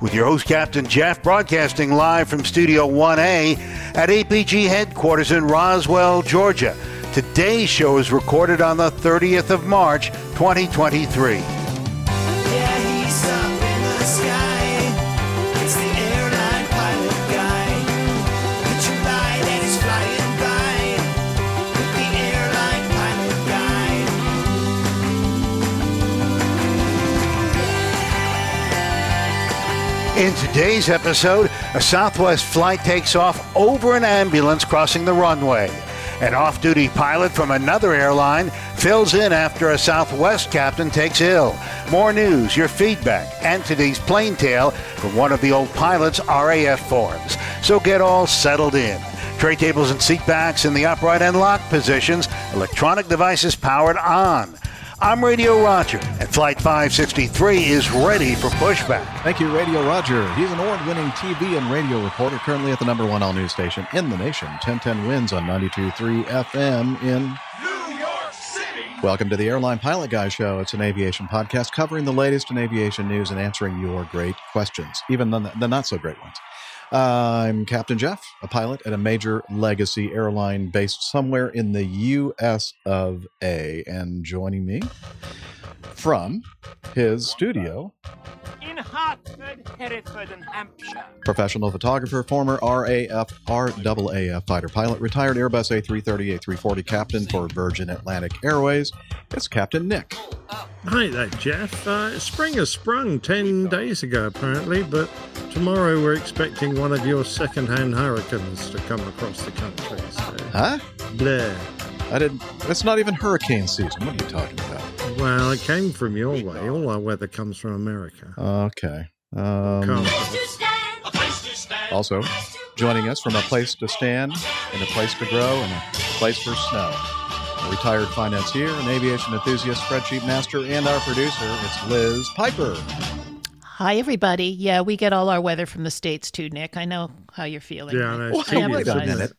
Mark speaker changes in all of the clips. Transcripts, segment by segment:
Speaker 1: With your host, Captain Jeff, broadcasting live from Studio 1A at APG headquarters in Roswell, Georgia. Today's show is recorded on the 30th of March, 2023.
Speaker 2: In
Speaker 1: today's episode, a Southwest flight takes off over an ambulance crossing the runway. An off duty pilot from another airline fills in after a Southwest captain takes ill. More news, your feedback, and today's plane tale from one of the old pilot's RAF forms. So get all settled in. Tray tables and seat backs in the upright and locked positions, electronic devices powered on. I'm Radio Roger, and Flight 563 is ready for pushback.
Speaker 3: Thank you, Radio Roger. He's an award winning TV and radio reporter currently at the number one all news station in the nation, 1010 wins on 92.3 FM in New York City. Welcome to the Airline Pilot Guy Show. It's an aviation podcast covering the latest in aviation news and answering your great questions, even the, the not so great ones. I'm Captain Jeff, a pilot at a major legacy airline based somewhere in the US of A. And joining me from his studio,
Speaker 4: in Hertford, Hereford, and Hampshire.
Speaker 3: professional photographer, former RAF, RAAF fighter pilot, retired Airbus A330, A340 captain for Virgin Atlantic Airways. It's Captain Nick.
Speaker 5: Hi there, Jeff. Uh, spring has sprung 10 days ago, apparently, but tomorrow we're expecting one of your second-hand hurricanes to come across the country. So,
Speaker 3: Huh?
Speaker 5: bleh.
Speaker 3: I didn't. It's not even hurricane season. What are you talking about?
Speaker 5: Well, it came from your way. All our weather comes from America.
Speaker 3: Okay. Um,
Speaker 5: Can't-
Speaker 3: also, joining us from a place to stand and a place to grow and a place for snow. A retired financier, an aviation enthusiast, spreadsheet master, and our producer, it's Liz Piper.
Speaker 6: Hi, everybody. Yeah, we get all our weather from the States too, Nick. I know how you're feeling.
Speaker 5: Yeah, I know. It's
Speaker 6: I
Speaker 3: Wait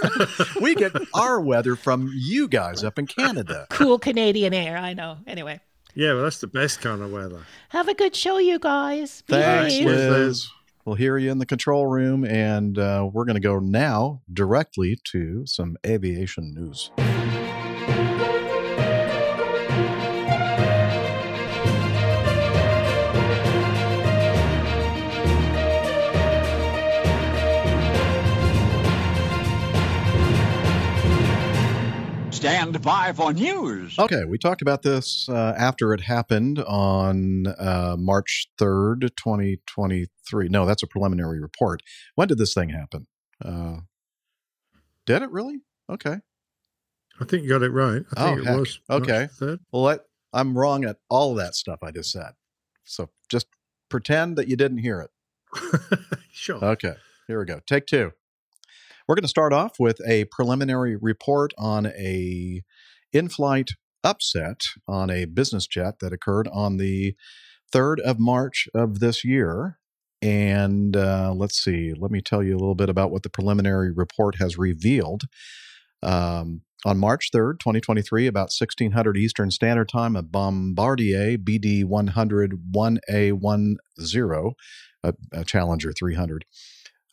Speaker 5: tedious,
Speaker 3: a
Speaker 6: empathize.
Speaker 5: isn't it?
Speaker 3: minute. we get our weather from you guys up in Canada.
Speaker 6: Cool Canadian air. I know. Anyway,
Speaker 5: Yeah, well, that's the best kind of weather.
Speaker 6: have a good show, you guys.
Speaker 3: Thanks,
Speaker 5: Liz.
Speaker 3: Liz. We'll hear you in the control room, and uh, we're going to go now directly to some aviation news.
Speaker 4: Stand by for news.
Speaker 3: Okay, we talked about this uh, after it happened on uh, March 3rd, 2023. No, that's a preliminary report. When did this thing happen? Uh, did it really? Okay.
Speaker 5: I think you got it right. I think
Speaker 3: Oh,
Speaker 5: it
Speaker 3: heck.
Speaker 5: was.
Speaker 3: Okay. Well, let, I'm wrong at all of that stuff I just said. So just pretend that you didn't hear it.
Speaker 5: sure.
Speaker 3: Okay, here we go. Take two. We're going to start off with a preliminary report on a in-flight upset on a business jet that occurred on the 3rd of March of this year. And uh, let's see, let me tell you a little bit about what the preliminary report has revealed. Um, on March 3rd, 2023, about 1600 Eastern Standard Time, a Bombardier BD 100 1A10, a, a Challenger 300,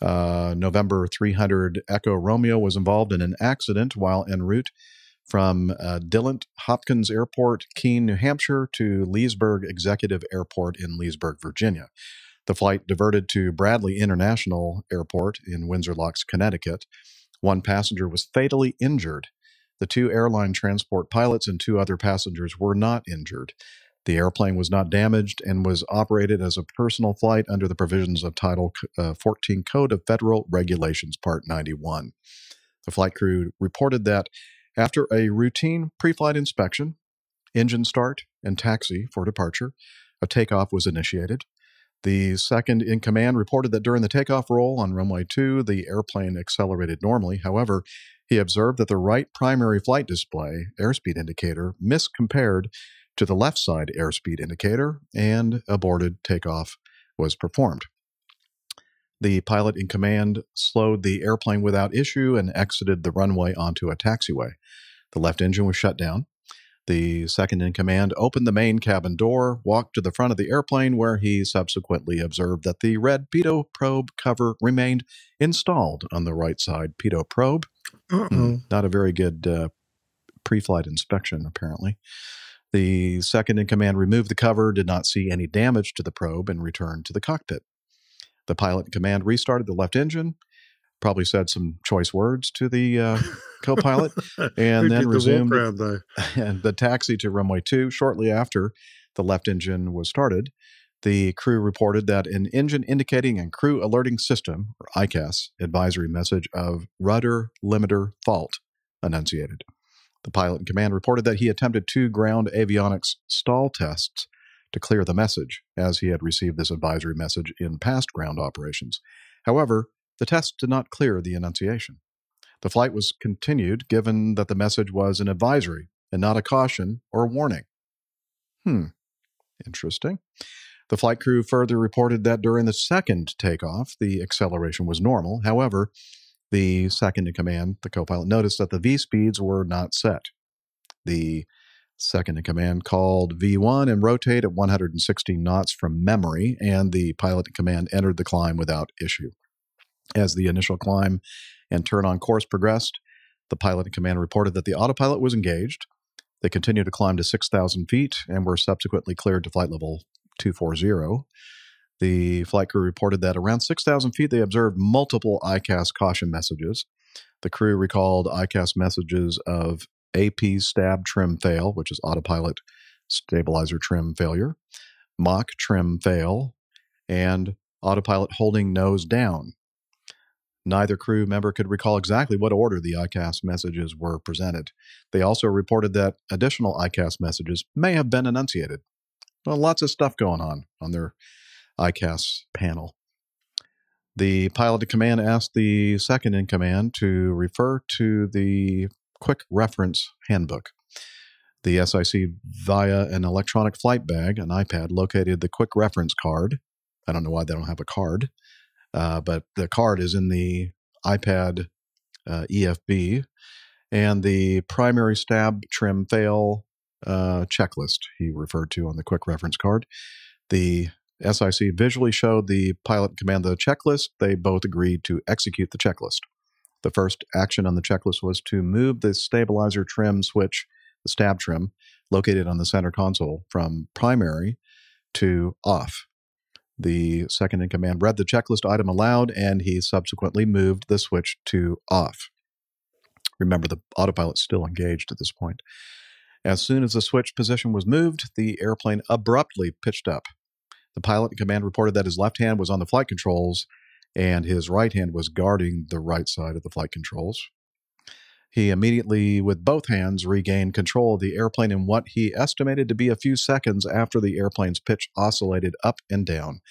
Speaker 3: uh, November 300 Echo Romeo was involved in an accident while en route from uh, Hopkins Airport, Keene, New Hampshire, to Leesburg Executive Airport in Leesburg, Virginia. The flight diverted to Bradley International Airport in Windsor Locks, Connecticut. One passenger was fatally injured. The two airline transport pilots and two other passengers were not injured. The airplane was not damaged and was operated as a personal flight under the provisions of Title uh, 14 Code of Federal Regulations, Part 91. The flight crew reported that after a routine pre flight inspection, engine start, and taxi for departure, a takeoff was initiated. The second in command reported that during the takeoff roll on runway 2, the airplane accelerated normally. However, he observed that the right primary flight display airspeed indicator miscompared to the left side airspeed indicator, and aborted takeoff was performed. The pilot in command slowed the airplane without issue and exited the runway onto a taxiway. The left engine was shut down. The second in command opened the main cabin door, walked to the front of the airplane, where he subsequently observed that the red pitot probe cover remained installed on the right side pitot probe.
Speaker 5: Uh-oh.
Speaker 3: Not a very good uh, pre flight inspection, apparently. The second in command removed the cover, did not see any damage to the probe, and returned to the cockpit. The pilot in command restarted the left engine, probably said some choice words to the uh, co pilot, and then
Speaker 5: the
Speaker 3: resumed and the taxi to runway 2 shortly after the left engine was started. The crew reported that an engine indicating and crew alerting system, or EICAS, advisory message of rudder limiter fault annunciated. The pilot in command reported that he attempted two ground avionics stall tests to clear the message, as he had received this advisory message in past ground operations. However, the tests did not clear the annunciation. The flight was continued given that the message was an advisory and not a caution or warning. Hmm, interesting. The flight crew further reported that during the second takeoff, the acceleration was normal. However, the second in command, the co pilot, noticed that the V speeds were not set. The second in command called V1 and rotate at 116 knots from memory, and the pilot in command entered the climb without issue. As the initial climb and turn on course progressed, the pilot in command reported that the autopilot was engaged. They continued to climb to 6,000 feet and were subsequently cleared to flight level 240. The flight crew reported that around 6,000 feet they observed multiple EICAS caution messages. The crew recalled EICAS messages of AP stab trim fail, which is autopilot stabilizer trim failure, Mach trim fail, and autopilot holding nose down. Neither crew member could recall exactly what order the EICAS messages were presented. They also reported that additional EICAS messages may have been annunciated. Well, lots of stuff going on on their EICAS panel. The pilot in command asked the second in command to refer to the quick reference handbook. The SIC, via an electronic flight bag, an iPad, located the quick reference card. I don't know why they don't have a card, uh, but the card is in the iPad uh, EFB and the primary stab trim fail uh, checklist he referred to on the quick reference card. The SIC visually showed the pilot command the checklist. They both agreed to execute the checklist. The first action on the checklist was to move the stabilizer trim switch, the stab trim, located on the center console, from primary to off. The second in command read the checklist item aloud and he subsequently moved the switch to off. Remember, the autopilot's still engaged at this point. As soon as the switch position was moved, the airplane abruptly pitched up. The pilot in command reported that his left hand was on the flight controls and his right hand was guarding the right side of the flight controls. He immediately, with both hands, regained control of the airplane in what he estimated to be a few seconds after the airplane's pitch oscillated up and down.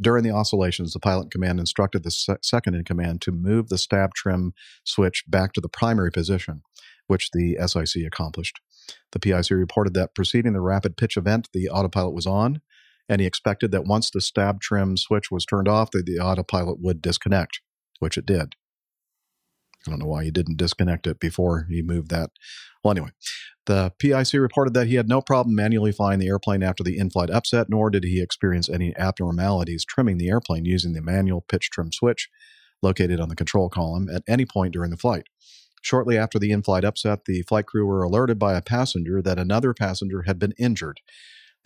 Speaker 3: During the oscillations, the pilot in command instructed the se- second in command to move the stab trim switch back to the primary position, which the SIC accomplished. The PIC reported that preceding the rapid pitch event, the autopilot was on, and he expected that once the stab trim switch was turned off, that the autopilot would disconnect, which it did. I don't know why he didn't disconnect it before he moved that. Well, anyway, the PIC reported that he had no problem manually flying the airplane after the in flight upset, nor did he experience any abnormalities trimming the airplane using the manual pitch trim switch located on the control column at any point during the flight. Shortly after the in flight upset, the flight crew were alerted by a passenger that another passenger had been injured.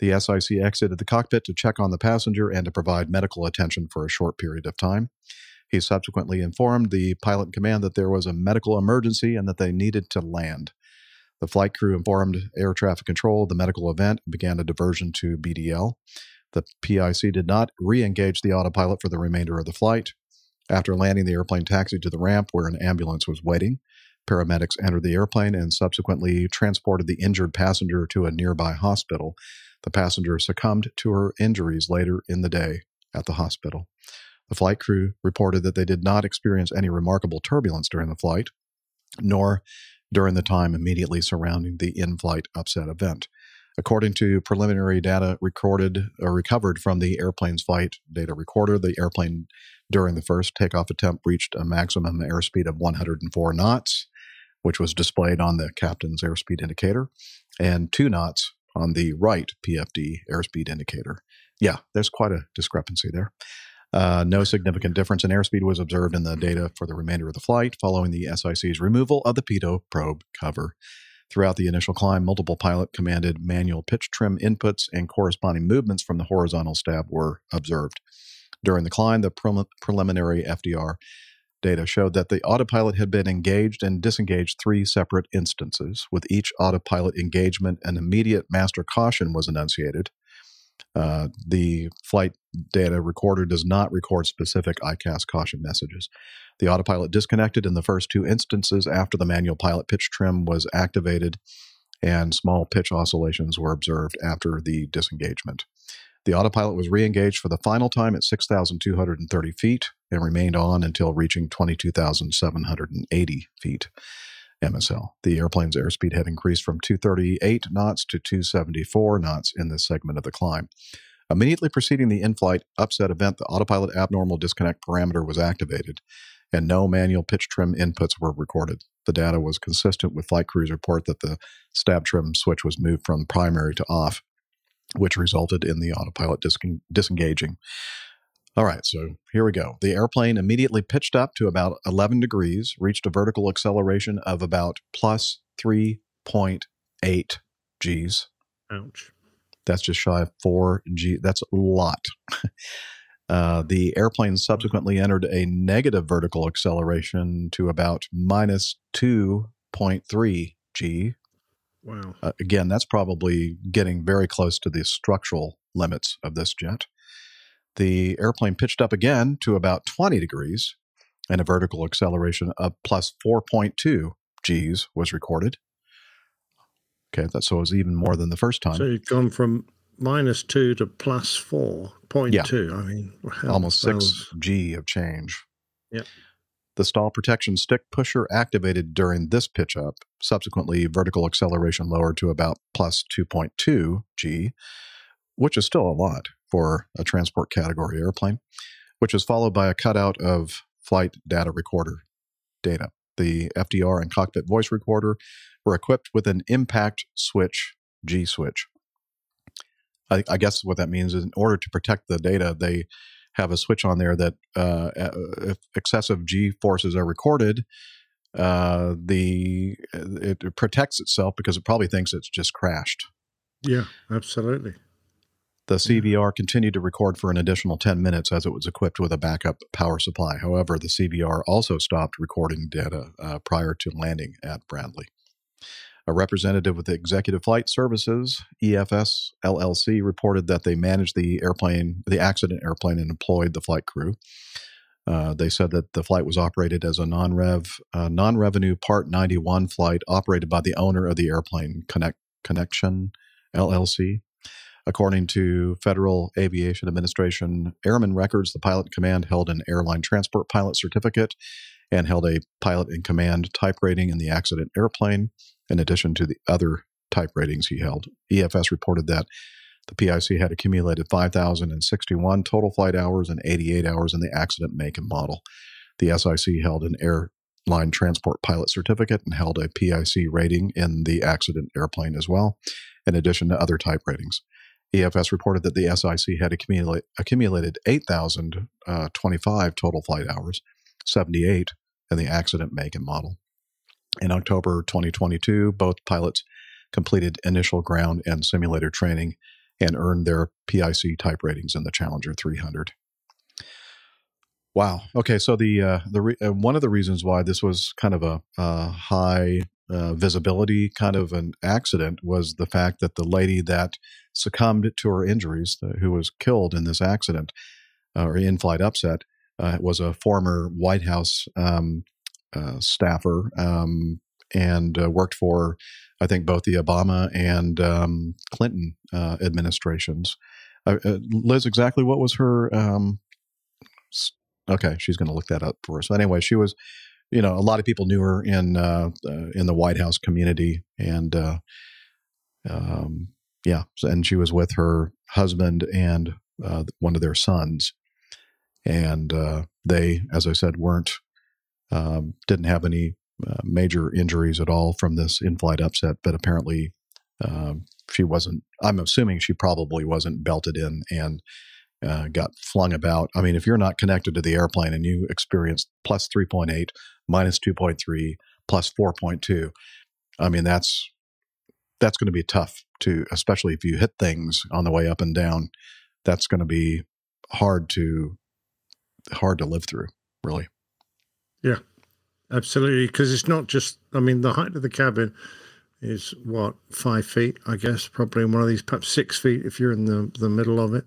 Speaker 3: The SIC exited the cockpit to check on the passenger and to provide medical attention for a short period of time. He subsequently informed the pilot command that there was a medical emergency and that they needed to land. The flight crew informed air traffic control of the medical event and began a diversion to BDL. The PIC did not re engage the autopilot for the remainder of the flight. After landing, the airplane taxied to the ramp where an ambulance was waiting. Paramedics entered the airplane and subsequently transported the injured passenger to a nearby hospital. The passenger succumbed to her injuries later in the day at the hospital. The flight crew reported that they did not experience any remarkable turbulence during the flight, nor during the time immediately surrounding the in flight upset event. According to preliminary data recorded or recovered from the airplane's flight data recorder, the airplane during the first takeoff attempt reached a maximum airspeed of 104 knots, which was displayed on the captain's airspeed indicator, and two knots on the right PFD airspeed indicator. Yeah, there's quite a discrepancy there. Uh, no significant difference in airspeed was observed in the data for the remainder of the flight following the SIC's removal of the pitot probe cover. Throughout the initial climb, multiple pilot commanded manual pitch trim inputs and corresponding movements from the horizontal stab were observed. During the climb, the prelim- preliminary FDR data showed that the autopilot had been engaged and disengaged three separate instances. With each autopilot engagement, an immediate master caution was annunciated. Uh, the flight data recorder does not record specific EICAS caution messages. The autopilot disconnected in the first two instances after the manual pilot pitch trim was activated, and small pitch oscillations were observed after the disengagement. The autopilot was re engaged for the final time at 6,230 feet and remained on until reaching 22,780 feet MSL. The airplane's airspeed had increased from 238 knots to 274 knots in this segment of the climb. Immediately preceding the in flight upset event, the autopilot abnormal disconnect parameter was activated and no manual pitch trim inputs were recorded. The data was consistent with flight crew's report that the stab trim switch was moved from primary to off, which resulted in the autopilot dis- disengaging. All right, so here we go. The airplane immediately pitched up to about 11 degrees, reached a vertical acceleration of about plus 3.8 Gs.
Speaker 5: Ouch.
Speaker 3: That's just shy of 4 G. That's a lot. Uh, the airplane subsequently entered a negative vertical acceleration to about minus 2.3 G.
Speaker 5: Wow.
Speaker 3: Uh, again, that's probably getting very close to the structural limits of this jet. The airplane pitched up again to about 20 degrees, and a vertical acceleration of plus 4.2 Gs was recorded. Okay, that so it was even more than the first time.
Speaker 5: So you've gone from minus two to plus four point
Speaker 3: Yeah.
Speaker 5: two. I mean,
Speaker 3: almost six
Speaker 5: was-
Speaker 3: G of change.
Speaker 5: Yep.
Speaker 3: The stall protection stick pusher activated during this pitch up. Subsequently, vertical acceleration lowered to about plus 2.2 G, which is still a lot for a transport category airplane, which is followed by a cutout of flight data recorder data. The FDR and cockpit voice recorder were equipped with an impact switch G switch. I, I guess what that means is in order to protect the data, they have a switch on there that uh, if excessive G forces are recorded, uh, the it, it protects itself because it probably thinks it's just crashed.
Speaker 5: Yeah, absolutely.
Speaker 3: The CVR continued to record for an additional 10 minutes as it was equipped with a backup power supply. However, the CVR also stopped recording data uh, prior to landing at Bradley. A representative with Executive Flight Services, EFS LLC, reported that they managed the airplane, the accident airplane, and employed the flight crew. Uh, they said that the flight was operated as a non-rev, uh, non-revenue Part 91 flight operated by the owner of the airplane, Connect Connection LLC. According to Federal Aviation Administration Airman records, the pilot in command held an airline transport pilot certificate and held a pilot in command type rating in the accident airplane, in addition to the other type ratings he held. EFS reported that the PIC had accumulated 5,061 total flight hours and 88 hours in the accident make and model. The SIC held an airline transport pilot certificate and held a PIC rating in the accident airplane as well, in addition to other type ratings. EFS reported that the SIC had accumulate, accumulated 8,025 uh, total flight hours, 78 in the accident make and model. In October 2022, both pilots completed initial ground and simulator training and earned their PIC type ratings in the Challenger 300. Wow. Okay, so the uh, the re- uh, one of the reasons why this was kind of a, a high uh, visibility kind of an accident was the fact that the lady that succumbed to her injuries, uh, who was killed in this accident uh, or in-flight upset, uh, was a former White House um, uh, staffer um, and uh, worked for, I think, both the Obama and um, Clinton uh, administrations. Uh, uh, Liz, exactly what was her? Um, okay, she's going to look that up for us. Anyway, she was, you know, a lot of people knew her in uh, in the White House community, and um, yeah, and she was with her husband and one of their sons, and they, as I said, weren't um, didn't have any uh, major injuries at all from this in-flight upset, but apparently um, she wasn't. I'm assuming she probably wasn't belted in and uh, got flung about. I mean, if you're not connected to the airplane and you experienced plus 3.8, minus 2.3, plus 4.2, I mean that's that's going to be tough to, especially if you hit things on the way up and down. That's going to be hard to hard to live through, really.
Speaker 5: Yeah, absolutely, because it's not just. I mean, the height of the cabin is what five feet, I guess, probably in one of these, perhaps six feet if you're in the the middle of it.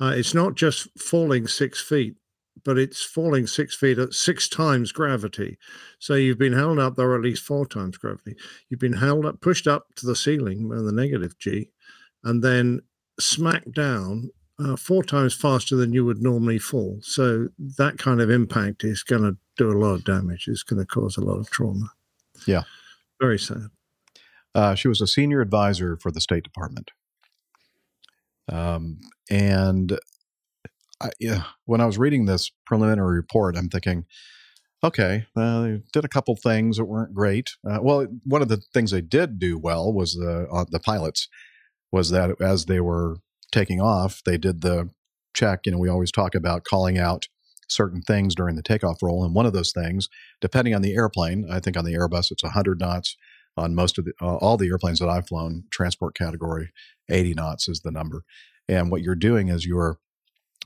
Speaker 5: Uh, it's not just falling six feet, but it's falling six feet at six times gravity. So you've been held up, there at least four times gravity. You've been held up, pushed up to the ceiling, uh, the negative G, and then smacked down uh, four times faster than you would normally fall. So that kind of impact is going to do a lot of damage. It's going to cause a lot of trauma.
Speaker 3: Yeah.
Speaker 5: Very sad.
Speaker 3: Uh, she was a senior advisor for the State Department. Um, and I, yeah, when I was reading this preliminary report, I'm thinking, okay, uh, they did a couple things that weren't great. Uh, well, one of the things they did do well was the uh, the pilots was that as they were taking off, they did the check. You know, we always talk about calling out certain things during the takeoff roll, and one of those things, depending on the airplane, I think on the Airbus it's 100 knots. On most of the uh, all the airplanes that I've flown, transport category, 80 knots is the number. And what you're doing is you're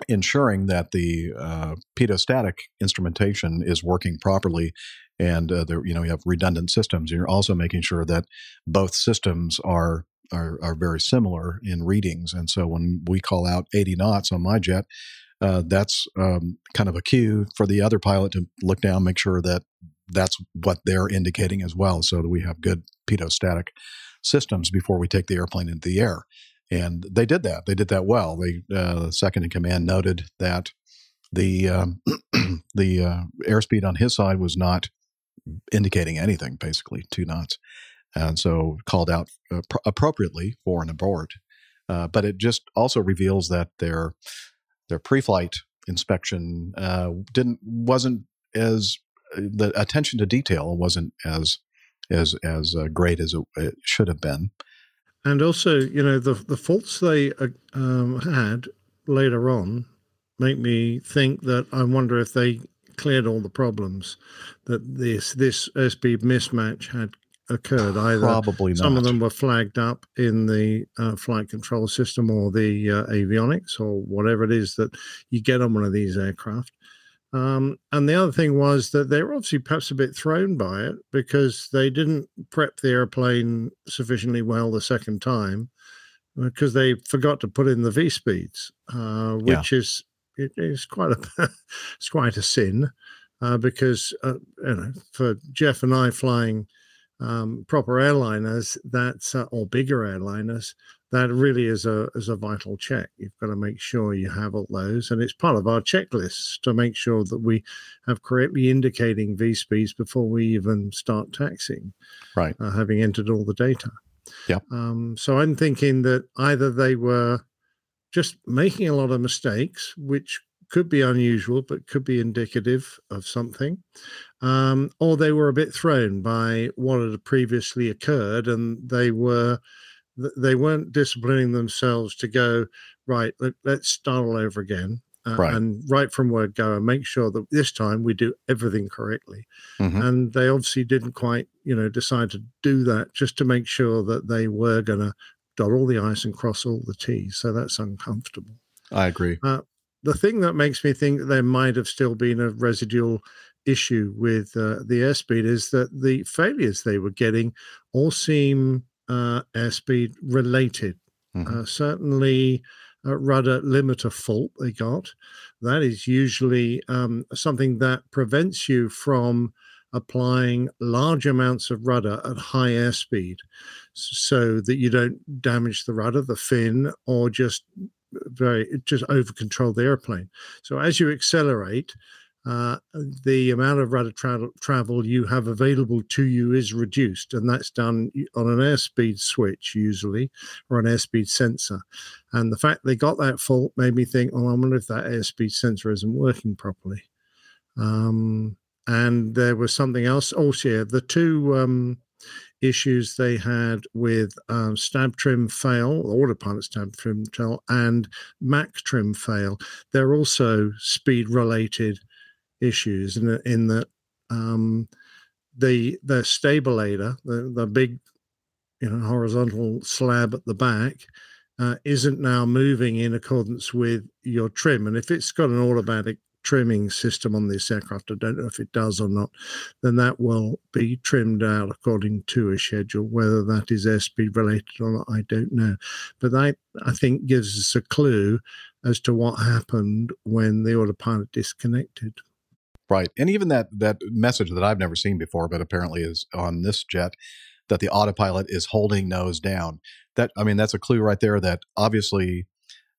Speaker 3: ensuring that the uh, pitot-static instrumentation is working properly and uh, there, you know you have redundant systems you're also making sure that both systems are, are are very similar in readings and so when we call out 80 knots on my jet uh, that's um, kind of a cue for the other pilot to look down make sure that that's what they're indicating as well so that we have good pitot-static systems before we take the airplane into the air and they did that. They did that well. They uh, the second in command noted that the um, the uh, airspeed on his side was not indicating anything, basically two knots, and so called out uh, pr- appropriately for an abort. Uh, but it just also reveals that their their pre-flight inspection uh, didn't wasn't as the attention to detail wasn't as as as uh, great as it, it should have been.
Speaker 5: And also, you know, the the faults they uh, um, had later on make me think that I wonder if they cleared all the problems that this this airspeed mismatch had occurred. Either
Speaker 3: Probably
Speaker 5: some
Speaker 3: not.
Speaker 5: of them were flagged up in the uh, flight control system or the uh, avionics or whatever it is that you get on one of these aircraft. Um, and the other thing was that they were obviously perhaps a bit thrown by it because they didn't prep the airplane sufficiently well the second time because they forgot to put in the V speeds, uh,
Speaker 3: Yeah.
Speaker 5: which is it is quite a it's quite a sin uh, because uh, you know for Jeff and I flying um, proper airliners that uh, or bigger airliners that really is a is a vital check. You've got to make sure you have all those, and it's part of our checklists to make sure that we have correctly indicating V speeds before we even start taxing
Speaker 3: Right.
Speaker 5: uh, having entered all the data.
Speaker 3: Yeah.
Speaker 5: Um, so I'm thinking that either they were just making a lot of mistakes, which could be unusual, but could be indicative of something, um, or they were a bit thrown by what had previously occurred, and they were they weren't disciplining themselves to go right. Let, let's start all over again. Uh,
Speaker 3: Right.
Speaker 5: And right from word go, and make sure that this time we do everything correctly.
Speaker 3: Mhm.
Speaker 5: And they obviously didn't quite, you know, decide to do that just to make sure that they were going to dot all the i's and cross all the t's. So that's uncomfortable
Speaker 3: I agree.
Speaker 5: The thing that makes me think there might have still been a residual issue with uh, the airspeed is that the failures they were getting all seem uh, airspeed related.
Speaker 3: Mhm.
Speaker 5: Uh, certainly, a rudder limiter fault they got. That is usually um, something that prevents you from applying large amounts of rudder at high airspeed so that you don't damage the rudder, the fin, or just very it just over control the airplane. So as you accelerate, uh, the amount of rudder tra- travel you have available to you is reduced, and that's done on an airspeed switch usually or an airspeed sensor. And the fact they got that fault made me think, oh, I wonder if that airspeed sensor isn't working properly. Um, and there was something else. Also, yeah, the two um, issues they had with um, stab trim fail, autopilot stab trim fail, and Mach trim fail. They're also speed related issues in, in that um, the the stabilator, the, the big you know horizontal slab at the back, uh, isn't now moving in accordance with your trim. And if it's got an automatic trimming system on this aircraft, I don't know if it does or not, then that will be trimmed out according to a schedule. Whether that is airspeed related or not, I don't know. But that, I think, gives us a clue as to what happened when the autopilot disconnected.
Speaker 3: Right. And even that that message that I've never seen before, but apparently is on this jet, that the autopilot is holding nose down. That I mean, that's a clue right there that obviously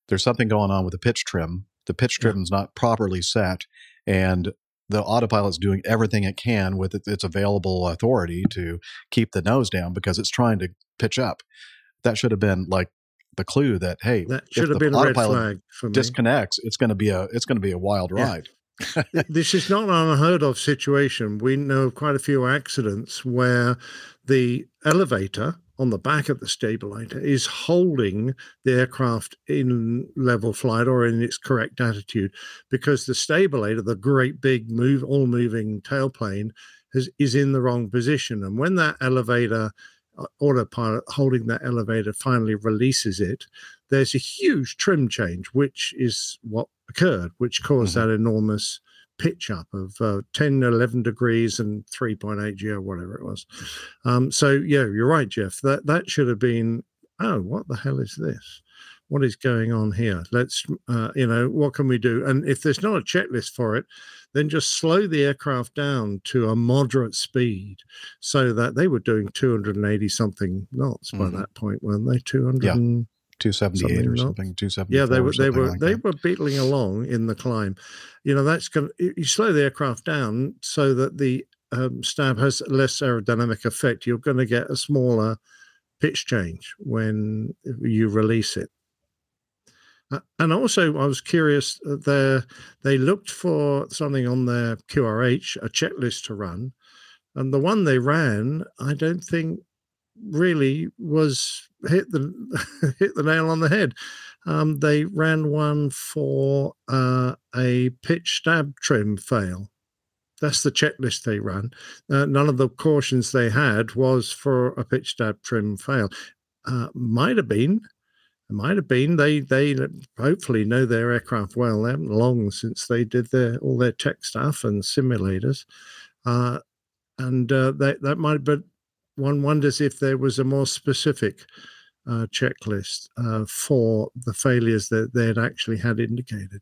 Speaker 3: there's something going on with the pitch trim. The pitch
Speaker 5: Yeah.
Speaker 3: trim's not properly set, and the autopilot's doing everything it can with its, available authority to keep the nose down because it's trying to pitch up. That should have been like the clue that hey,
Speaker 5: That
Speaker 3: if
Speaker 5: should have
Speaker 3: the
Speaker 5: been a red
Speaker 3: autopilot
Speaker 5: flag for me.
Speaker 3: disconnects, it's going to be a it's going to be a wild
Speaker 5: Yeah.
Speaker 3: ride.
Speaker 5: This is not an unheard of situation. We know of quite a few accidents where the elevator on the back of the stabilizer is holding the aircraft in level flight or in its correct attitude because the stabilizer, the great big move, all moving tailplane, has, is in the wrong position. And when that elevator, uh, autopilot holding that elevator finally releases it, there's a huge trim change, which is what occurred, which caused
Speaker 3: Mhm.
Speaker 5: that enormous pitch up of uh, 10, 11 degrees and 3.8 G or whatever it was. Um, so, yeah, you're right, Jeff. That, that should have been, oh, what the hell is this? What is going on here? Let's, uh, you know, what can we do? And if there's not a checklist for it, then just slow the aircraft down to a moderate speed so that they were doing 280 something knots by
Speaker 3: Mhm.
Speaker 5: that point, weren't they? 200.
Speaker 3: Yeah.
Speaker 5: and-
Speaker 3: 278
Speaker 5: Something
Speaker 3: or
Speaker 5: not-
Speaker 3: something, 274.
Speaker 5: yeah, they were they were
Speaker 3: like
Speaker 5: they
Speaker 3: that.
Speaker 5: were beetling along in the climb. You know, that's going to you slow the aircraft down so that the um, stab has less aerodynamic effect. You're going to get a smaller pitch change when you release it. Uh, and also, I was curious. uh, There, they looked for something on their QRH, a checklist to run, and the one they ran, I don't think really was hit the hit the nail on the head. Um, they ran one for uh, a pitch stab trim fail. That's the checklist they ran. Uh, none of the cautions they had was for a pitch stab trim fail. Uh, might have been, might have been. They they hopefully know their aircraft well. They haven't long since they did their all their tech stuff and simulators, uh, and uh, that that might. But one wonders if there was a more specific uh, checklist uh, for the failures that they had actually had indicated.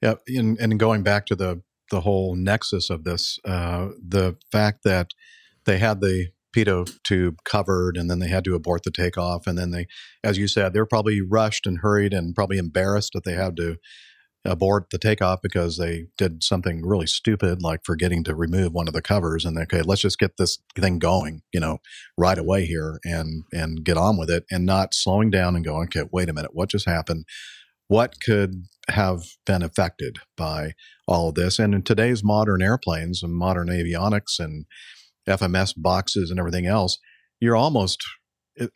Speaker 3: Yeah, and, and going back to the the whole nexus of this, uh, the fact that they had the pitot tube covered, and then they had to abort the takeoff, and then they, as you said, they're probably rushed and hurried, and probably embarrassed that they had to abort the takeoff because they did something really stupid, like forgetting to remove one of the covers, and okay, let's just get this thing going, you know, right away here, and and get on with it, and not slowing down and going, okay, wait a minute, what just happened? What could have been affected by all of this. And in today's modern airplanes and modern avionics and FMS boxes and everything else, you're almost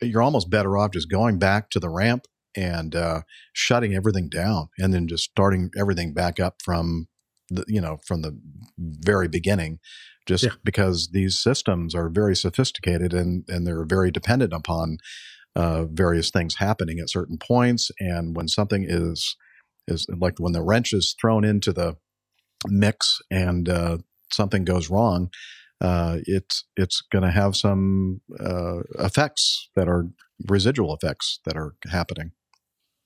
Speaker 3: you're almost better off just going back to the ramp and uh, shutting everything down, and then just starting everything back up from the you know from the very beginning. Just
Speaker 5: Yeah.
Speaker 3: because these systems are very sophisticated and and they're very dependent upon uh, various things happening at certain points, and when something is is like when the wrench is thrown into the mix and uh, something goes wrong, uh, it's it's going to have some uh, effects that are residual effects that are happening.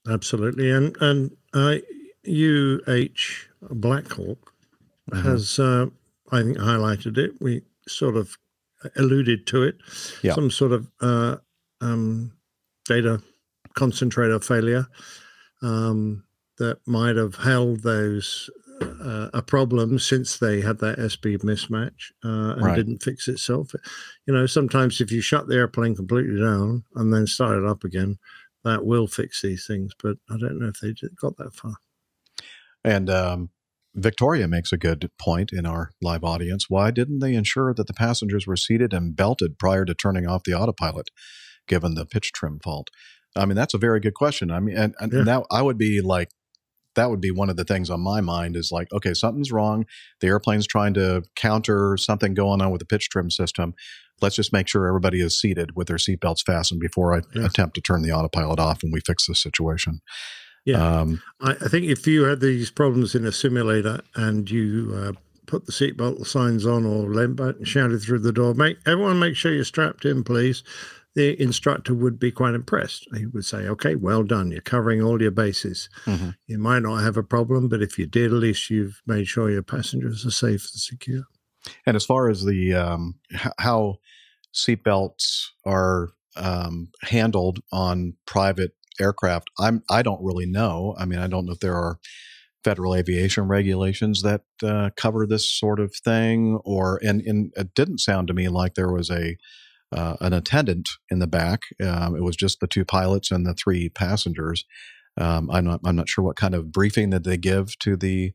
Speaker 5: Absolutely, and and uh, UH Blackhawk
Speaker 3: Mhm.
Speaker 5: has, uh, I think, highlighted it. We sort of alluded to it.
Speaker 3: Yeah.
Speaker 5: Some sort of uh, um, data concentrator failure. um, that might have held those uh, a problem since they had that S-speed mismatch uh, and
Speaker 3: Right.
Speaker 5: didn't fix itself. You know, sometimes if you shut the airplane completely down and then start it up again, that will fix these things. But I don't know if they got that far.
Speaker 3: And um, Victoria makes a good point in our live audience. Why didn't they ensure that the passengers were seated and belted prior to turning off the autopilot, given the pitch trim fault? I mean, that's a very good question. I mean, and, and
Speaker 5: Yeah.
Speaker 3: that I would be like, that would be one of the things on my mind is like, okay, something's wrong. The airplane's trying to counter something going on with the pitch trim system. Let's just make sure everybody is seated with their seatbelts fastened before I
Speaker 5: Yeah.
Speaker 3: attempt to turn the autopilot off and we fix this situation.
Speaker 5: Yeah.
Speaker 3: Um,
Speaker 5: I, I think if you had these problems in a simulator and you uh, put the seatbelt signs on or leant back and shouted through the door, make everyone make sure you're strapped in, please. The instructor would be quite impressed. He would say, "Okay, well done. You're covering all your bases.
Speaker 3: Mhm.
Speaker 5: You might not have a problem, but if you did, at least you've made sure your passengers are safe and secure."
Speaker 3: And as far as the um, how seatbelts are um, handled on private aircraft, I'm I don't really know. I mean, I don't know if there are federal aviation regulations that uh, cover this sort of thing, or and, and it didn't sound to me like there was a uh, an attendant in the back. Um, it was just the two pilots and the three passengers. Um, I'm not I'm not sure what kind of briefing that they give to the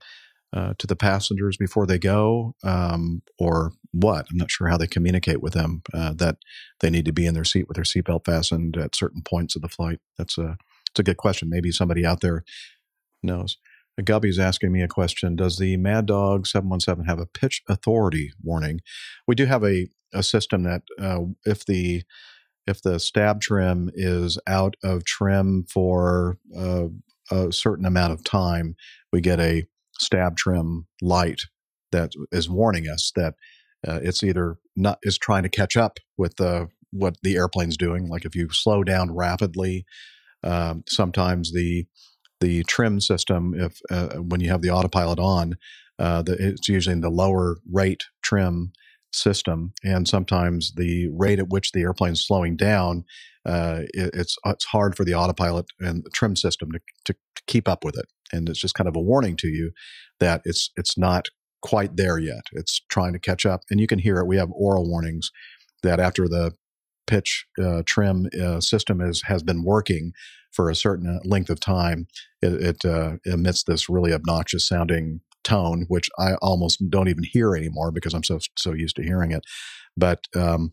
Speaker 3: uh, to the passengers before they go, um, or what. I'm not sure how they communicate with them uh, that they need to be in their seat with their seatbelt fastened at certain points of the flight. That's a it's a good question. Maybe somebody out there knows. Gubby's asking me a question. Does the Mad Dog 717 have a pitch authority warning? We do have a, a system that uh, if the if the stab trim is out of trim for uh, a certain amount of time, we get a stab trim light that is warning us that uh, it's either not is trying to catch up with uh, what the airplane's doing. Like if you slow down rapidly, um, sometimes the the trim system, if uh, when you have the autopilot on, uh, the, it's using the lower rate trim system, and sometimes the rate at which the airplane's slowing down, uh, it, it's it's hard for the autopilot and the trim system to, to, to keep up with it, and it's just kind of a warning to you that it's it's not quite there yet. It's trying to catch up, and you can hear it. We have aural warnings that after the pitch uh, trim uh, system is has been working for a certain length of time, it, it uh, emits this really obnoxious sounding tone, which I almost don't even hear anymore because I'm so so used to hearing it. But um,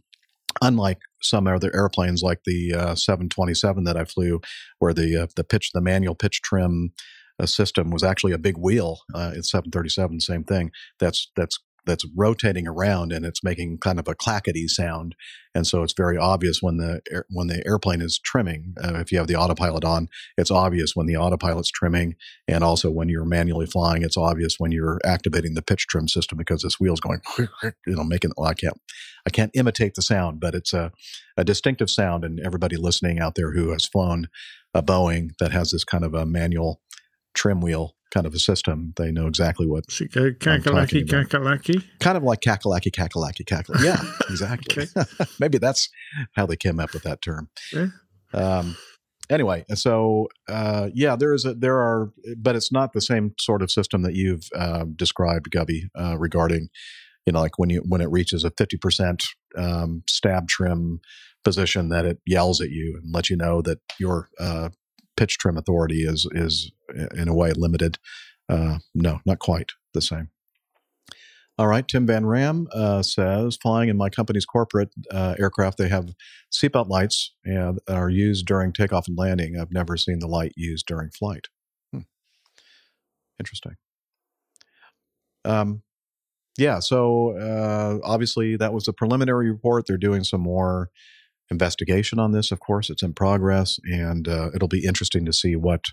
Speaker 3: unlike some other airplanes like the uh, 727 that I flew, where the uh, the pitch the manual pitch trim uh, system was actually a big wheel. Uh, it's 737, same thing. That's that's that's rotating around and it's making kind of a clackety sound, and so it's very obvious when the air, when the airplane is trimming. Uh, if you have the autopilot on, it's obvious when the autopilot's trimming, and also when you're manually flying, it's obvious when you're activating the pitch trim system because this wheel's going, you know, making. Well, I can't I can't imitate the sound, but it's a a distinctive sound, and everybody listening out there who has flown a Boeing that has this kind of a manual trim wheel kind of a system, they know exactly what
Speaker 5: So you
Speaker 3: talking
Speaker 5: kakalaki, kakalaki.
Speaker 3: kind of like kakalaki, kakalaki, kakalaki. Yeah, exactly. Maybe that's how they came up with that term.
Speaker 5: Yeah.
Speaker 3: Um, anyway, so uh, yeah, there is a there are, but it's not the same sort of system that you've uh, described, Gubby, uh, regarding you know like when you when it reaches a fifty percent um, stab trim position that it yells at you and lets you know that your uh, pitch trim authority is is in a way limited. Uh, no, not quite the same. All right, Tim Van Ram uh, says, flying in my company's corporate uh, aircraft, they have seatbelt lights and are used during takeoff and landing. I've never seen the light used during flight. Hmm. Interesting. Um, yeah, so uh, obviously that was a preliminary report. They're doing some more investigation on this. Of course, it's in progress, and uh, it'll be interesting to see what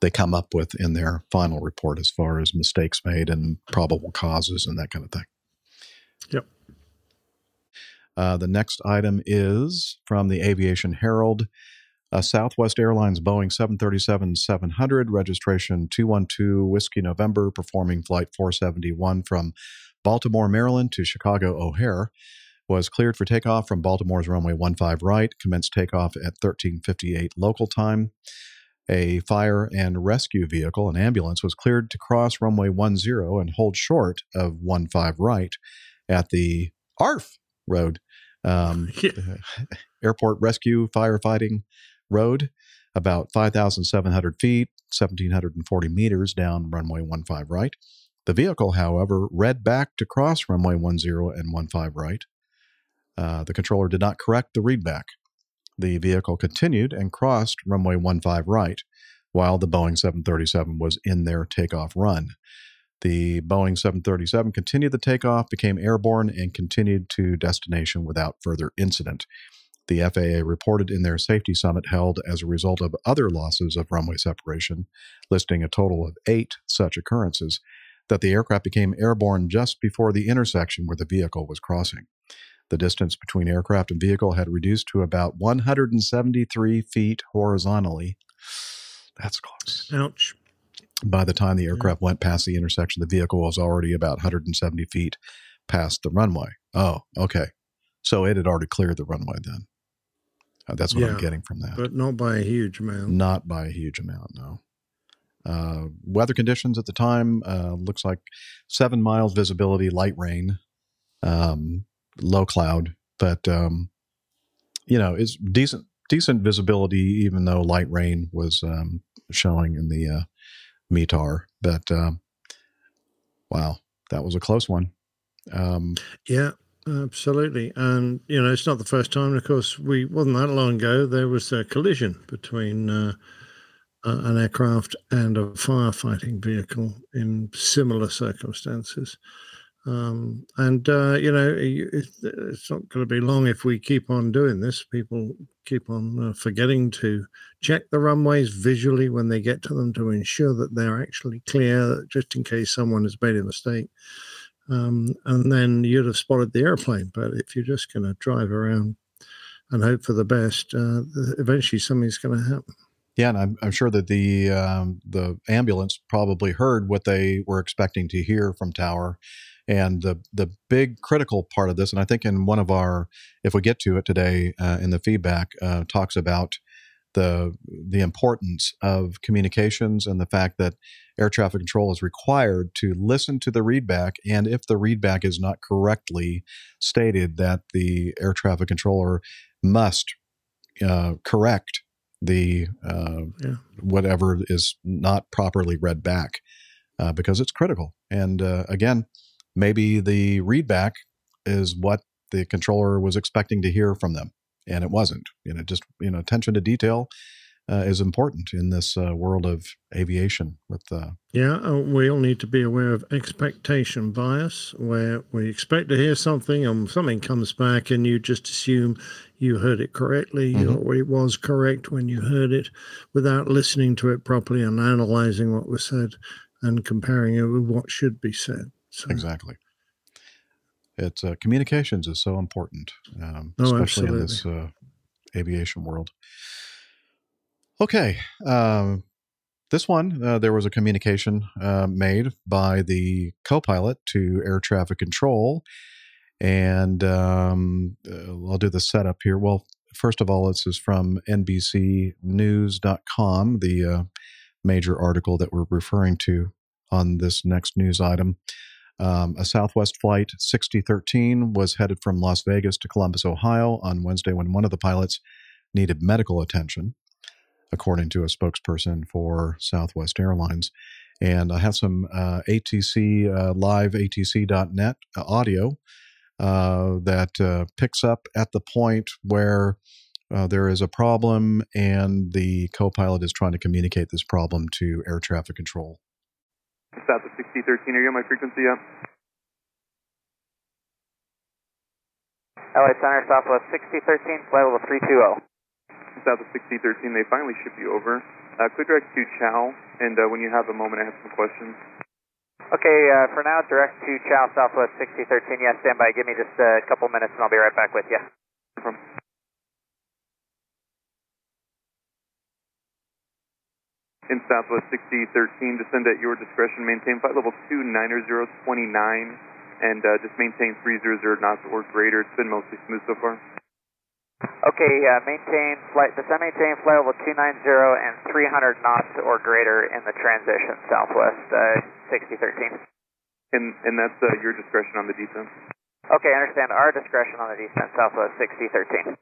Speaker 3: they come up with in their final report as far as mistakes made and probable causes and that kind of thing.
Speaker 5: Yep.
Speaker 3: Uh, the next item is from the Aviation Herald. Uh, Southwest Airlines Boeing 737 700, registration 212 Whiskey November, performing Flight 471 from Baltimore, Maryland to Chicago O'Hare, was cleared for takeoff from Baltimore's runway 15 right, commenced takeoff at 1358 local time. a fire and rescue vehicle, an ambulance, was cleared to cross runway 10 and hold short of 15 right at the ARF road, um,
Speaker 5: Yeah.
Speaker 3: Airport Rescue Firefighting Road, about 5,700 feet, 1,740 meters down runway 15 right. The vehicle, however, read back to cross runway 10 and 15 right. Uh, the controller did not correct the readback. The vehicle continued and crossed runway 15 right while the Boeing 737 was in their takeoff run. The Boeing 737 continued the takeoff, became airborne, and continued to destination without further incident. The FAA reported in their safety summit held as a result of other losses of runway separation, listing a total of eight such occurrences, that the aircraft became airborne just before the intersection where the vehicle was crossing. The distance between aircraft and vehicle had reduced to about 173 feet horizontally. That's close.
Speaker 5: Ouch.
Speaker 3: By the time the aircraft went past the intersection, the vehicle was already about 170 feet past the runway. Oh, okay. So it had already cleared the runway then. Uh, that's what I'm getting from that.
Speaker 5: But not by a huge amount.
Speaker 3: Not by a huge amount, no. Uh, weather conditions at the time uh, looks like seven miles visibility, light rain, um, low cloud, but um, you know it's decent decent visibility, even though light rain was um, showing in the uh, METAR. But um, wow, that was a close one. Um,
Speaker 5: Yeah, absolutely. And, you know, it's not the first time. Of course, we wasn't that long ago, there was a collision between uh, an aircraft and a firefighting vehicle in similar circumstances. Um, and, uh, you know, it's not going to be long if we keep on doing this. People keep on uh, forgetting to check the runways visually when they get to them to ensure that they're actually clear, just in case someone has made a mistake um, and then you'd have spotted the airplane. But if you're just going to drive around and hope for the best, uh, eventually something's going to happen.
Speaker 3: Yeah, and I'm, I'm sure that the um, the ambulance probably heard what they were expecting to hear from Tower, and the the big critical part of this, and I think in one of our, if we get to it today uh, in the feedback, uh, talks about the the importance of communications and the fact that air traffic control is required to listen to the readback, and if the readback is not correctly stated, that the air traffic controller must uh, correct the uh,
Speaker 5: Yeah.
Speaker 3: whatever is not properly read back uh, because it's critical. And uh, again, maybe the readback is what the controller was expecting to hear from them, and it wasn't. You know, just you know, attention to detail uh, is important in this uh, world of aviation. With uh,
Speaker 5: Yeah, uh, we all need to be aware of expectation bias, where we expect to hear something and something comes back, and you just assume you heard it correctly
Speaker 3: Mhm.
Speaker 5: or it was correct when you heard it without listening to it properly and analyzing what was said and comparing it with what should be said. So,
Speaker 3: exactly. It's uh, communications is so important, um,
Speaker 5: Oh,
Speaker 3: especially in this uh, aviation world. Okay, um, this one uh, there was a communication uh, made by the co-pilot to air traffic control, and um, uh, I'll do the setup here. Well, first of all, this is from NBCNews.com, the uh, major article that we're referring to on this next news item. Um, a Southwest Flight 6013 was headed from Las Vegas to Columbus, Ohio on Wednesday when one of the pilots needed medical attention, according to a spokesperson for Southwest Airlines. And I have some uh, ATC, uh, live ATC.net uh, audio uh, that uh, picks up at the point where uh, there is a problem and the co pilot is trying to communicate this problem to air traffic control.
Speaker 7: Southwest 6013, are you on my frequency yet?
Speaker 8: LA Center, Southwest 6013, flight level 320.
Speaker 7: Southwest 6013, they finally ship you over. Uh, quick direct to Chow, and uh, when you have a moment, I have some questions.
Speaker 8: Okay, uh, for now, direct to Chow, Southwest 6013. Yeah, stand by. Give me just a couple minutes and I'll be right back with you.
Speaker 7: From in Southwest 6013, descend at your discretion, maintain flight level 29029, and uh, just maintain 300 knots or greater. It's been mostly smooth so far.
Speaker 8: Okay, uh, maintain flight, descend maintain flight level 290 and 300 knots or greater in the transition southwest uh, 6013.
Speaker 7: And and that's uh, your discretion on the descent.
Speaker 8: Okay, I understand. Our discretion on the descent southwest 6013.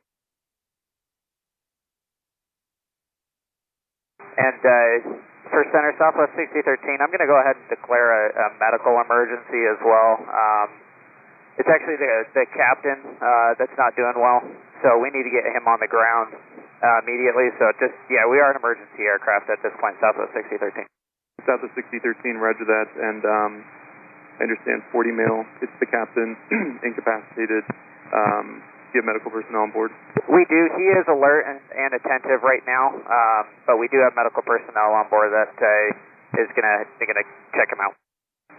Speaker 8: And uh, for center southwest 6013, I'm going to go ahead and declare a, a medical emergency as well. Um, it's actually the, the captain uh, that's not doing well, so we need to get him on the ground uh, immediately. So just, yeah, we are an emergency aircraft at this point, southwest 6013.
Speaker 7: Southwest 6013, roger that. And um, I understand 40 male. It's the captain, incapacitated. Um, do you have medical personnel on board?
Speaker 8: We do. He is alert and, and attentive right now, um, but we do have medical personnel on board that uh, is going to gonna check him out.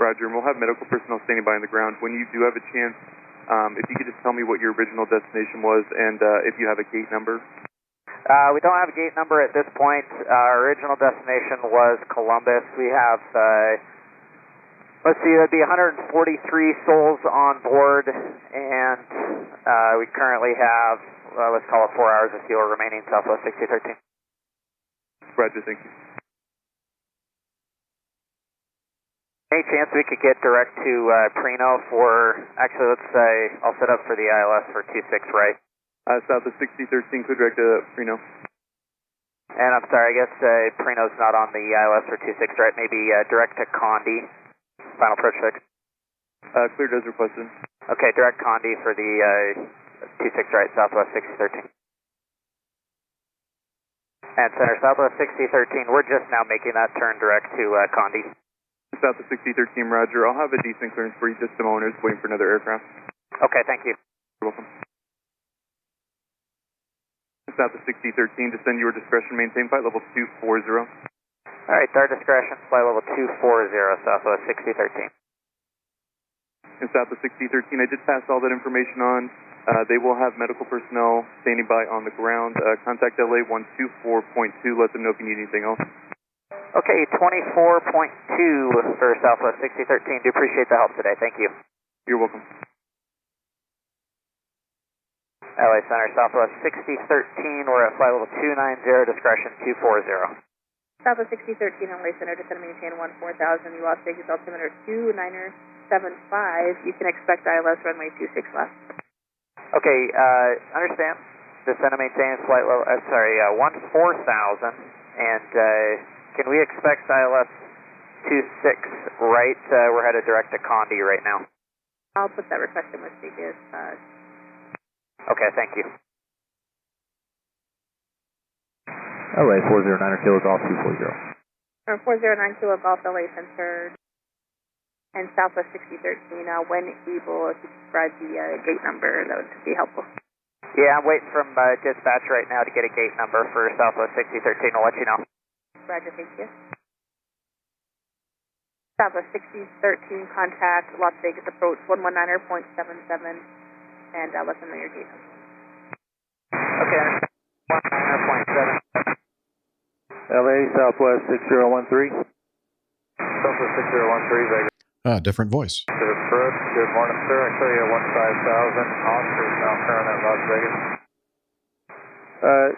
Speaker 7: Roger, and we'll have medical personnel standing by on the ground. When you do have a chance, um, if you could just tell me what your original destination was and uh, if you have a gate number.
Speaker 8: Uh, we don't have a gate number at this point. Uh, our original destination was Columbus. We have, uh, let's see, that'd be 143 souls on board, and uh, we currently have, uh, let's call it four hours of fuel remaining Southwest 6013.
Speaker 7: Roger, thank you.
Speaker 8: Any chance we could get direct to uh, Prino for, actually, let's say, I'll set up for the ILS for 26 right.
Speaker 7: Uh, Southwest 6013, clear direct to Reno.
Speaker 8: And I'm sorry, I guess uh, Prino's not on the ILS for 26 right, maybe uh, direct to Condi, final approach check.
Speaker 7: Uh, cleared as requested.
Speaker 8: Okay, direct Condi for the uh, 26 right, Southwest 6013. And center Southwest 6013, we're just now making that turn direct to uh, Condi.
Speaker 7: Southwest 6013, roger. I'll have a decent clearance for you just a moment. Just waiting for another aircraft.
Speaker 8: Okay, thank you.
Speaker 7: You're welcome. Southwest 6013, descend your discretion, maintain flight level 240.
Speaker 8: All right, our discretion, flight level 240, Southwest 6013.
Speaker 7: And Southwest 6013, I did pass all that information on. Uh, they will have medical personnel standing by on the ground. Uh, contact LA 124.2. Let them know if you need anything else.
Speaker 8: Okay, 24.2 for Southwest 6013. Do appreciate the help today. Thank you.
Speaker 7: You're welcome.
Speaker 8: LA Center, Southwest 6013. We're at flight level 290, discretion 240.
Speaker 9: Southwest 6013, LA Center, descend and maintain 14,000. You lost Vegas altimeter 2975. You can expect ILS runway 26 left.
Speaker 8: Okay, uh, understand. Descend and maintain flight level, uh, sorry, uh, 14,000. And uh, can we expect ILS 26 right? Uh, we're headed direct to Condi right now.
Speaker 9: I'll put that request in with Vegas. Uh,
Speaker 8: Okay, thank you.
Speaker 10: LA 409 Kilo Golf 240.
Speaker 9: or 409 Kilo Golf LA Center and Southwest 6013. Uh, when able, if you could provide the uh, gate number, that would be helpful.
Speaker 8: Yeah, I'm waiting from uh, dispatch right now to get a gate number for Southwest 6013. I'll let you know.
Speaker 9: Roger, thank you. Southwest 6013, contact Las Vegas approach 119.77 and uh, let them know your gate number.
Speaker 8: Okay, 119.7.
Speaker 10: LA Southwest 6013.
Speaker 8: Southwest 6013, Vegas.
Speaker 3: Ah, different voice.
Speaker 8: Sir Fred, good morning, sir. I show you 15,000. Oscar is now current at Las Vegas.
Speaker 10: Uh,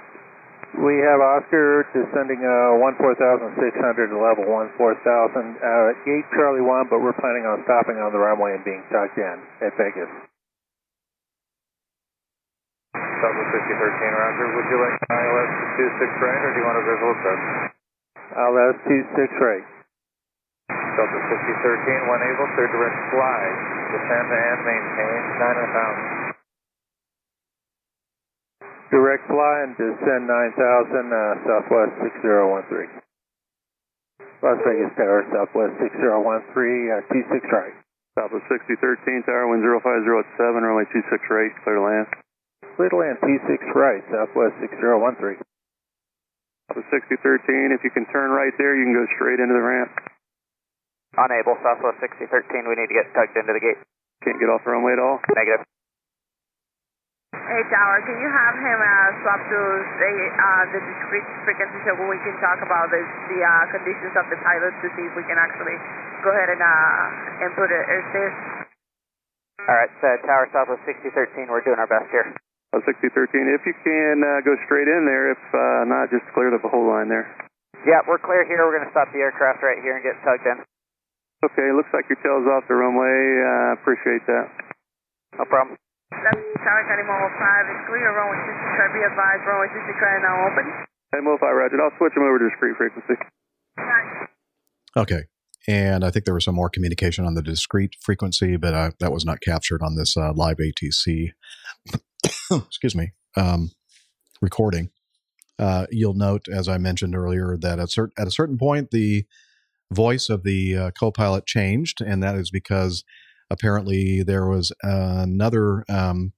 Speaker 10: we have Oscar descending uh, 14,600 to level 14,000 uh, gate Charlie 1, but we're planning on stopping on the runway and being tucked in at Vegas.
Speaker 8: Southwest 6013, Roger. Would you like ILS 26 right, or do you want a visual test?
Speaker 10: ILS 26 right.
Speaker 8: Southwest 6013, when able, clear direct fly. Descend and maintain 9,000.
Speaker 10: Direct fly and descend 9,000 uh, Southwest 6013. Las Vegas Tower, Southwest 6013, uh, 26 right.
Speaker 7: Southwest 6013, tower wind 050 at 7, runway 26 right, clear to land.
Speaker 10: Clear to land 26 right, Southwest 6013.
Speaker 7: Southwest 6013, if you can turn right there, you can go straight into the ramp.
Speaker 8: Unable, Southwest 6013, we need to get tugged into the gate.
Speaker 7: Can't get off the runway at all.
Speaker 8: Negative.
Speaker 9: Hey, Tower, can you have him uh, swap to the, uh, the discrete frequency so we can talk about the, the uh, conditions of the pilot to see if we can actually go ahead and uh, input it airspace?
Speaker 8: All right, uh, Tower Southwest 6013, we're doing our best here.
Speaker 7: Uh, 6013, if you can uh, go straight in there, if uh, not, just clear the whole line there.
Speaker 8: Yeah, we're clear here. We're going to stop the aircraft right here and get tugged in.
Speaker 7: Okay, looks like your tail's off the runway. Uh, appreciate that.
Speaker 8: No problem.
Speaker 9: Left Tower County Mobile 5 is clear. Runway 60 try be advised. Runway 60 try now open.
Speaker 7: Hey, Mo5 Roger. I'll switch them over to discrete frequency.
Speaker 3: Okay. And I think there was some more communication on the discrete frequency, but uh, that was not captured on this uh, live ATC. excuse me. Um, recording. Uh, you'll note, as I mentioned earlier, that at, cert- at a certain point, the voice of the uh, co-pilot changed, and that is because apparently there was another. Um,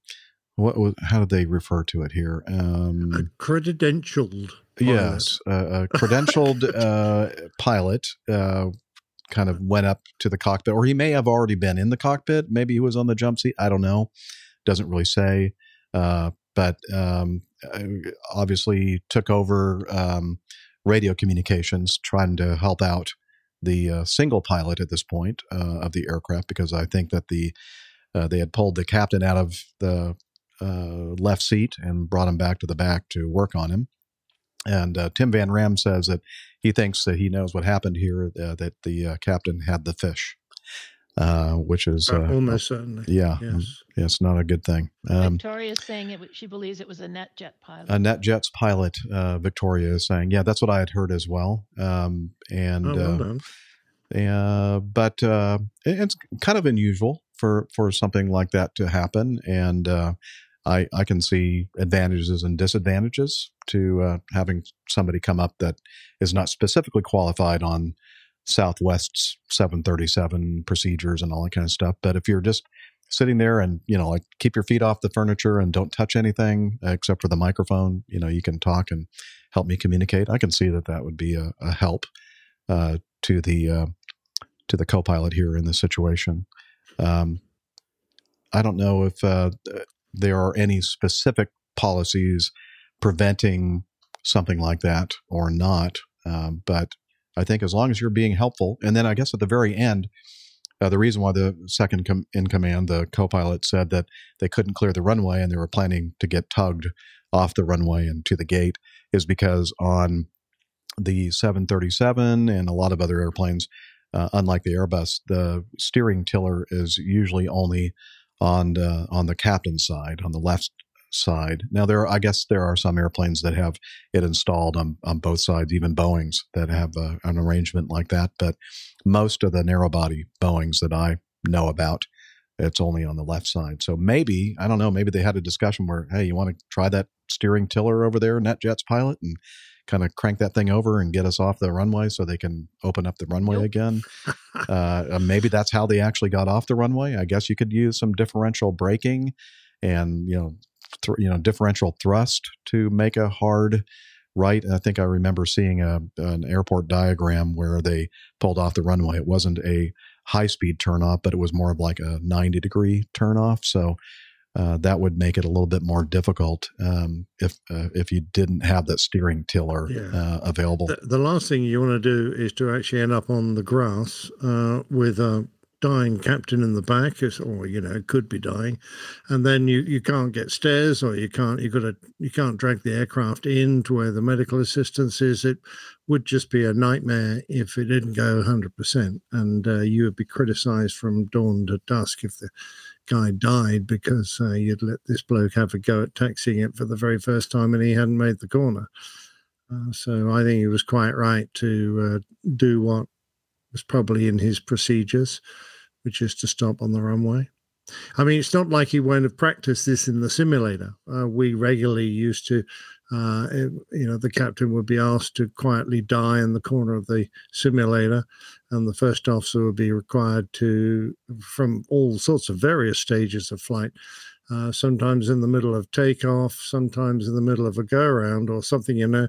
Speaker 3: what was, how did they refer to it here? Um,
Speaker 5: Credentialed.
Speaker 3: Yes, uh, a credentialed uh, pilot uh, kind of went up to the cockpit, or he may have already been in the cockpit. Maybe he was on the jump seat. I don't know. Doesn't really say. Uh, but um, obviously took over um, radio communications, trying to help out the uh, single pilot at this point uh, of the aircraft, because I think that the uh, they had pulled the captain out of the uh, left seat and brought him back to the back to work on him. And Tim Van Ram says that he thinks that he knows what happened here, that the captain had the fish, uh, which is
Speaker 5: Uh, almost certainly.
Speaker 3: Yeah,
Speaker 5: Yes.
Speaker 3: um, yeah, it's not a good thing. Um,
Speaker 6: is saying it. She believes it was a NetJet pilot.
Speaker 3: a NetJets pilot, uh, Victoria, is saying, yeah, that's what I had heard as well. Um, and
Speaker 5: Oh, well
Speaker 3: uh,
Speaker 5: done.
Speaker 3: uh, but uh, it- it's kind of unusual for for something like that to happen, and uh, I I can see advantages and disadvantages to uh, having somebody come up that is not specifically qualified on Southwest's 737 procedures and all that kind of stuff. But if you're just sitting there and you know like keep your feet off the furniture and don't touch anything except for the microphone, you know you can talk and help me communicate. I can see that that would be a, a help uh, to the uh, to the co-pilot here in this situation. Um, I don't know if uh, there are any specific policies preventing something like that or not, um, but I think as long as you're being helpful, and then I guess at the very end, uh, the reason why the second com- in command, the co-pilot, said that they couldn't clear the runway and they were planning to get tugged off the runway and to the gate is because on the 737 and a lot of other airplanes, uh, unlike the Airbus, the steering tiller is usually only on the, on the captain's side, on the left side. Now there, are, I guess there are some airplanes that have it installed on, on both sides, even Boeing's that have uh an arrangement like that. But most of the narrow body Boeing's that I know about, it's only on the left side. So maybe I don't know. Maybe they had a discussion where, hey, you want to try that steering tiller over there, NetJets pilot, and kind of crank that thing over and get us off the runway so they can open up the runway again. uh, uh, maybe that's how they actually got off the runway. I guess you could use some differential braking and you know, th- you know, differential thrust to make a hard right. I think I remember seeing a an airport diagram where they pulled off the runway. It wasn't a high speed turn off, but it was more of like a 90 degree turn off. So uh, that would make it a little bit more difficult um, if uh, if you didn't have that steering tiller
Speaker 5: Yeah.
Speaker 3: uh, available.
Speaker 5: The, the last thing you want to do is to actually end up on the grass uh, with a dying captain in the back, or you know, could be dying, and then you, you can't get stairs, or you can't you got to you can't drag the aircraft in to where the medical assistance is. It would just be a nightmare if it didn't go 100%, and uh, you would be criticised from dawn to dusk if the guy died because uh, you'd let this bloke have a go at taxiing it for the very first time and he hadn't made the corner. Uh, so I think he was quite right to uh, do what was probably in his procedures, which is to stop on the runway. I mean, it's not like he won't have practiced this in the simulator. Uh, we regularly used to, uh, you know, the captain would be asked to quietly die in the corner of the simulator, and the first officer would be required to, from all sorts of various stages of flight, uh, sometimes in the middle of takeoff, sometimes in the middle of a go around or something, you know,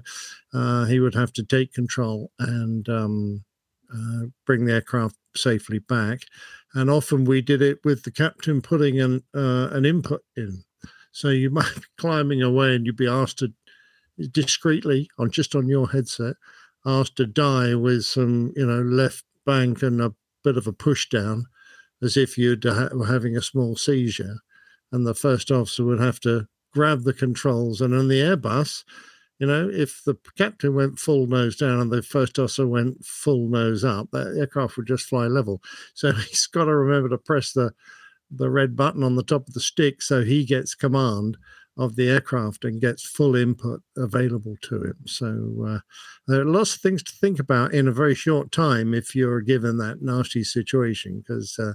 Speaker 5: uh, he would have to take control and um, uh, bring the aircraft safely back. And often we did it with the captain putting an uh, an input in. So you might be climbing away and you'd be asked to discreetly on just on your headset, asked to die with some, you know, left bank and a bit of a push down, as if you'd ha- were having a small seizure and the first officer would have to grab the controls. And on the Airbus, you know, if the captain went full nose down and the first officer went full nose up, that aircraft would just fly level. So he's got to remember to press the the red button on the top of the stick so he gets command of the aircraft and gets full input available to him. So uh, there are lots of things to think about in a very short time if you're given that nasty situation because. Uh,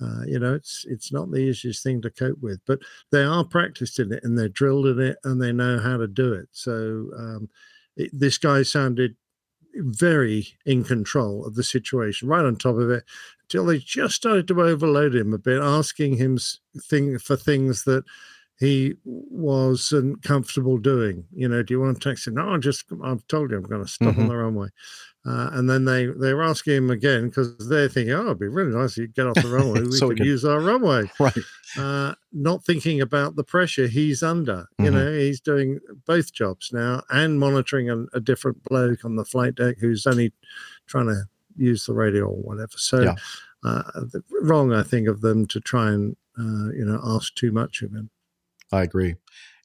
Speaker 5: uh, you know, it's it's not the easiest thing to cope with, but they are practiced in it and they're drilled in it and they know how to do it. So um, it, this guy sounded very in control of the situation, right on top of it, until they just started to overload him a bit, asking him thing for things that he wasn't comfortable doing. You know, do you want to text taxi? No, I just I've told you I'm going to stop
Speaker 3: Mm-hmm.
Speaker 5: on the runway. Uh, and then they they were asking him again because they're thinking, oh, it'd be really nice if you get off the runway. We
Speaker 3: So
Speaker 5: could
Speaker 3: can-
Speaker 5: use our runway.
Speaker 3: Right.
Speaker 5: Uh, not thinking about the pressure he's under. You
Speaker 3: Mhm.
Speaker 5: know, he's doing both jobs now and monitoring a, a different bloke on the flight deck who's only trying to use the radio or whatever. So
Speaker 3: Yeah.
Speaker 5: uh, wrong, I think, of them to try and uh, you know ask too much of him.
Speaker 3: I agree.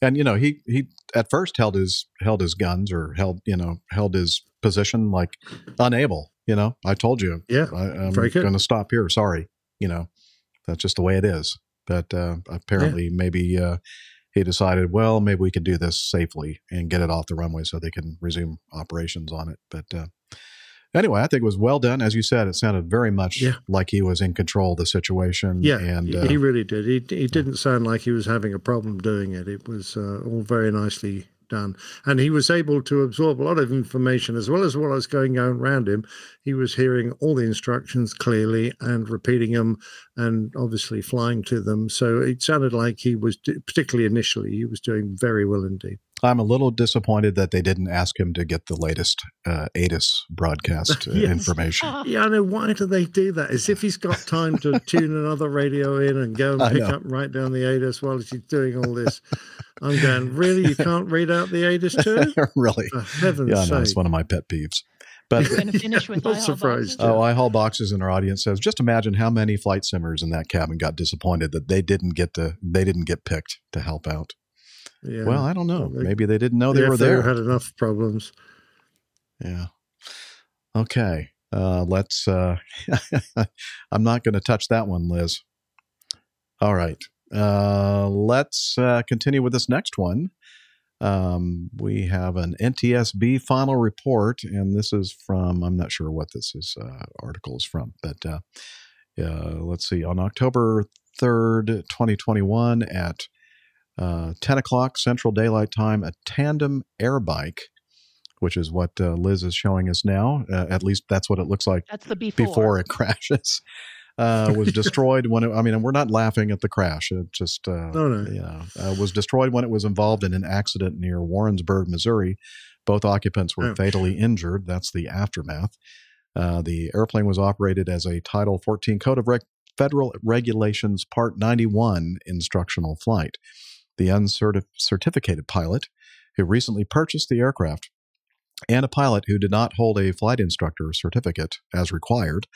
Speaker 3: And you know, he he at first held his held his guns or held you know held his position like unable. You know, I told you,
Speaker 5: Yeah,
Speaker 3: I, I'm
Speaker 5: very
Speaker 3: going to stop here. Sorry, you know, that's just the way it is. But uh, apparently, maybe uh, he decided, well, maybe we could do this safely and get it off the runway so they can resume operations on it. But uh, anyway, I think it was well done. As you said, it sounded very much
Speaker 5: Yeah.
Speaker 3: like he was in control of the situation.
Speaker 5: Yeah,
Speaker 3: and
Speaker 5: he,
Speaker 3: uh,
Speaker 5: he really did. He he didn't sound like he was having a problem doing it. It was uh, all very nicely done, and he was able to absorb a lot of information as well as what was going on around him. He was hearing all the instructions clearly and repeating them, and obviously flying to them. So it sounded like he was, particularly initially, he was doing very well indeed.
Speaker 3: I'm a little disappointed that they didn't ask him to get the latest uh, ATIS broadcast uh,
Speaker 5: Yes.
Speaker 3: information.
Speaker 5: Yeah, I know. Why do they do that? As if he's got time to tune another radio in and go and
Speaker 3: I
Speaker 5: pick
Speaker 3: know.
Speaker 5: up right down the ATIS while he's doing all this. I'm going, really? You can't read out the ATIS too?
Speaker 3: really?
Speaker 5: For heaven's
Speaker 3: Yeah, I know. It's one of my pet peeves. But
Speaker 6: You're going to finish with
Speaker 5: Not
Speaker 6: IHOL
Speaker 5: surprised.
Speaker 6: boxes?
Speaker 3: oh, I haul boxes in our audience says, just imagine how many flight simmers in that cabin got disappointed that they didn't get to they didn't get picked to help out.
Speaker 5: Yeah.
Speaker 3: Well, I don't know.
Speaker 5: They-
Speaker 3: Maybe they didn't know they
Speaker 5: the
Speaker 3: were
Speaker 5: FAA
Speaker 3: there.
Speaker 5: had enough problems.
Speaker 3: Yeah. Okay. Uh, let's. Uh, I'm not going to touch that one, Liz. All right. Uh, let's uh, continue with this next one. Um, we have an NTSB final report, and this is from. I'm not sure what this is uh, article is from, but uh, uh, let's see. On October 3rd, 2021, at uh, 10 o'clock Central Daylight Time, a tandem air bike which is what uh, Liz is showing us now. Uh, at least that's what it looks like
Speaker 6: That's the before.
Speaker 3: before it crashes. Uh, was destroyed when it, I mean, and we're not laughing at the crash. It just, uh,
Speaker 5: No, no.
Speaker 3: you know, uh, was destroyed when it was involved in an accident near Warrensburg, Missouri. Both occupants were
Speaker 5: Ouch.
Speaker 3: fatally injured. That's the aftermath. Uh, the airplane was operated as a Title 14 Code of Reg- Federal Regulations Part 91 instructional flight. The uncertificated pilot who recently purchased the aircraft and a pilot who did not hold a flight instructor certificate as required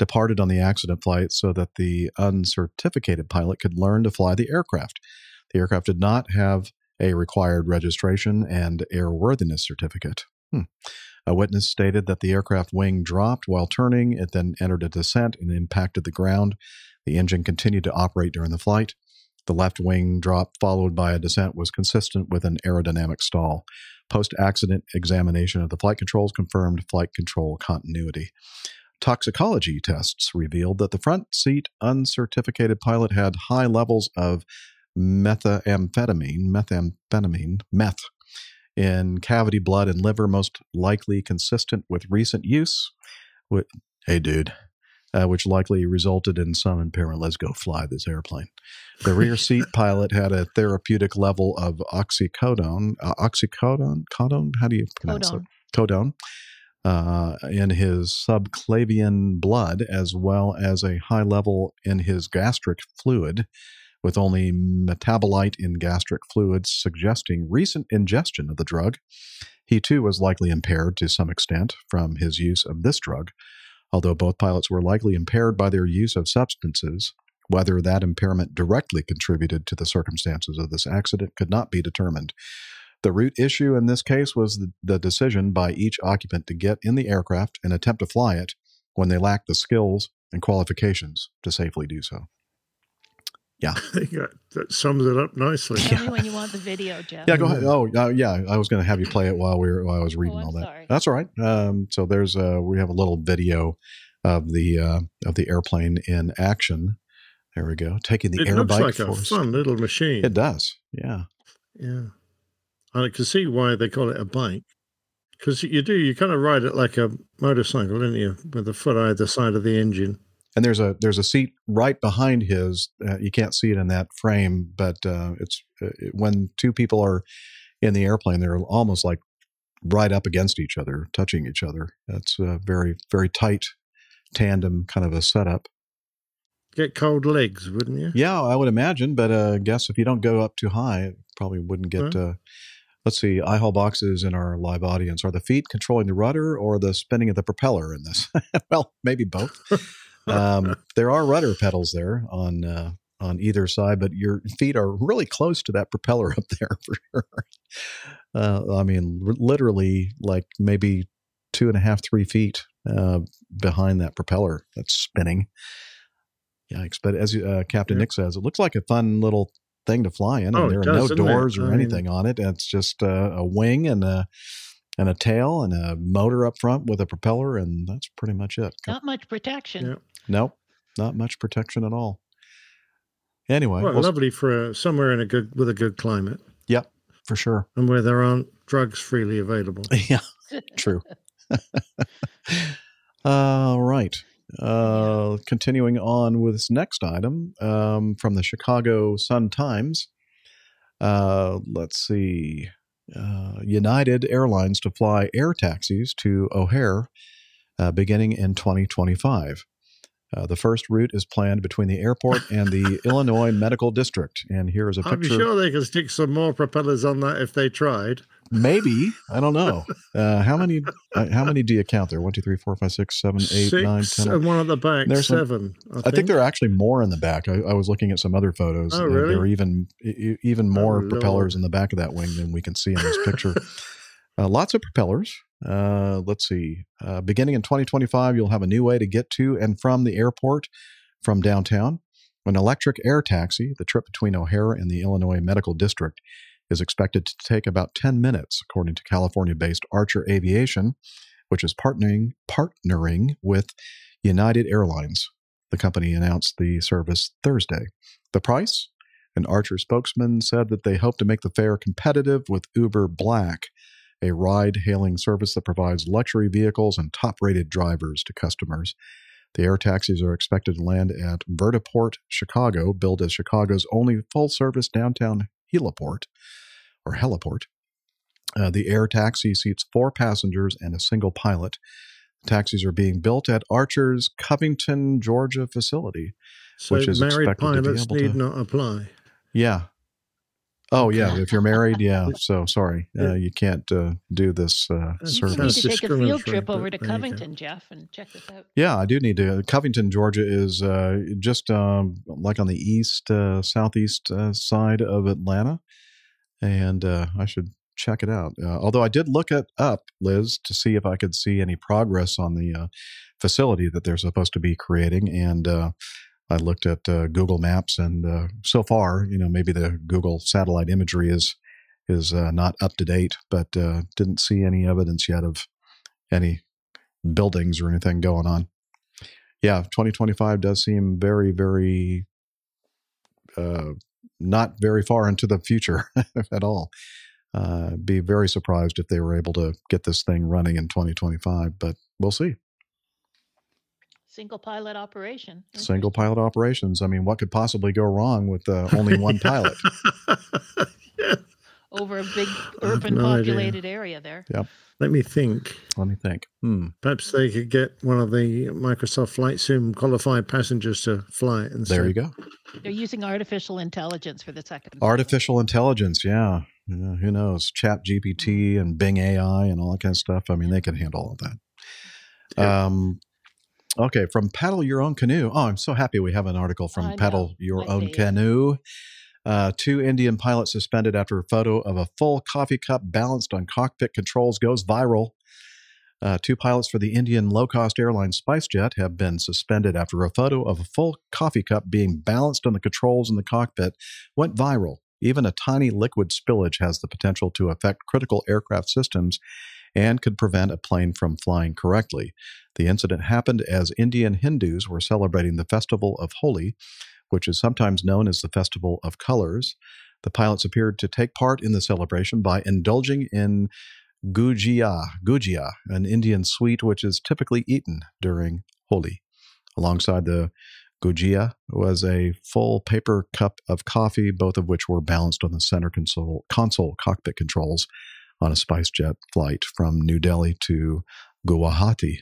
Speaker 3: departed on the accident flight so that the uncertificated pilot could learn to fly the aircraft. The aircraft did not have a required registration and airworthiness certificate. Hmm. A witness stated that the aircraft wing dropped while turning. It then entered a descent and impacted the ground. The engine continued to operate during the flight. The left wing drop, followed by a descent, was consistent with an aerodynamic stall. Post accident examination of the flight controls confirmed flight control continuity. Toxicology tests revealed that the front seat uncertificated pilot had high levels of methamphetamine, methamphetamine, meth, in cavity, blood, and liver, most likely consistent with recent use. With, hey, dude, uh, which likely resulted in some impairment. Let's go fly this airplane. The rear seat pilot had a therapeutic level of oxycodone. Uh, oxycodone? Codone? How do you pronounce
Speaker 6: Codone.
Speaker 3: it? Codone. Uh, in his subclavian blood, as well as a high level in his gastric fluid, with only metabolite in gastric fluids suggesting recent ingestion of the drug. He too was likely impaired to some extent from his use of this drug, although both pilots were likely impaired by their use of substances Whether that impairment directly contributed to the circumstances of this accident could not be determined. The root issue in this case was the, the decision by each occupant to get in the aircraft and attempt to fly it when they lacked the skills and qualifications to safely do so. Yeah.
Speaker 5: Yeah, that sums it up nicely.
Speaker 6: Tell me when you want the video, Jeff.
Speaker 3: Yeah, go ahead. Oh, uh, yeah. I was going to have you play it while we were while I was reading
Speaker 6: Oh,
Speaker 3: all that.
Speaker 6: sorry.
Speaker 3: That's all right. Um, so there's uh, we have a little video of the uh, of the airplane in action. There we go, taking the
Speaker 5: it
Speaker 3: air
Speaker 5: looks
Speaker 3: bike
Speaker 5: like a
Speaker 3: force.
Speaker 5: fun little machine.
Speaker 3: It does. Yeah.
Speaker 5: Yeah. I can see why they call it a bike. Because you do, you kind of ride it like a motorcycle, don't you? With the foot either side of the engine.
Speaker 3: And there's a there's a seat right behind his. Uh, you can't see it in that frame, but uh, it's uh, when two people are in the airplane, they're almost like right up against each other, touching each other. That's a very very tight tandem kind of a setup.
Speaker 5: Get cold legs, wouldn't you?
Speaker 3: Yeah, I would imagine, but uh, I guess if you don't go up too high, it probably wouldn't get. Uh, let's see, eye hole boxes in our live audience. Are the feet controlling the rudder or the spinning of the propeller in this? well, maybe both. um, there are rudder pedals there on uh, on either side, but your feet are really close to that propeller up there for sure. Uh, I mean, r- literally, like maybe two and a half, three feet uh, behind that propeller that's spinning. Yikes! But as uh, Captain Nick says, it looks like a fun little thing to fly in.
Speaker 5: Oh,
Speaker 3: and
Speaker 5: it
Speaker 3: there are
Speaker 5: does,
Speaker 3: no
Speaker 5: doesn't it?
Speaker 3: doors or
Speaker 5: I mean-
Speaker 3: anything on it. It's just uh, a wing and a and a tail and a motor up front with a propeller, and that's pretty much it.
Speaker 6: Not much protection.
Speaker 3: Nope, not much protection at all. Anyway,
Speaker 5: Well,
Speaker 3: well,
Speaker 5: lovely for a, somewhere in a good with a good climate
Speaker 3: Yep, for sure.
Speaker 5: and where there aren't drugs freely available.
Speaker 3: yeah, true. All right. Uh, Continuing on with this next item um, from the Chicago Sun Times. Uh, let's see. Uh, United Airlines to fly air taxis to O'Hare uh, beginning in 2025. Uh, the first route is planned between the airport and the Illinois Medical District. And here is a
Speaker 5: I'm
Speaker 3: picture.
Speaker 5: sure they could stick some more propellers on that if they tried.
Speaker 3: Maybe I don't know. Uh, how many? Uh, how many do you count there? One, two, three, four, five, six, seven, eight, nine,
Speaker 5: Six
Speaker 3: ten.
Speaker 5: and one at the back,
Speaker 3: There's some-
Speaker 5: seven. I,
Speaker 3: I think there are actually more in the back. I, I was looking at some other photos.
Speaker 5: Oh,
Speaker 3: Uh,
Speaker 5: really?
Speaker 3: There are even even more
Speaker 5: Oh,
Speaker 3: propellers
Speaker 5: Lord.
Speaker 3: in the back of that wing than we can see in this picture. uh, lots of propellers. Uh, let's see. Uh, beginning in 2025, you'll have a new way to get to and from the airport from downtown. An electric air taxi, the trip between O'Hare and the Illinois Medical District, is expected to take about 10 minutes, according to California based Archer Aviation, which is partnering, partnering with United Airlines. The company announced the service Thursday. The price? An Archer spokesman said that they hope to make the fare competitive with Uber Black, a ride hailing service that provides luxury vehicles and top rated drivers to customers. The air taxis are expected to land at Vertiport, Chicago, billed as Chicago's only full service downtown heliport or heliport. Uh, the air taxi seats four passengers and a single pilot. Taxis are being built at Archer's Covington, Georgia facility,
Speaker 5: so
Speaker 3: which is
Speaker 5: married
Speaker 3: expected to be
Speaker 5: pilots
Speaker 3: able
Speaker 5: need
Speaker 3: to.
Speaker 5: not apply.
Speaker 3: Yeah. Oh, yeah. If you're married, yeah. So sorry, uh, you can't uh, do this uh,
Speaker 6: You need
Speaker 3: service.
Speaker 6: to take a field trip over to
Speaker 5: there you go.
Speaker 6: Covington, Jeff, and check this out.
Speaker 3: Yeah, I do need to. Covington, Georgia is uh, just um, like on the east, uh, southeast uh, side of Atlanta. And uh, I should check it out. Uh, although I did look it up, Liz, to see if I could see any progress on the uh, facility that they're supposed to be creating. And uh, I looked at uh, Google Maps, and uh, so far, you know, maybe the Google satellite imagery is is uh, not up to date, but uh, didn't see any evidence yet of any buildings or anything going on. Yeah, 2025 does seem very, very uh, not very far into the future at all. Uh, be very surprised if they were able to get this thing running in 2025, but we'll see.
Speaker 6: Single pilot operation.
Speaker 3: Single pilot operations. I mean, what could possibly go wrong with uh, only one pilot?
Speaker 6: Over a big urban
Speaker 5: no idea.
Speaker 6: populated area there.
Speaker 3: Yep.
Speaker 5: Let me think.
Speaker 3: Let me think. Hmm.
Speaker 5: Perhaps they could get one of the Microsoft Flight Sim qualified passengers to fly it. And
Speaker 3: There
Speaker 5: say,
Speaker 3: you go.
Speaker 6: They're using artificial intelligence for the second.
Speaker 3: Artificial intelligence. Yeah. Yeah, who knows? Chat GPT and Bing AI and all that kind of stuff. I mean, they could handle all that. Um, Okay, from Paddle Your Own Canoe. Oh, I'm so happy we have an article from
Speaker 6: I know.
Speaker 3: Paddle Your
Speaker 6: I
Speaker 3: Own
Speaker 6: see.
Speaker 3: Canoe. Uh, two Indian pilots suspended after a photo of a full coffee cup balanced on cockpit controls goes viral. Uh, two pilots for the Indian low cost airline SpiceJet have been suspended after a photo of a full coffee cup being balanced on the controls in the cockpit went viral. Even a tiny liquid spillage has the potential to affect critical aircraft systems and could prevent a plane from flying correctly. The incident happened as Indian Hindus were celebrating the festival of Holi, which is sometimes known as the Festival of Colors. The pilots appeared to take part in the celebration by indulging in gujia, gujia, an Indian sweet which is typically eaten during Holi. Alongside the gujia was a full paper cup of coffee, both of which were balanced on the center console, console cockpit controls on a SpiceJet flight from New Delhi to Guwahati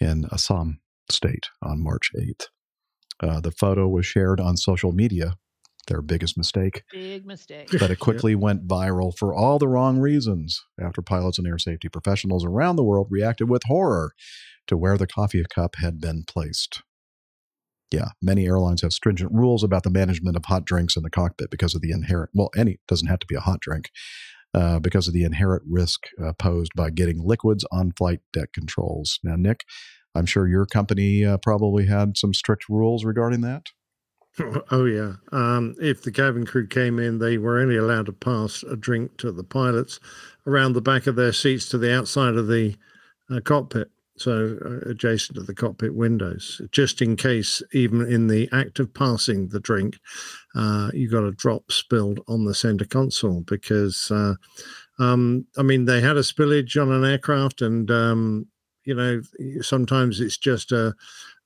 Speaker 3: in Assam state on March 8th. Uh, the photo was shared on social media, their biggest mistake,
Speaker 6: Big mistake.
Speaker 3: but it quickly went viral for all the wrong reasons after pilots and air safety professionals around the world reacted with horror to where the coffee cup had been placed. Yeah, many airlines have stringent rules about the management of hot drinks in the cockpit because of the inherent, well, any doesn't have to be a hot drink, uh, because of the inherent risk uh, posed by getting liquids on flight deck controls. Now, Nick, I'm sure your company uh, probably had some strict rules regarding that.
Speaker 5: Oh yeah. Um, if the cabin crew came in, they were only allowed to pass a drink to the pilots around the back of their seats to the outside of the uh, cockpit, so uh, adjacent to the cockpit windows, just in case, even in the act of passing the drink, uh, you got a drop spilled on the center console. Because, uh, um, I mean, they had a spillage on an aircraft, and um, you know, sometimes it's just a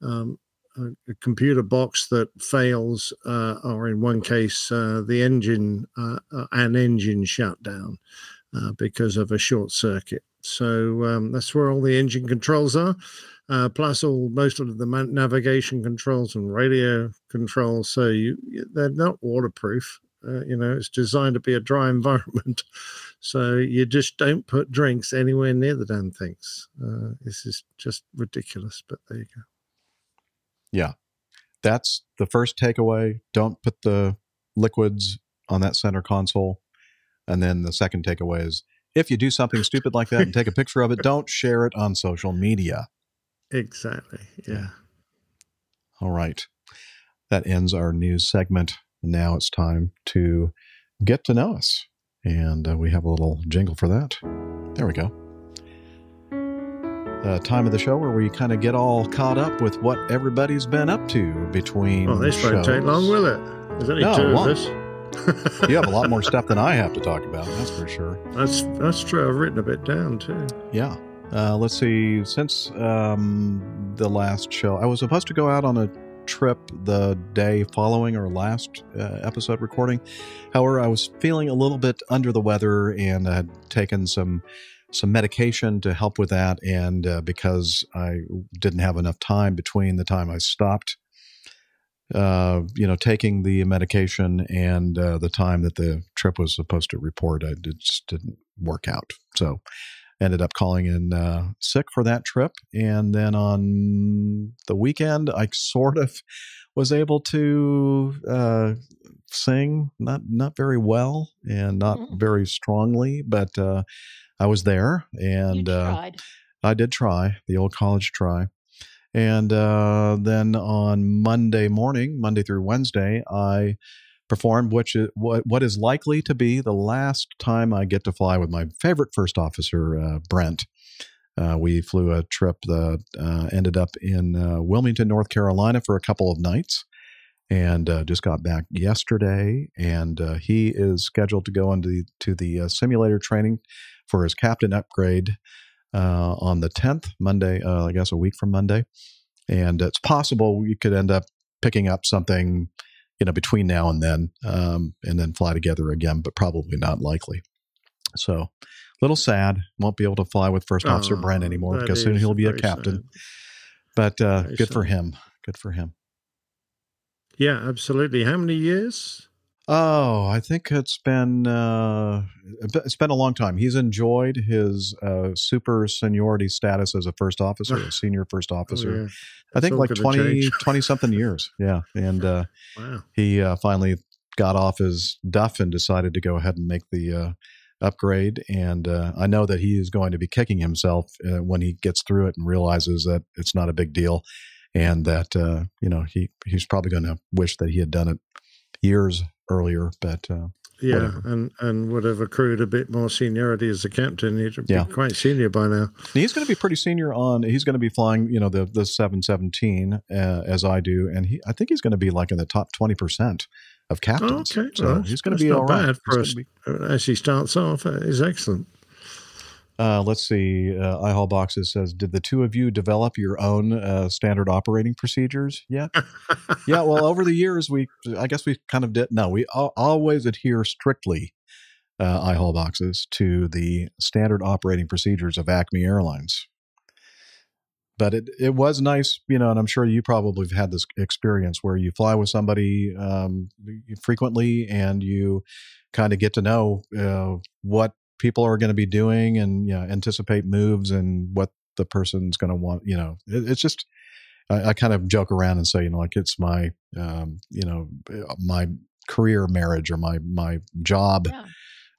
Speaker 5: um, a, a computer box that fails, uh, or in one case, uh, the engine, uh, an engine shut down uh, because of a short circuit. So um, that's where all the engine controls are, uh, plus all most of the navigation controls and radio controls. So you, they're not waterproof. Uh, you know, it's designed to be a dry environment. So you just don't put drinks anywhere near the damn things. Uh, this is just ridiculous, but there you go.
Speaker 3: Yeah. That's the first takeaway. Don't put the liquids on that center console. And then the second takeaway is if you do something stupid like that and take a picture of it, don't share it on social media.
Speaker 5: Exactly. Yeah.
Speaker 3: All right. That ends our news segment. Now it's time to get to know us. And uh, we have a little jingle for that. There we go. Uh, time of the show where we kind of get all caught up with what everybody's been up to between.
Speaker 5: Oh, this won't take long, will it? There's only
Speaker 3: No,
Speaker 5: two of us.
Speaker 3: you have a lot more stuff than I have to talk about. That's for sure.
Speaker 5: That's that's true. I've written a bit down too.
Speaker 3: Yeah. Uh, let's see. Since um, the last show, I was supposed to go out on a trip the day following our last uh, episode recording. However, I was feeling a little bit under the weather and had taken some some medication to help with that. And uh, because I didn't have enough time between the time I stopped, uh, you know, taking the medication and uh, the time that the trip was supposed to report, I did, just didn't work out. So ended up calling in uh, sick for that trip. And then on the weekend, I sort of was able to uh, sing, not not very well and not very strongly, but uh, I was there and uh. I did try the old college try. And uh, then on Monday morning, Monday through Wednesday, I performed which is, what, what is likely to be the last time I get to fly with my favorite first officer, uh, Brent. Uh, we flew a trip that uh, ended up in uh, Wilmington, North Carolina for a couple of nights and uh, just got back yesterday. And he is scheduled to go into the, to the simulator training for his captain upgrade uh, on the 10th, Monday, uh, I guess a week from Monday. And it's possible we could end up picking up something, you know, between now and then, um, and then fly together again, but probably not likely. So, a little sad. Won't be able to fly with First Officer
Speaker 5: Oh,
Speaker 3: Brent anymore because soon he'll be a captain. But uh, good for him. Good for him.
Speaker 5: Yeah, absolutely. How many years?
Speaker 3: Oh, I think it's been uh, it's been a long time. He's enjoyed his uh, super seniority status as a first officer, a senior first officer.
Speaker 5: Oh, yeah.
Speaker 3: I think like
Speaker 5: gonna
Speaker 3: 20, 20 something years. Yeah, and uh,
Speaker 5: Wow.
Speaker 3: he uh, finally got off his duff and decided to go ahead and make the uh, upgrade. And uh, I know that he is going to be kicking himself uh, when he gets through it and realizes that it's not a big deal, and that uh, you know he he's probably going to wish that he had done it years earlier. But uh,
Speaker 5: Yeah,
Speaker 3: whatever.
Speaker 5: and and would have accrued a bit more seniority as a captain. He'd be
Speaker 3: Yeah.
Speaker 5: quite senior by now.
Speaker 3: He's going to be pretty senior on. He's going to be flying, you know, the the seven seventeen uh, as I do, and he I think he's going to be like in the top twenty percent of captains.
Speaker 5: okay,
Speaker 3: so
Speaker 5: well,
Speaker 3: he's going to be all right.
Speaker 5: bad
Speaker 3: He's
Speaker 5: for us.
Speaker 3: be-
Speaker 5: As he starts off, uh, is excellent.
Speaker 3: Uh, let's see. Uh, iHall Boxes says, "Did the two of you develop your own uh, standard operating procedures yet?" yeah. Well, over the years, we I guess we kind of did. No, we al- always adhere strictly, uh, iHall Boxes, to the standard operating procedures of Acme Airlines. But it it was nice, you know, and I'm sure you probably have had this experience where you fly with somebody um, frequently and you kind of get to know uh, what people are going to be doing and you know, anticipate moves and what the person's going to want. You know, it, it's just I, I kind of joke around and say, you know, like it's my um, you know my career marriage or my my job.
Speaker 6: Yeah.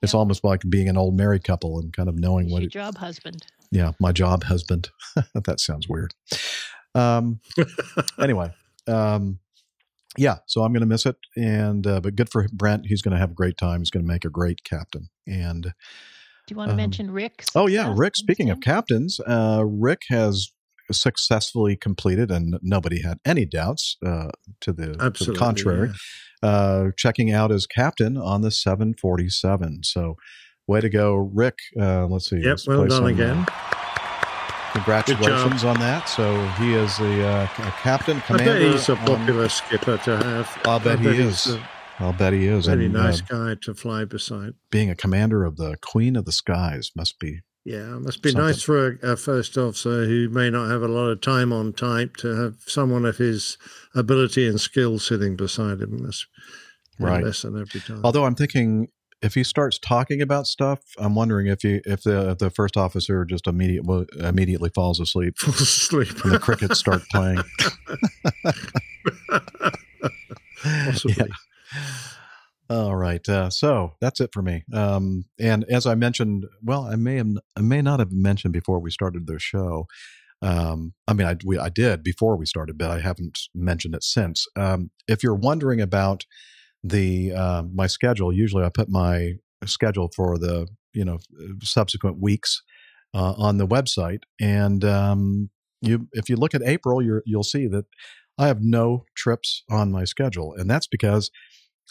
Speaker 3: It's almost like being an old married couple and kind of knowing what
Speaker 6: Your
Speaker 3: it,
Speaker 6: job husband.
Speaker 3: yeah, my job husband. that sounds weird. Um, anyway, um, yeah, so I'm going to miss it, and uh, but good for Brent. He's going to have a great time. He's going to make a great captain. And
Speaker 6: Do you want to
Speaker 3: Um,
Speaker 6: mention Rick?
Speaker 3: oh yeah. Rick. Speaking of captains, uh, Rick has successfully completed, and nobody had any doubts uh, to the to the
Speaker 5: Absolutely,
Speaker 3: contrary. Uh, checking out as captain on the 747. So, way to go, Rick. Uh, let's see.
Speaker 5: Yep,
Speaker 3: let's
Speaker 5: well done
Speaker 3: some, uh,
Speaker 5: again.
Speaker 3: Congratulations on that. So he is the uh, a captain,
Speaker 5: I bet he's a
Speaker 3: on-
Speaker 5: popular skipper to have.
Speaker 3: I'll bet he
Speaker 5: he's
Speaker 3: is.
Speaker 5: a
Speaker 3: I'll bet he is.
Speaker 5: Very
Speaker 3: and
Speaker 5: nice
Speaker 3: uh,
Speaker 5: guy to fly beside.
Speaker 3: being a commander of the Queen of the Skies must be.
Speaker 5: Yeah, it must be
Speaker 3: Something.
Speaker 5: nice for a, a first officer who may not have a lot of time on type to have someone of his ability and skill sitting beside him. That's
Speaker 3: Right.
Speaker 5: lesson every time.
Speaker 3: Although I'm thinking if he starts talking about stuff, I'm wondering if he if the the first officer just immediate, well, immediately falls asleep.
Speaker 5: Falls asleep.
Speaker 3: And the crickets start playing.
Speaker 5: Possibly.
Speaker 3: Yeah. Right. Uh, so that's it for me. Um, and as I mentioned, well, I may have, I may not have mentioned before we started the show. Um, I mean, I, we, I did before we started, but I haven't mentioned it since. Um, if you're wondering about the uh, my schedule, usually I put my schedule for the you know subsequent weeks uh, on the website, and um, you if you look at April, you're, you'll see that I have no trips on my schedule, and that's because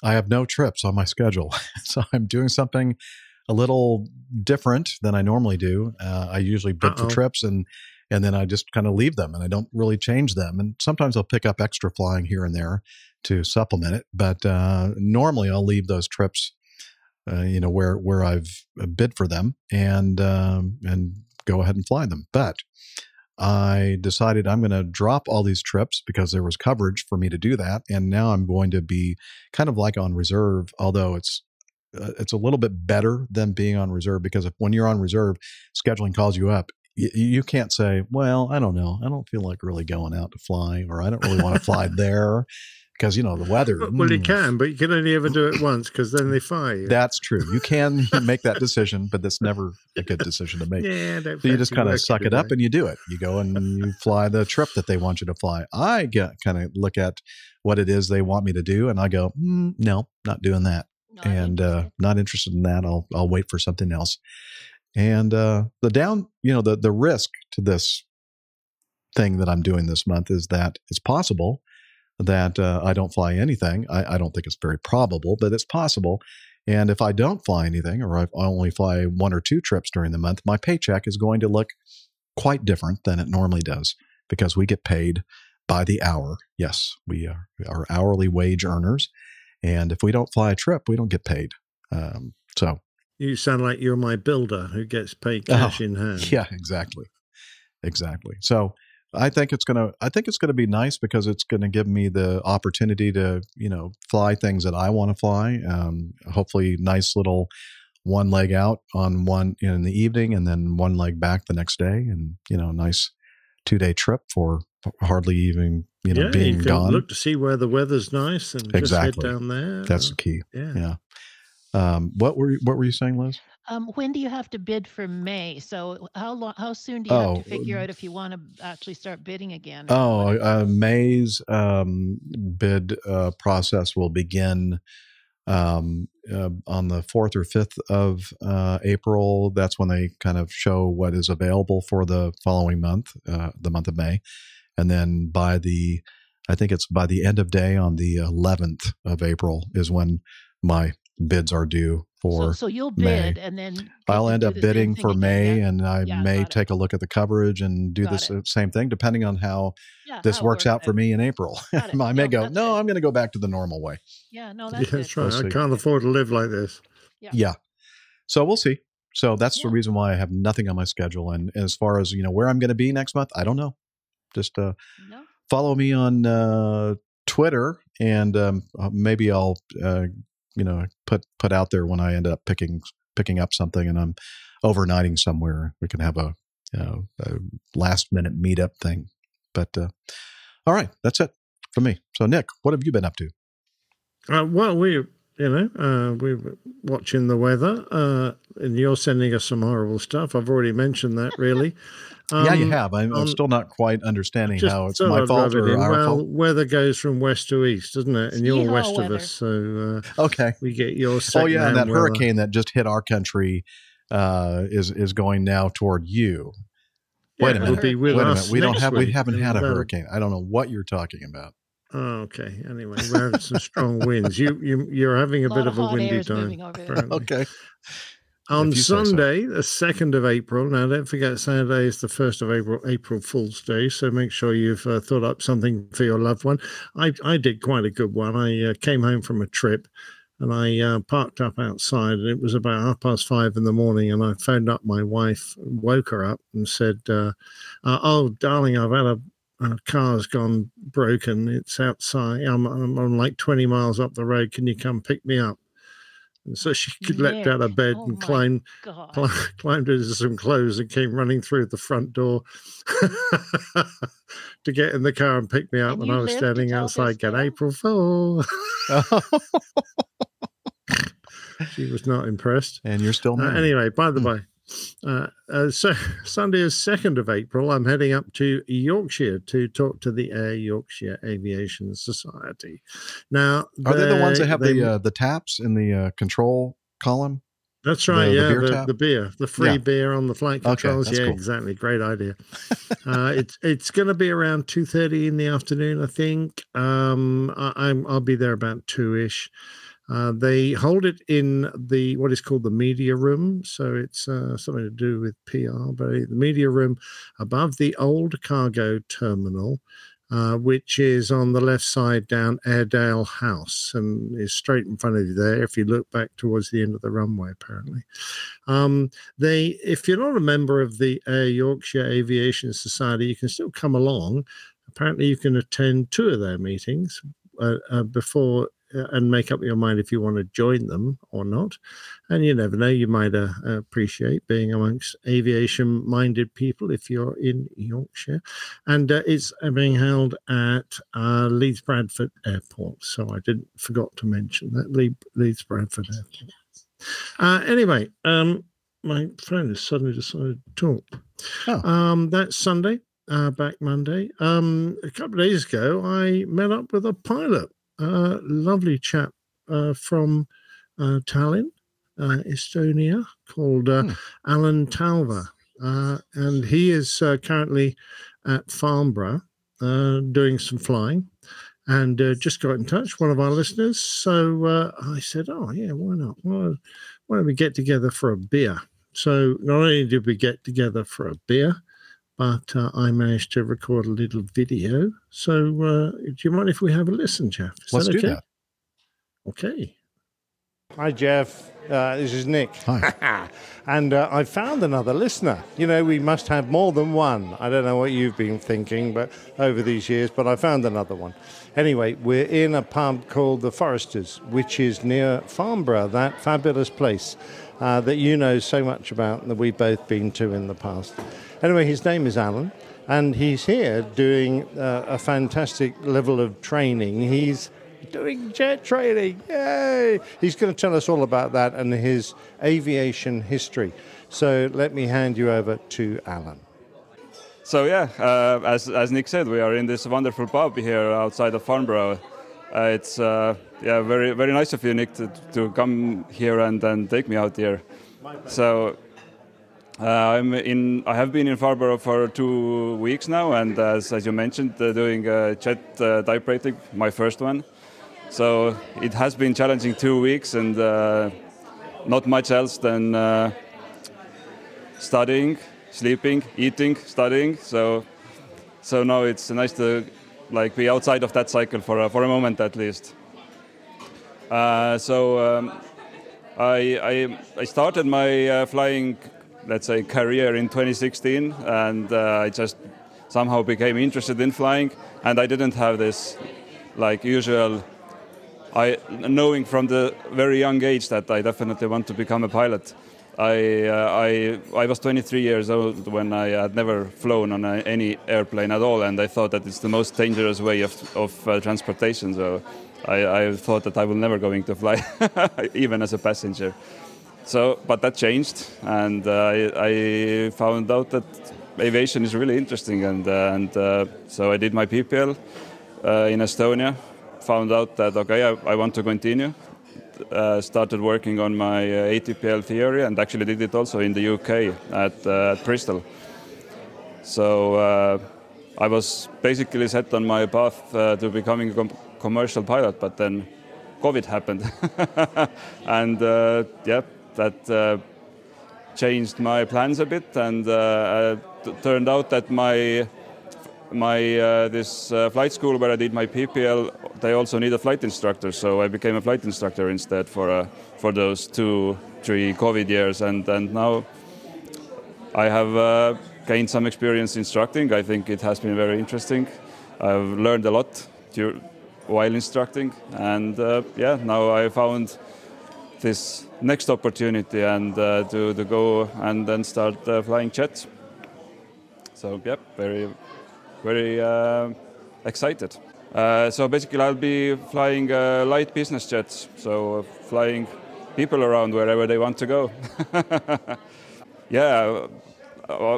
Speaker 3: I have no trips on my schedule. so I'm doing something a little different than I normally do. Uh, I usually bid for trips and and then I just kind of leave them and I don't really change them. And sometimes I'll pick up extra flying here and there to supplement it, but uh, normally I'll leave those trips, uh, you know, where where I've bid for them and um, and go ahead and fly them. But I decided I'm going to drop all these trips because there was coverage for me to do that, and now I'm going to be kind of like on reserve, although it's uh, it's a little bit better than being on reserve because if when you're on reserve, scheduling calls you up. You, you can't say, "Well, I don't know. I don't feel like really going out to fly, or I don't really want to fly there," because you know the weather.
Speaker 5: well, you
Speaker 3: mm,
Speaker 5: can, but you can only ever do it once because then they fire you.
Speaker 3: That's true. You can make that decision, but that's never a good decision to make.
Speaker 5: Yeah,
Speaker 3: so you just kind of suck it up and you do it. You go and you fly the trip that they want you to fly. I get kind of look at what it is they want me to do, and I go, mm, no, not doing that, and uh, not interested in that. I'll I'll wait for something else. And uh, the down, you know, the the risk to this thing that I'm doing this month is that it's possible that uh, I don't fly anything. I, I don't think it's very probable, but it's possible. And if I don't fly anything, or I only fly one or two trips during the month, my paycheck is going to look quite different than it normally does because we get paid by the hour. Yes, we are, we are hourly wage earners. And if we don't fly a trip, we don't get paid. Um, so,
Speaker 5: You sound like you're my builder who gets paid cash in hand.
Speaker 3: Oh, yeah, exactly. Exactly. So I think it's gonna. I think it's gonna be nice because it's gonna give me the opportunity to, you know, fly things that I want to fly. Um, hopefully, nice little one leg out on one in the evening, and then one leg back the next day, and you know, nice two day trip for hardly even you know
Speaker 5: yeah,
Speaker 3: being
Speaker 5: you
Speaker 3: gone.
Speaker 5: look to see where the weather's nice and
Speaker 3: Exactly.
Speaker 5: just head down there.
Speaker 3: That's the key.
Speaker 5: yeah.
Speaker 3: Yeah. Um, what were you, what were you saying, Liz?
Speaker 6: Um, when do you have to bid for May? So how long? How soon do you have
Speaker 3: Oh,
Speaker 6: to figure out if you want to actually start bidding again?
Speaker 3: Oh, uh, May's um, bid uh, process will begin um, uh, on the fourth or fifth of uh, April. That's when they kind of show what is available for the following month, uh, the month of May, and then by the, I think it's by the end of day on the eleventh of April is when my bids are due for.
Speaker 6: so you'll
Speaker 3: May.
Speaker 6: bid and then
Speaker 3: I'll end up bidding for May,
Speaker 6: yeah?
Speaker 3: and I
Speaker 6: Yeah,
Speaker 3: may
Speaker 6: got it.
Speaker 3: take a look at the coverage and do
Speaker 6: Got
Speaker 3: the
Speaker 6: it.
Speaker 3: same thing, depending on how
Speaker 6: Yeah,
Speaker 3: this
Speaker 6: how
Speaker 3: works
Speaker 6: works
Speaker 3: out for me in April. I may
Speaker 6: No,
Speaker 3: go,
Speaker 6: that's
Speaker 3: no, I'm going to go back to the normal way.
Speaker 6: Yeah, no, that's good.
Speaker 5: that's right.
Speaker 3: We'll
Speaker 5: I can't afford to live like this.
Speaker 3: Yeah. So we'll see. So that's the reason why I have nothing on my schedule. And as far as you know, where I'm going to be next month, I don't know. Just uh, follow me on uh, Twitter, and um, uh, maybe I'll uh, you know put put out there when I end up picking picking up something, and I'm overnighting somewhere. We can have a you know a last minute meetup thing. But uh, all right, that's it for me. So Nick, what have you been up to?
Speaker 5: Uh, well, we, you know, uh, we were watching the weather, uh, and you're sending us some horrible stuff. I've already mentioned that, really.
Speaker 3: Yeah, you
Speaker 5: Um,
Speaker 3: have. I'm, I'm
Speaker 5: um,
Speaker 3: still not quite understanding
Speaker 5: just
Speaker 3: how it's
Speaker 5: thought
Speaker 3: my
Speaker 5: I'd
Speaker 3: fault
Speaker 5: rub
Speaker 3: or
Speaker 5: in.
Speaker 3: our
Speaker 5: well,
Speaker 3: fault.
Speaker 5: weather goes from west to east, doesn't it? And you're
Speaker 6: Yeehaw
Speaker 5: west of us, so uh,
Speaker 3: okay,
Speaker 5: we get your.
Speaker 3: Oh yeah, and that
Speaker 5: weather.
Speaker 3: hurricane that just hit our country uh, is is going now toward you. Wait
Speaker 5: Yeah,
Speaker 3: a minute.
Speaker 5: be with
Speaker 3: Wait a minute. We don't
Speaker 5: next
Speaker 3: have. We haven't had a
Speaker 5: Well,
Speaker 3: hurricane. I don't know what you're talking about.
Speaker 5: Oh, okay. Anyway, we're having some strong winds. You you you're having a,
Speaker 6: Lot
Speaker 5: bit
Speaker 6: of
Speaker 5: of a windy
Speaker 6: air's
Speaker 5: time.
Speaker 6: moving over there.
Speaker 5: apparently.
Speaker 3: Okay.
Speaker 5: On
Speaker 3: say so.
Speaker 5: Sunday, the second of April. Now, don't forget Saturday is the first of April, April Fool's Day. So make sure you've uh, thought up something for your loved one. I I did quite a good one. I uh, came home from a trip, and I uh, parked up outside, and it was about half past five in the morning. And I phoned up my wife, woke her up, and said, uh, uh, "Oh, darling, I've had a." A car's gone broken. It's outside. I'm, I'm, I'm like 20 miles up the road. Can you come pick me up? And so she leapt out of bed
Speaker 6: oh
Speaker 5: and
Speaker 6: my
Speaker 5: climbed
Speaker 6: God.
Speaker 5: climbed into some clothes and came running through the front door to get in the car and pick me up.
Speaker 6: And
Speaker 5: And,
Speaker 6: you
Speaker 5: I was standing outside going, April Fool. she was not impressed.
Speaker 3: and you're still
Speaker 5: Uh, anyway, by the
Speaker 3: Hmm.
Speaker 5: by, uh, uh, so Sunday is second of April. I'm heading up to Yorkshire to talk to the Air Yorkshire Aviation Society. Now,
Speaker 3: Are they the ones that have
Speaker 5: they-
Speaker 3: the uh, the taps in the uh, control column?
Speaker 5: That's right.
Speaker 3: the- the
Speaker 5: yeah,
Speaker 3: beer
Speaker 5: the, the beer, the free
Speaker 3: Yeah.
Speaker 5: beer on the flight controls.
Speaker 3: that's
Speaker 5: yeah,
Speaker 3: cool.
Speaker 5: exactly. Great idea. uh, it's it's going to be around two thirty in the afternoon, I think. Um, I, I'm I'll be there about two ish. Uh, they hold it in the what is called the media room, so it's uh, something to do with PR. But the media room above the old cargo terminal, uh, which is on the left side down Airedale House and is straight in front of you there. If you look back towards the end of the runway, apparently. Um, they, if you're not a member of the Air Yorkshire Aviation Society, you can still come along. Apparently, you can attend two of their meetings uh, uh, before and make up your mind if you want to join them or not. And you never know, you might uh, appreciate being amongst aviation minded people if you're in Yorkshire. And uh, it's being held at uh, Leeds Bradford Airport. So I didn't forgot to mention that Le- Leeds Bradford Airport. Uh, anyway, um, my phone has suddenly decided to talk. Um, that's Sunday, uh, back Monday. Um, a couple of days ago, I met up with a pilot, a lovely chap uh, from uh, Tallinn, uh, Estonia, called uh, Alan Talva. Uh, and he is uh, currently at Farnborough uh, doing some flying and uh, just got in touch, one of our listeners. So uh, I said, Oh, yeah, why not? Why, why don't we get together for a beer? So not only did we get together for a beer, but uh, I managed to record a little video. So uh, do you mind if we have a listen, Jeff? Is
Speaker 3: Let's do
Speaker 5: okay?
Speaker 3: that.
Speaker 5: Okay. Hi, Jeff. Uh, this is Nick.
Speaker 3: Hi.
Speaker 5: and uh, I found another listener. You know, we must have more than one. I don't know what you've been thinking, but over these years, but I found another one. Anyway, we're in a pub called the Foresters, which is near Farnborough, that fabulous place uh, that you know so much about that we've both been to in the past. Anyway, his name is Alan, and he's here doing uh, a fantastic level of training. He's doing jet training. Yay! He's going to tell us all about that and his aviation history. So let me hand you over to Alan.
Speaker 11: So yeah, uh, as, as Nick said, we are in this wonderful pub here outside of Farnborough. Uh, it's uh, yeah very very nice of you, Nick, to, to come here and, and take me out here. So uh, I'm in. I have been in Farnborough for two weeks now, and as, as you mentioned, uh, doing a chat uh, type rating, my first one. So it has been challenging two weeks, and uh, not much else than uh, studying, sleeping, eating, studying. So so now it's nice to like be outside of that cycle for for a moment at least. Uh, so um, I, I I started my uh, flying let's say career in 2016 and uh, I just somehow became interested in flying and I didn't have this like usual I knowing from the very young age that I definitely want to become a pilot. I, uh, I, I was 23 years old when I had never flown on a, any airplane at all, and I thought that it's the most dangerous way of, of uh, transportation. So I, I thought that I will never going to fly, even as a passenger. So, but that changed, and uh, I, I, found out that aviation is really interesting, and uh, and uh, so I did my PPL uh, in Estonia. Found out that okay, I, I want to continue. Uh, started working on my uh, ATPL theory, and actually did it also in the UK at, at Bristol. So I was basically set on my path to becoming a commercial pilot, but then COVID happened, and yeah that uh, changed my plans a bit, and uh, turned out that my my uh, this uh, flight school where I did my PPL, they also need a flight instructor, so I became a flight instructor instead for uh, for those two three COVID years, and and now I have uh, gained some experience instructing. I think it has been very interesting. I've learned a lot while instructing, and yeah, now I found this next opportunity and uh, to, to go and then start uh, flying jets. So, yeah, very, very uh, excited. Uh, so basically, I'll be flying uh, light business jets, so uh, flying people around wherever they want to go. yeah.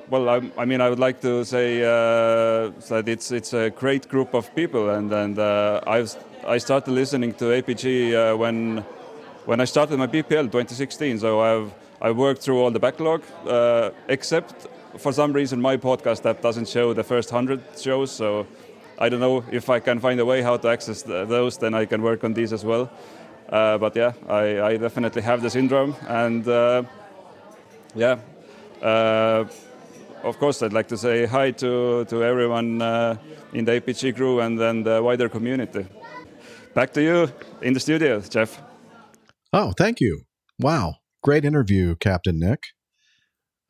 Speaker 11: Well, I, I, mean, I would like to say that it's it's a great group of people, and and I've I started listening to APG when when I started my PPL 2016. So I've I worked through all the backlog, uh, except for some reason my podcast app doesn't show the first hundred shows. So I don't know if I can find a way how to access the, those. Then I can work on these as well. Uh, but yeah, I, I, definitely have the syndrome, and uh, yeah. Uh, of course, I'd like to say hi to, to everyone uh, in the APG crew and then the wider community. Back to you in the studio, Jeff.
Speaker 3: Oh, thank you. Wow. Great interview, Captain Nick.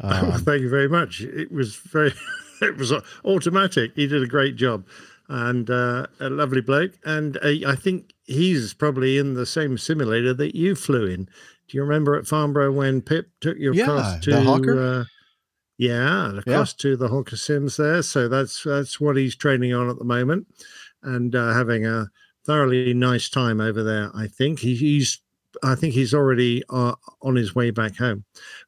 Speaker 5: Um, oh, thank you very much. It was very, it was automatic. He did a great job and uh, a lovely bloke. And uh, I think he's probably in the same simulator that you flew in. Do you remember at Farnborough when Pip took you
Speaker 3: yeah,
Speaker 5: across to
Speaker 3: the Hawker?
Speaker 5: Uh, yeah, across yeah. to the Hawker Sims there. So that's that's what he's training on at the moment, and uh, having a thoroughly nice time over there. I think he, he's I think he's already uh, on his way back home.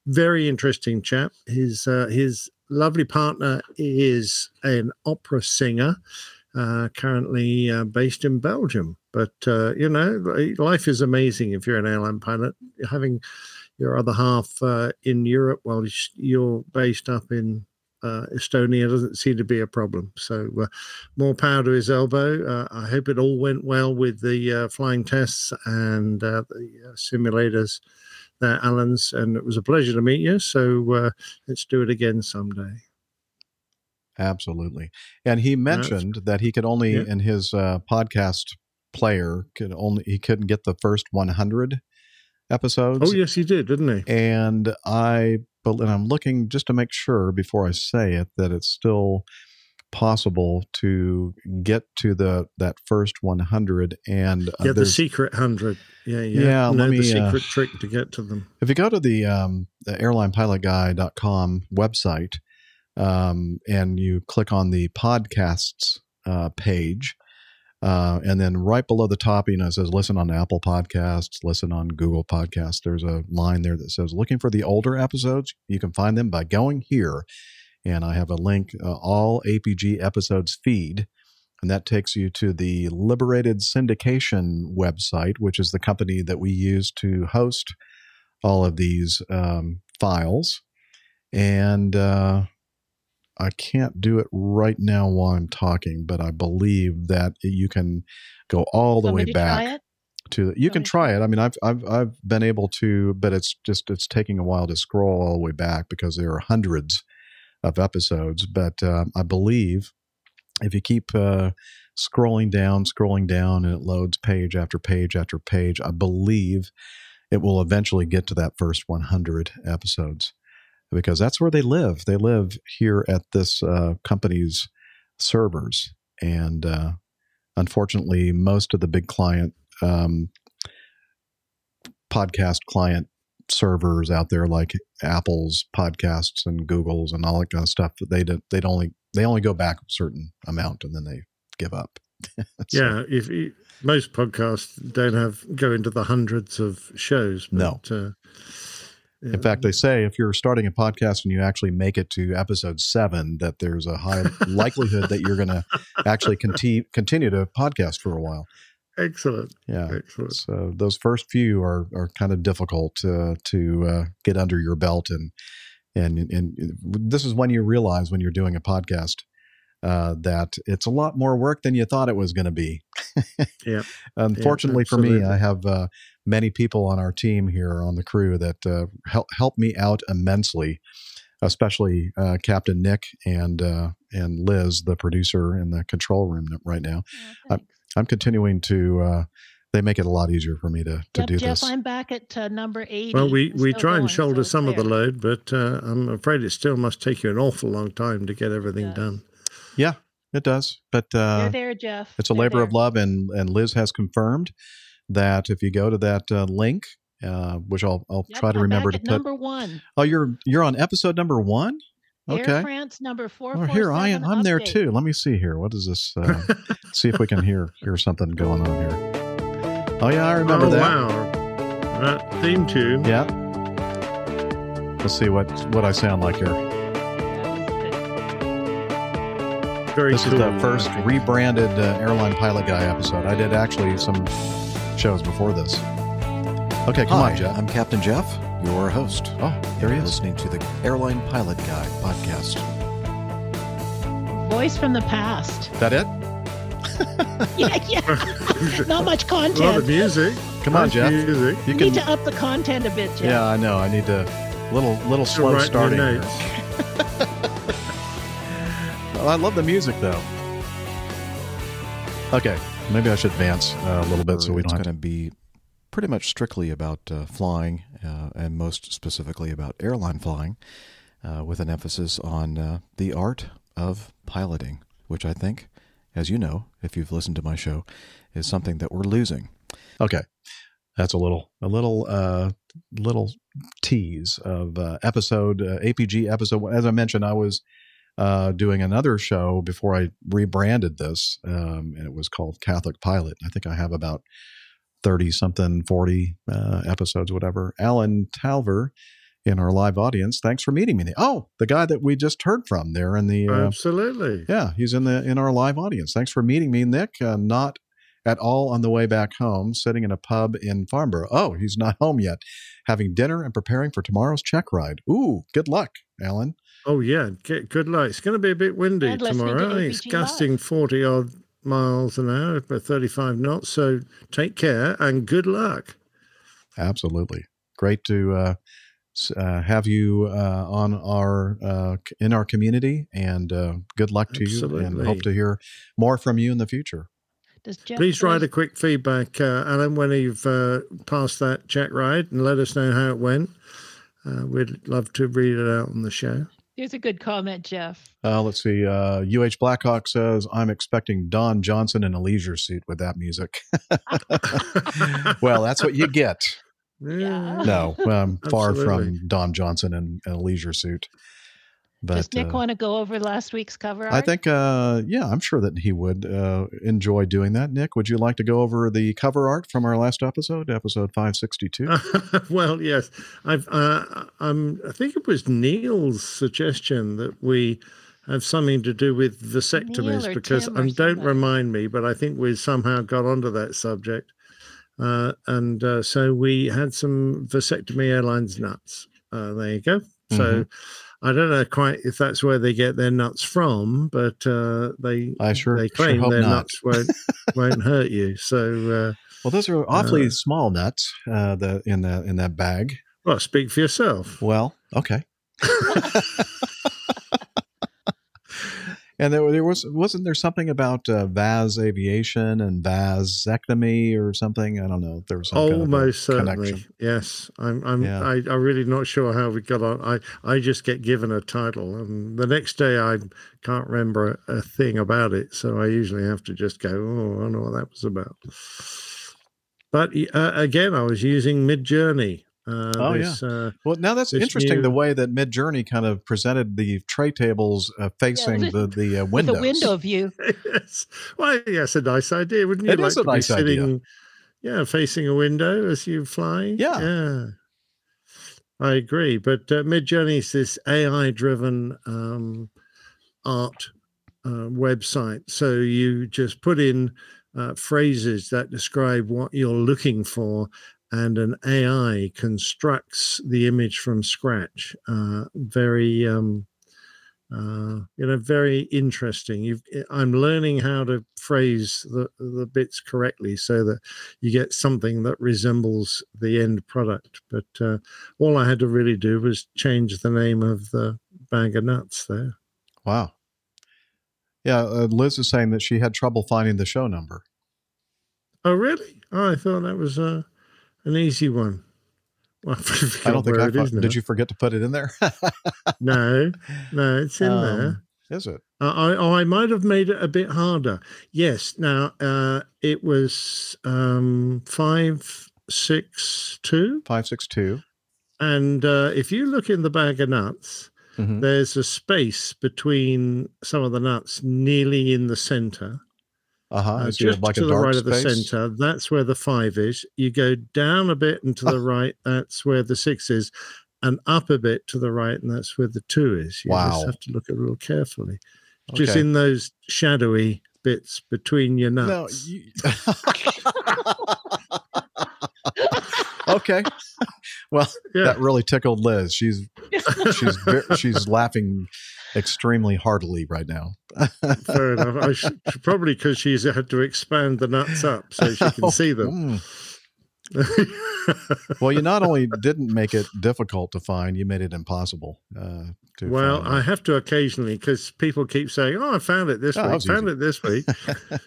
Speaker 5: Very interesting chap. His uh, his lovely partner is an opera singer, uh, currently uh, based in Belgium. But uh, you know, life is amazing if you're an airline pilot. Having your other half uh, in Europe while you're based up in uh, Estonia doesn't seem to be a problem. So uh, more power to his elbow. Uh, I hope it all went well with the uh, flying tests and uh, the uh, simulators there, Alan's. And it was a pleasure to meet you. So let's do it again someday.
Speaker 3: Absolutely. And he mentioned that he could only yeah. in his podcast player could only he couldn't get the first 100 episodes.
Speaker 5: Oh yes, he did, didn't he?
Speaker 3: And I, but and I'm looking just to make sure before I say it that it's still possible to get to the that first 100 and uh,
Speaker 5: Yeah, the secret hundred. Yeah, yeah.
Speaker 3: Yeah,
Speaker 5: know
Speaker 3: let me,
Speaker 5: the
Speaker 3: uh,
Speaker 5: secret trick to get to them.
Speaker 3: If you go to the, um, the airlinepilotguy.com website um, and you click on the podcasts uh, page, uh, and then right below the top, you know, it says listen on Apple Podcasts, listen on Google Podcasts. There's a line there that says looking for the older episodes. You can find them by going here. And I have a link, uh, all APG episodes feed. And that takes you to the Liberated Syndication website, which is the company that we use to host all of these um, files. And uh, I can't do it right now while I'm talking, but I believe that you can go all the way back to you can try it. I mean, I've I've I've been able to, but it's just it's taking a while to scroll all the way back because there are hundreds of episodes. But um, I believe if you keep uh, scrolling down, scrolling down, and it loads page after page after page, I believe it will eventually get to that first 100 episodes because that's where they live. They live here at this uh, company's servers, and uh, unfortunately, most of the big client um, podcast client servers out there, like Apple's podcasts and Google's and all that kind of stuff, they don't, they'd only they only go back a certain amount and then they give up. So-
Speaker 5: yeah, if you, most podcasts don't have go into the hundreds of shows.
Speaker 3: No.
Speaker 5: But, uh,
Speaker 3: In fact, they say if you're starting a podcast and you actually make it to episode seven, that there's a high likelihood that you're going to actually conti- continue to podcast for a while.
Speaker 5: excellent.
Speaker 3: Yeah.
Speaker 5: Excellent.
Speaker 3: So those first few are are kind of difficult uh, to uh, get under your belt, and and and this is when you realize when you're doing a podcast uh, that it's a lot more work than you thought it was going to be.
Speaker 5: Yeah.
Speaker 3: Unfortunately for me. I have uh, many people on our team here on the crew that uh, help help me out immensely, especially uh, Captain Nick and uh, and Liz, the producer in the control room right now. I'm, I'm continuing to. Uh, they make it a lot easier for me to to
Speaker 6: Yep,
Speaker 3: do
Speaker 6: Jeff,
Speaker 3: this.
Speaker 6: I'm back at uh, number 80.
Speaker 5: Well, we, we
Speaker 6: Still
Speaker 5: try and shoulder
Speaker 6: so
Speaker 5: some of the load, but uh, I'm afraid it still must take you an awful long time to get everything done.
Speaker 3: Yeah, it does. But uh,
Speaker 6: They're there, Jeff.
Speaker 3: it's a
Speaker 6: They're
Speaker 3: labor of love, and and Liz has confirmed that if you go to that uh, link, uh, which I'll I'll
Speaker 6: Yep,
Speaker 3: try to
Speaker 6: I'm
Speaker 3: remember
Speaker 6: back
Speaker 3: to
Speaker 6: at
Speaker 3: put.
Speaker 6: number one.
Speaker 3: Oh, you're you're on episode number one. Okay.
Speaker 6: Air
Speaker 3: Okay.
Speaker 6: France number four.
Speaker 3: Oh, here I am. I'm there too. Let me see here. What is this? Uh, see if we can hear hear something going on here. Oh yeah, I remember
Speaker 5: oh,
Speaker 3: that.
Speaker 5: wow. That theme tune.
Speaker 3: Yeah. Let's see what what I sound like here.
Speaker 5: Very
Speaker 3: this
Speaker 5: cool,
Speaker 3: is the first rebranded uh, airline pilot guy episode. I did actually some shows before this. Okay, come
Speaker 12: Hi,
Speaker 3: on, Jeff.
Speaker 12: I'm Captain Jeff, your host.
Speaker 3: Oh, there he
Speaker 12: You're
Speaker 3: is.
Speaker 12: Listening to the Airline Pilot Guy podcast.
Speaker 6: Voice from the past.
Speaker 3: That it?
Speaker 6: Yeah, yeah. Not much content.
Speaker 5: lot of music.
Speaker 3: Come on, Jeff.
Speaker 5: Music.
Speaker 3: You
Speaker 6: Need to up the content a bit, Jeff.
Speaker 3: Yeah, I know. I need to little little
Speaker 5: Still
Speaker 3: slow
Speaker 5: writing your
Speaker 3: starting. Well, I love the music though. Okay, maybe I should advance uh, a little bit so we
Speaker 12: it's
Speaker 3: don't have
Speaker 12: going to be pretty much strictly about uh, flying, uh, and most specifically about airline flying, uh, with an emphasis on uh, the art of piloting, which I think, as you know, if you've listened to my show, is something that we're losing.
Speaker 3: Okay, that's a little a little uh, little tease of uh, episode uh, APG episode. As I mentioned, I was uh, doing another show before I rebranded this, um, and it was called Catholic Pilot. I think I have about thirty something, forty uh, episodes, whatever. Alan Talver. In our live audience, thanks for meeting me. Oh, the guy that we just heard from there in the uh,
Speaker 5: Absolutely.
Speaker 3: yeah, he's in the in our live audience. Thanks for meeting me, Nick. Uh, not at all on the way back home, sitting in a pub in Farnborough. Oh, he's not home yet, having dinner and preparing for tomorrow's check ride. Ooh, good luck, Alan.
Speaker 5: Oh yeah, Get, good luck. It's going to be a bit windy
Speaker 6: And listening to
Speaker 5: tomorrow. It's
Speaker 6: APG
Speaker 5: gusting forty odd miles an hour, about thirty-five knots. So take care and good luck.
Speaker 3: Absolutely, great to uh, uh, have you uh, on our uh, in our community, and uh, good luck to you. And
Speaker 5: Absolutely.
Speaker 3: hope to hear more from you in the future.
Speaker 6: Jeff
Speaker 5: Please write a quick feedback, uh, Alan, when you've uh, passed that check ride, and let us know how it went. Uh, we'd love to read it out on the show.
Speaker 6: Here's a good comment, Jeff.
Speaker 3: Uh, let's see. Uh, UH Blackhawk says, I'm expecting Don Johnson in a leisure suit with that music. well, that's what you get.
Speaker 5: Yeah.
Speaker 3: No, I'm far
Speaker 5: Absolutely.
Speaker 3: from Don Johnson in, in a leisure suit. But
Speaker 6: Does Nick
Speaker 3: uh,
Speaker 6: want to go over last week's cover art?
Speaker 3: I think, uh, yeah, I'm sure that he would uh, enjoy doing that. Nick, would you like to go over the cover art from our last episode, episode 562?
Speaker 5: well, yes, I've. Uh, I'm. I think it was Neil's suggestion that we have something to do with vasectomies
Speaker 6: Neil
Speaker 5: because
Speaker 6: Tim or
Speaker 5: um, don't remind me, but I think we somehow got onto that subject, uh, and uh, so we had some vasectomy airlines nuts. Uh, there you go. So.
Speaker 3: Mhm.
Speaker 5: I don't know quite if that's where they get their nuts from, but uh, they
Speaker 3: I sure-
Speaker 5: they claim
Speaker 3: hope
Speaker 5: their
Speaker 3: not.
Speaker 5: nuts won't won't hurt you. So uh,
Speaker 3: Well, those are awfully
Speaker 5: Uh,
Speaker 3: small nuts uh, the, in, the, in that bag.
Speaker 5: well, speak for yourself.
Speaker 3: Well, okay. and there, there was wasn't there something about uh, Vaz aviation and vasectomy or something? I don't know. There was some kind of a
Speaker 5: Almost certainly,
Speaker 3: connection.
Speaker 5: yes. I'm. I'm.
Speaker 3: Yeah.
Speaker 5: I, I'm really not sure how we got on. I. I just get given a title, and the next day I can't remember a, a thing about it. So I usually have to just go. Oh, I don't know what that was about. But uh, again, I was using Midjourney. Uh,
Speaker 3: Oh,
Speaker 5: this, Uh,
Speaker 3: Well, now that's interesting.
Speaker 5: new-
Speaker 3: The way that Midjourney kind of presented the tray tables uh, facing
Speaker 6: with-
Speaker 3: the the uh,
Speaker 6: With
Speaker 3: windows.
Speaker 6: a window view.
Speaker 5: yes. Well, yes, a nice idea, wouldn't you?
Speaker 3: It
Speaker 5: like
Speaker 3: is a
Speaker 5: to
Speaker 3: nice
Speaker 5: be
Speaker 3: idea.
Speaker 5: sitting, yeah, facing a window as you fly.
Speaker 3: Yeah.
Speaker 5: yeah. I agree, but uh, Midjourney is this AI-driven um, art uh, website. So you just put in uh, phrases that describe what you're looking for, and an AI constructs the image from scratch. Uh, very um, uh, you know, very interesting. You've, I'm learning how to phrase the, the bits correctly so that you get something that resembles the end product. But uh, all I had to really do was change the name of the bag of nuts there.
Speaker 3: Wow. Yeah, uh, Liz is saying that she had trouble finding the show number.
Speaker 5: Oh, really? Oh, I thought that was uh, an easy one. Well,
Speaker 3: I don't think I
Speaker 5: it is
Speaker 3: fu-
Speaker 5: now.
Speaker 3: did. You forget to put it in there?
Speaker 5: No, no, it's in there.
Speaker 3: Um, Is it?
Speaker 5: I, oh, I might have made it a bit harder. Yes. Now uh, it was um, five six two,
Speaker 3: Five six two.
Speaker 5: and uh, if you look in the bag of nuts,
Speaker 3: Mhm.
Speaker 5: there's a space between some of the nuts, nearly in the center.
Speaker 3: Uh-huh.
Speaker 5: Uh, just
Speaker 3: like
Speaker 5: to the right of the center, that's where the five is. You go down a bit and to the right, that's where the six is, and up a bit to the right, and that's where the two is. You
Speaker 3: Wow.
Speaker 5: just have to look at it real carefully. Just
Speaker 3: Okay.
Speaker 5: in those shadowy bits between your
Speaker 3: No.
Speaker 5: nuts.
Speaker 3: You... okay. Well,
Speaker 5: Yeah.
Speaker 3: that really tickled Liz. She's she's she's laughing extremely heartily right now.
Speaker 5: Fair enough. I should, probably because she's had to expand the nuts up so she can see them.
Speaker 3: Mm. well, you not only didn't make it difficult to find, you made it impossible uh, to
Speaker 5: Well. I have to occasionally because people keep saying, "Oh, I found it this
Speaker 3: Oh,
Speaker 5: week. Found
Speaker 3: easy.
Speaker 5: it this week."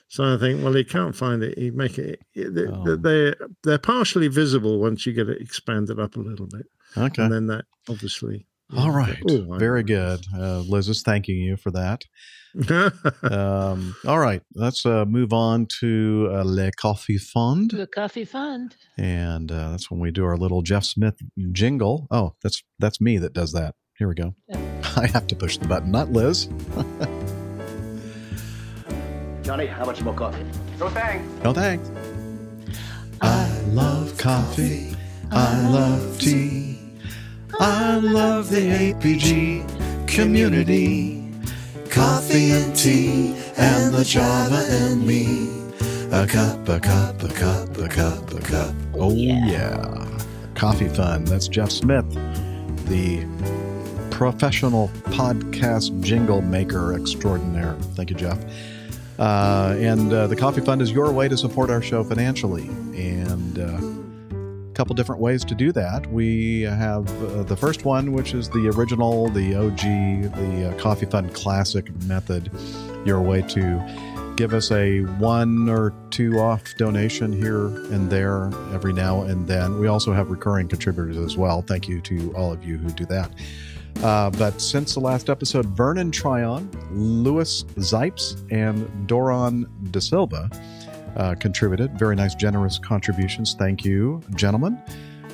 Speaker 5: so I think, well, you can't find it. You make it. they-
Speaker 3: Oh.
Speaker 5: They're they're partially visible once you get it expanded up a little bit,
Speaker 3: Okay.
Speaker 5: and then that obviously.
Speaker 3: All right.
Speaker 5: Oh, I
Speaker 3: Very good. Uh, Liz is thanking you for that. um, all right. Let's uh, move on to uh, Le Coffee Fund.
Speaker 6: The coffee fund.
Speaker 3: And uh, that's when we do our little Jeff Smith jingle. Oh, that's that's me that does that. Here we go. I have to push the button, not Liz.
Speaker 13: Johnny, how much more coffee? No thanks.
Speaker 3: No thanks. I love coffee. I love tea. I love the APG community. Coffee and tea and the Java and me. A cup, a cup, a cup, a cup, a cup. Oh, yeah. Coffee Fun. That's Jeff Smith, the professional podcast jingle maker extraordinaire. Thank you, Jeff. Uh, and uh, the Coffee Fund is your way to support our show financially. And uh, couple different ways to do that. We have uh, the first one, which is the original, the OG, the uh, Coffee Fund Classic method, your way to give us a one or two off donation here and there every now and then. We also have recurring contributors as well. Thank you to all of you who do that. Uh, but since the last episode, Vernon Tryon, Louis Zipes, and Doron De Silva uh, contributed. Very nice, generous contributions. Thank you, gentlemen,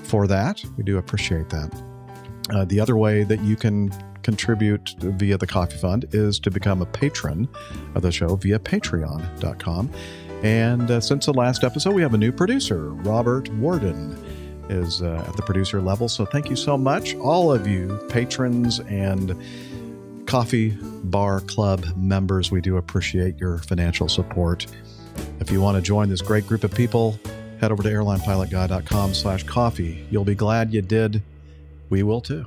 Speaker 3: for that. We do appreciate that. Uh, the other way that you can contribute via the Coffee Fund is to become a patron of the show via patreon.com. And uh, since the last episode, we have a new producer, Robert Warden is uh, at the producer level. So thank you so much, all of you patrons and coffee bar club members. We do appreciate your financial support. If you want to join this great group of people, head over to airlinepilotguy.com slash coffee. You'll be glad you did. We will too.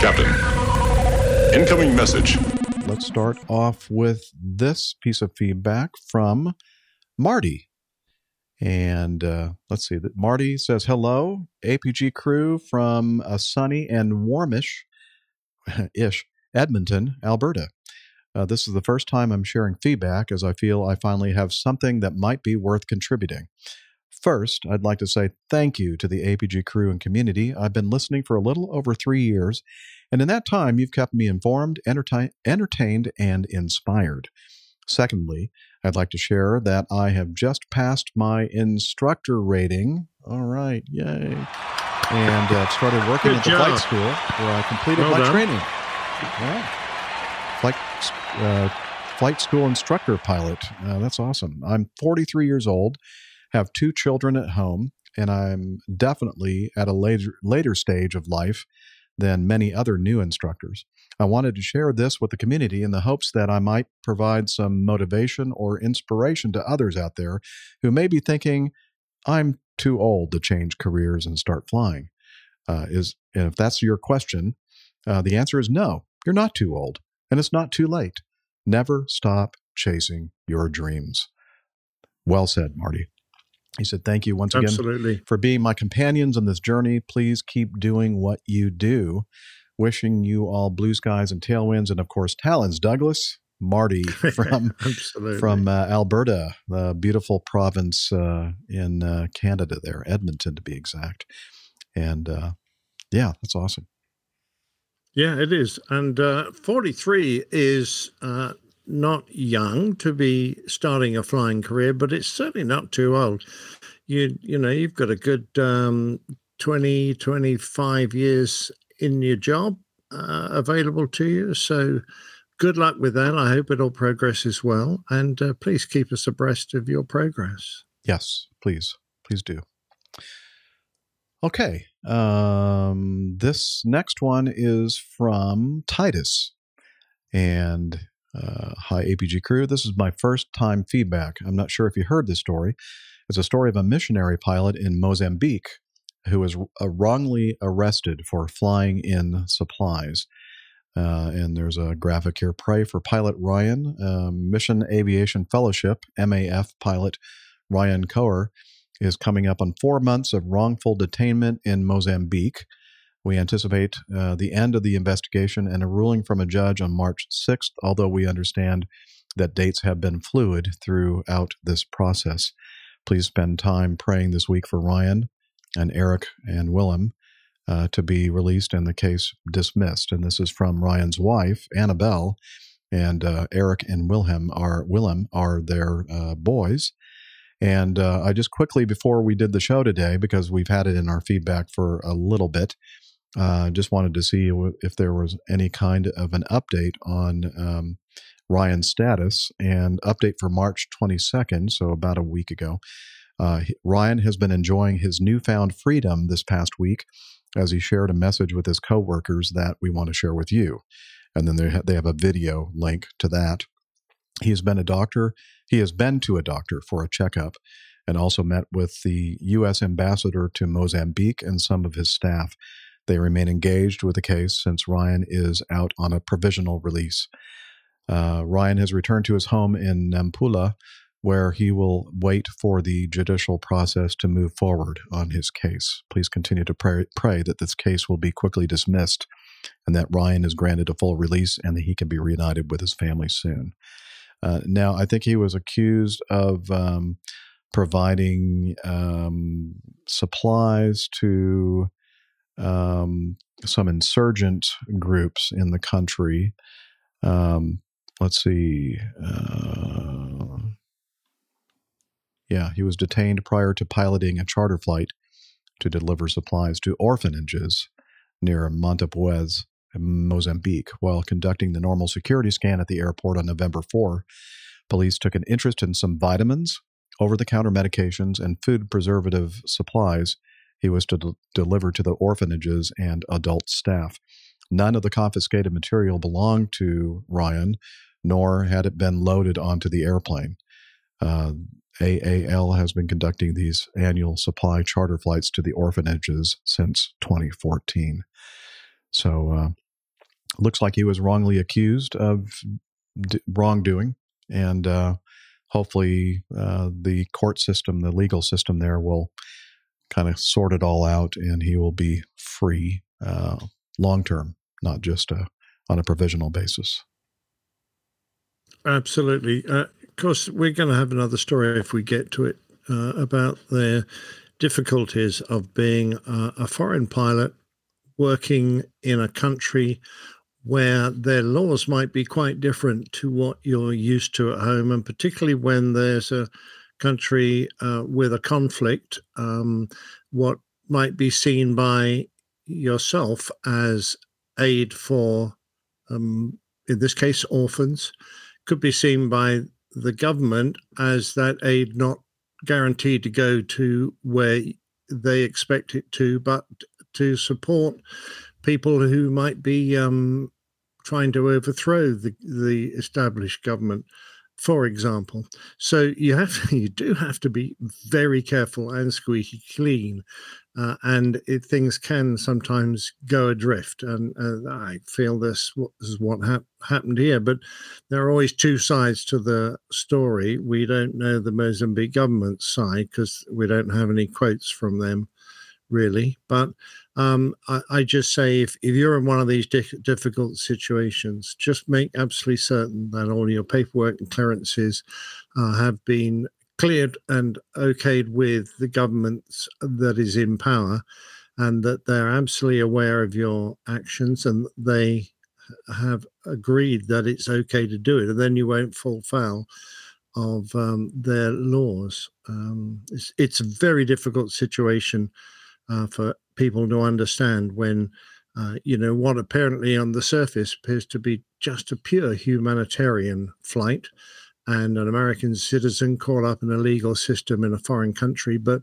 Speaker 14: Captain, incoming message.
Speaker 3: Let's start off with this piece of feedback from Marty. And uh, let's see. Marty says, Hello, APG crew from a sunny and warmish ish Edmonton, Alberta. Uh, this is the first time I'm sharing feedback as I feel I finally have something that might be worth contributing. First, I'd like to say thank you to the APG crew and community. I've been listening for a little over three years, and in that time, you've kept me informed, entertain, entertained, and inspired. Secondly, I'd like to share that I have just passed my instructor rating. All right, yay. And uh, started working
Speaker 5: Good
Speaker 3: at the
Speaker 5: job.
Speaker 3: flight school where I completed
Speaker 5: Well
Speaker 3: my
Speaker 5: done.
Speaker 3: training. Yeah. Flight, uh, flight school instructor pilot. Uh, that's awesome. I'm 43 years old, have two children at home, and I'm definitely at a later, later stage of life than many other new instructors. I wanted to share this with the community in the hopes that I might provide some motivation or inspiration to others out there who may be thinking, I'm too old to change careers and start flying. Uh, is and if that's your question, uh, the answer is no. You're not too old, and it's not too late. Never stop chasing your dreams. Well said, Marty. He said, Thank you once again
Speaker 5: Absolutely.
Speaker 3: for being my companions on this journey. Please keep doing what you do. Wishing you all blue skies and tailwinds, and of course, talons. Douglas, Marty from from uh, Alberta, the beautiful province uh, in uh, Canada, there, Edmonton to be exact. And uh, yeah, that's awesome.
Speaker 5: Yeah, it is. And uh, 43 is uh, not young to be starting a flying career, but it's certainly not too old. You you know, you've got a good um, 20, 25 years in your job uh, available to you. So good luck with that. I hope it all progresses well. And uh, please keep us abreast of your progress.
Speaker 3: Yes, please, please do. Okay. Um, this next one is from Titus. And uh, hi, APG crew. This is my first time feedback. I'm not sure if you heard this story. It's a story of a missionary pilot in Mozambique who was uh, wrongly arrested for flying in supplies. Uh, and there's a graphic here. Pray for pilot Ryan, um, Mission Aviation Fellowship, MAF pilot Ryan Koher is coming up on four months of wrongful detainment in Mozambique. We anticipate uh, the end of the investigation and a ruling from a judge on March 6th, although we understand that dates have been fluid throughout this process. Please spend time praying this week for Ryan and Eric and Willem uh, to be released and the case dismissed. And this is from Ryan's wife, Annabelle, and uh, Eric and Wilhelm are Willem are their uh, boys. And uh, I just quickly before we did the show today, because we've had it in our feedback for a little bit, uh, just wanted to see if there was any kind of an update on um, Ryan's status and update for March 22nd, so about a week ago. Uh, Ryan has been enjoying his newfound freedom this past week as he shared a message with his coworkers that we want to share with you. And then they, ha- they have a video link to that. He has been a doctor. He has been to a doctor for a checkup and also met with the U.S. ambassador to Mozambique and some of his staff. They remain engaged with the case since Ryan is out on a provisional release. Uh, Ryan has returned to his home in Nampula, where he will wait for the judicial process to move forward on his case. Please continue to pray, pray that this case will be quickly dismissed and that Ryan is granted a full release and that he can be reunited with his family soon. Uh, now, I think he was accused of um, providing um, supplies to um, some insurgent groups in the country. Um, let's see. Uh, yeah, he was detained prior to piloting a charter flight to deliver supplies to orphanages near Montepuez, Mozambique. While conducting the normal security scan at the airport on November 4, police took an interest in some vitamins, over the counter medications, and food preservative supplies he was to de- deliver to the orphanages and adult staff. None of the confiscated material belonged to Ryan, nor had it been loaded onto the airplane. Uh, AAL has been conducting these annual supply charter flights to the orphanages since 2014. So, uh, looks like he was wrongly accused of d- wrongdoing, and uh, hopefully, uh, the court system, the legal system there, will kind of sort it all out, and he will be free uh, long term, not just uh, on a provisional basis.
Speaker 5: Absolutely. Course, we're going to have another story if we get to it uh, about the difficulties of being a foreign pilot working in a country where their laws might be quite different to what you're used to at home, and particularly when there's a country uh, with a conflict, um, what might be seen by yourself as aid for, um, in this case, orphans, could be seen by the government as that aid not guaranteed to go to where they expect it to, but to support people who might be um, trying to overthrow the, the established government for example. So you have you do have to be very careful and squeaky clean, uh, and it, things can sometimes go adrift. And uh, I feel this, this is what hap- happened here. But there are always two sides to the story. We don't know the Mozambique government's side because we don't have any quotes from them, really. But um, I, I, just say if, if you're in one of these di- difficult situations, just make absolutely certain that all your paperwork and clearances uh, have been cleared and okayed with the government that is in power, and that they're absolutely aware of your actions and they have agreed that it's okay to do it, and then you won't fall foul of um, their laws. Um, it's, it's a very difficult situation uh, for people to understand when uh, you know what apparently on the surface appears to be just a pure humanitarian flight and an American citizen caught up in a legal system in a foreign country. But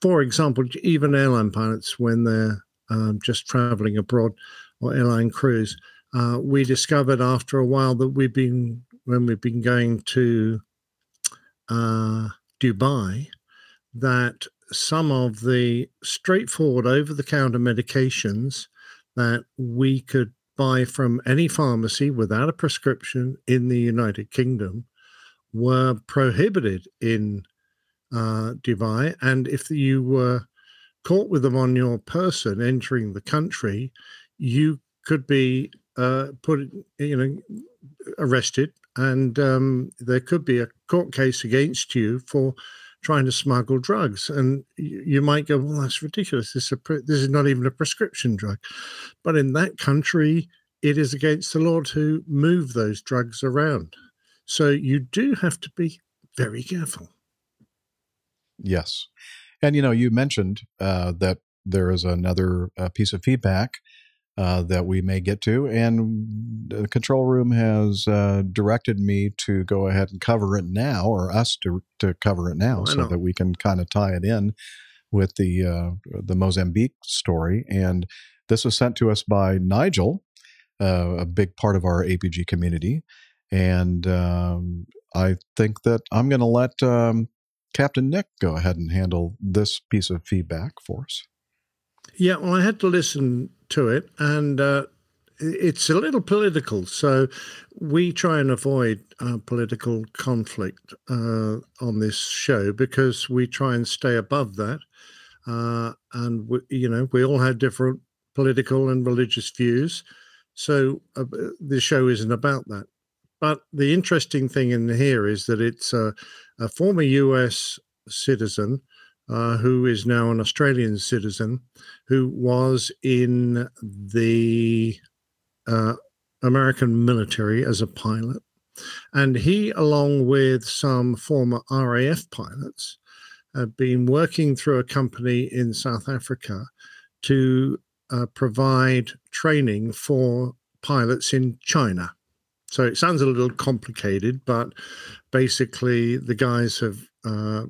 Speaker 5: for example, even airline pilots, when they're um, just traveling abroad or airline crews, uh, we discovered after a while that we've been, when we've been going to uh, Dubai, that some of the straightforward over the counter medications that we could buy from any pharmacy without a prescription in the United Kingdom were prohibited in uh, Dubai. And if you were caught with them on your person entering the country, you could be uh, put, you know, arrested, and um, there could be a court case against you for trying to smuggle drugs. And you, might go, well, that's ridiculous. This is, a, this is not even a prescription drug. But in that country, it is against the law to move those drugs around. So you do have to be very careful.
Speaker 3: Yes. And, you know, you mentioned uh, that there is another uh, piece of feedback uh, that we may get to. And the control room has uh, directed me to go ahead and cover it now, or us to, to cover it now, so that we can kind of tie it in with the uh, the Mozambique story. And this was sent to us by Nigel, uh, a big part of our APG community. And um, I think that I'm going to let um, Captain Nick go ahead and handle this piece of feedback for us.
Speaker 5: Yeah, well, I had to listen to it, and uh, it's a little political. So we try and avoid uh, political conflict uh, on this show because we try and stay above that. Uh, and we, you know, we all have different political and religious views. So uh, the show isn't about that. But the interesting thing in here is that it's a, a former US citizen uh, who is now an Australian citizen who was in the uh, American military as a pilot. And he, along with some former RAF pilots, have been working through a company in South Africa to uh, provide training for pilots in China. So it sounds a little complicated, but basically the guys have uh,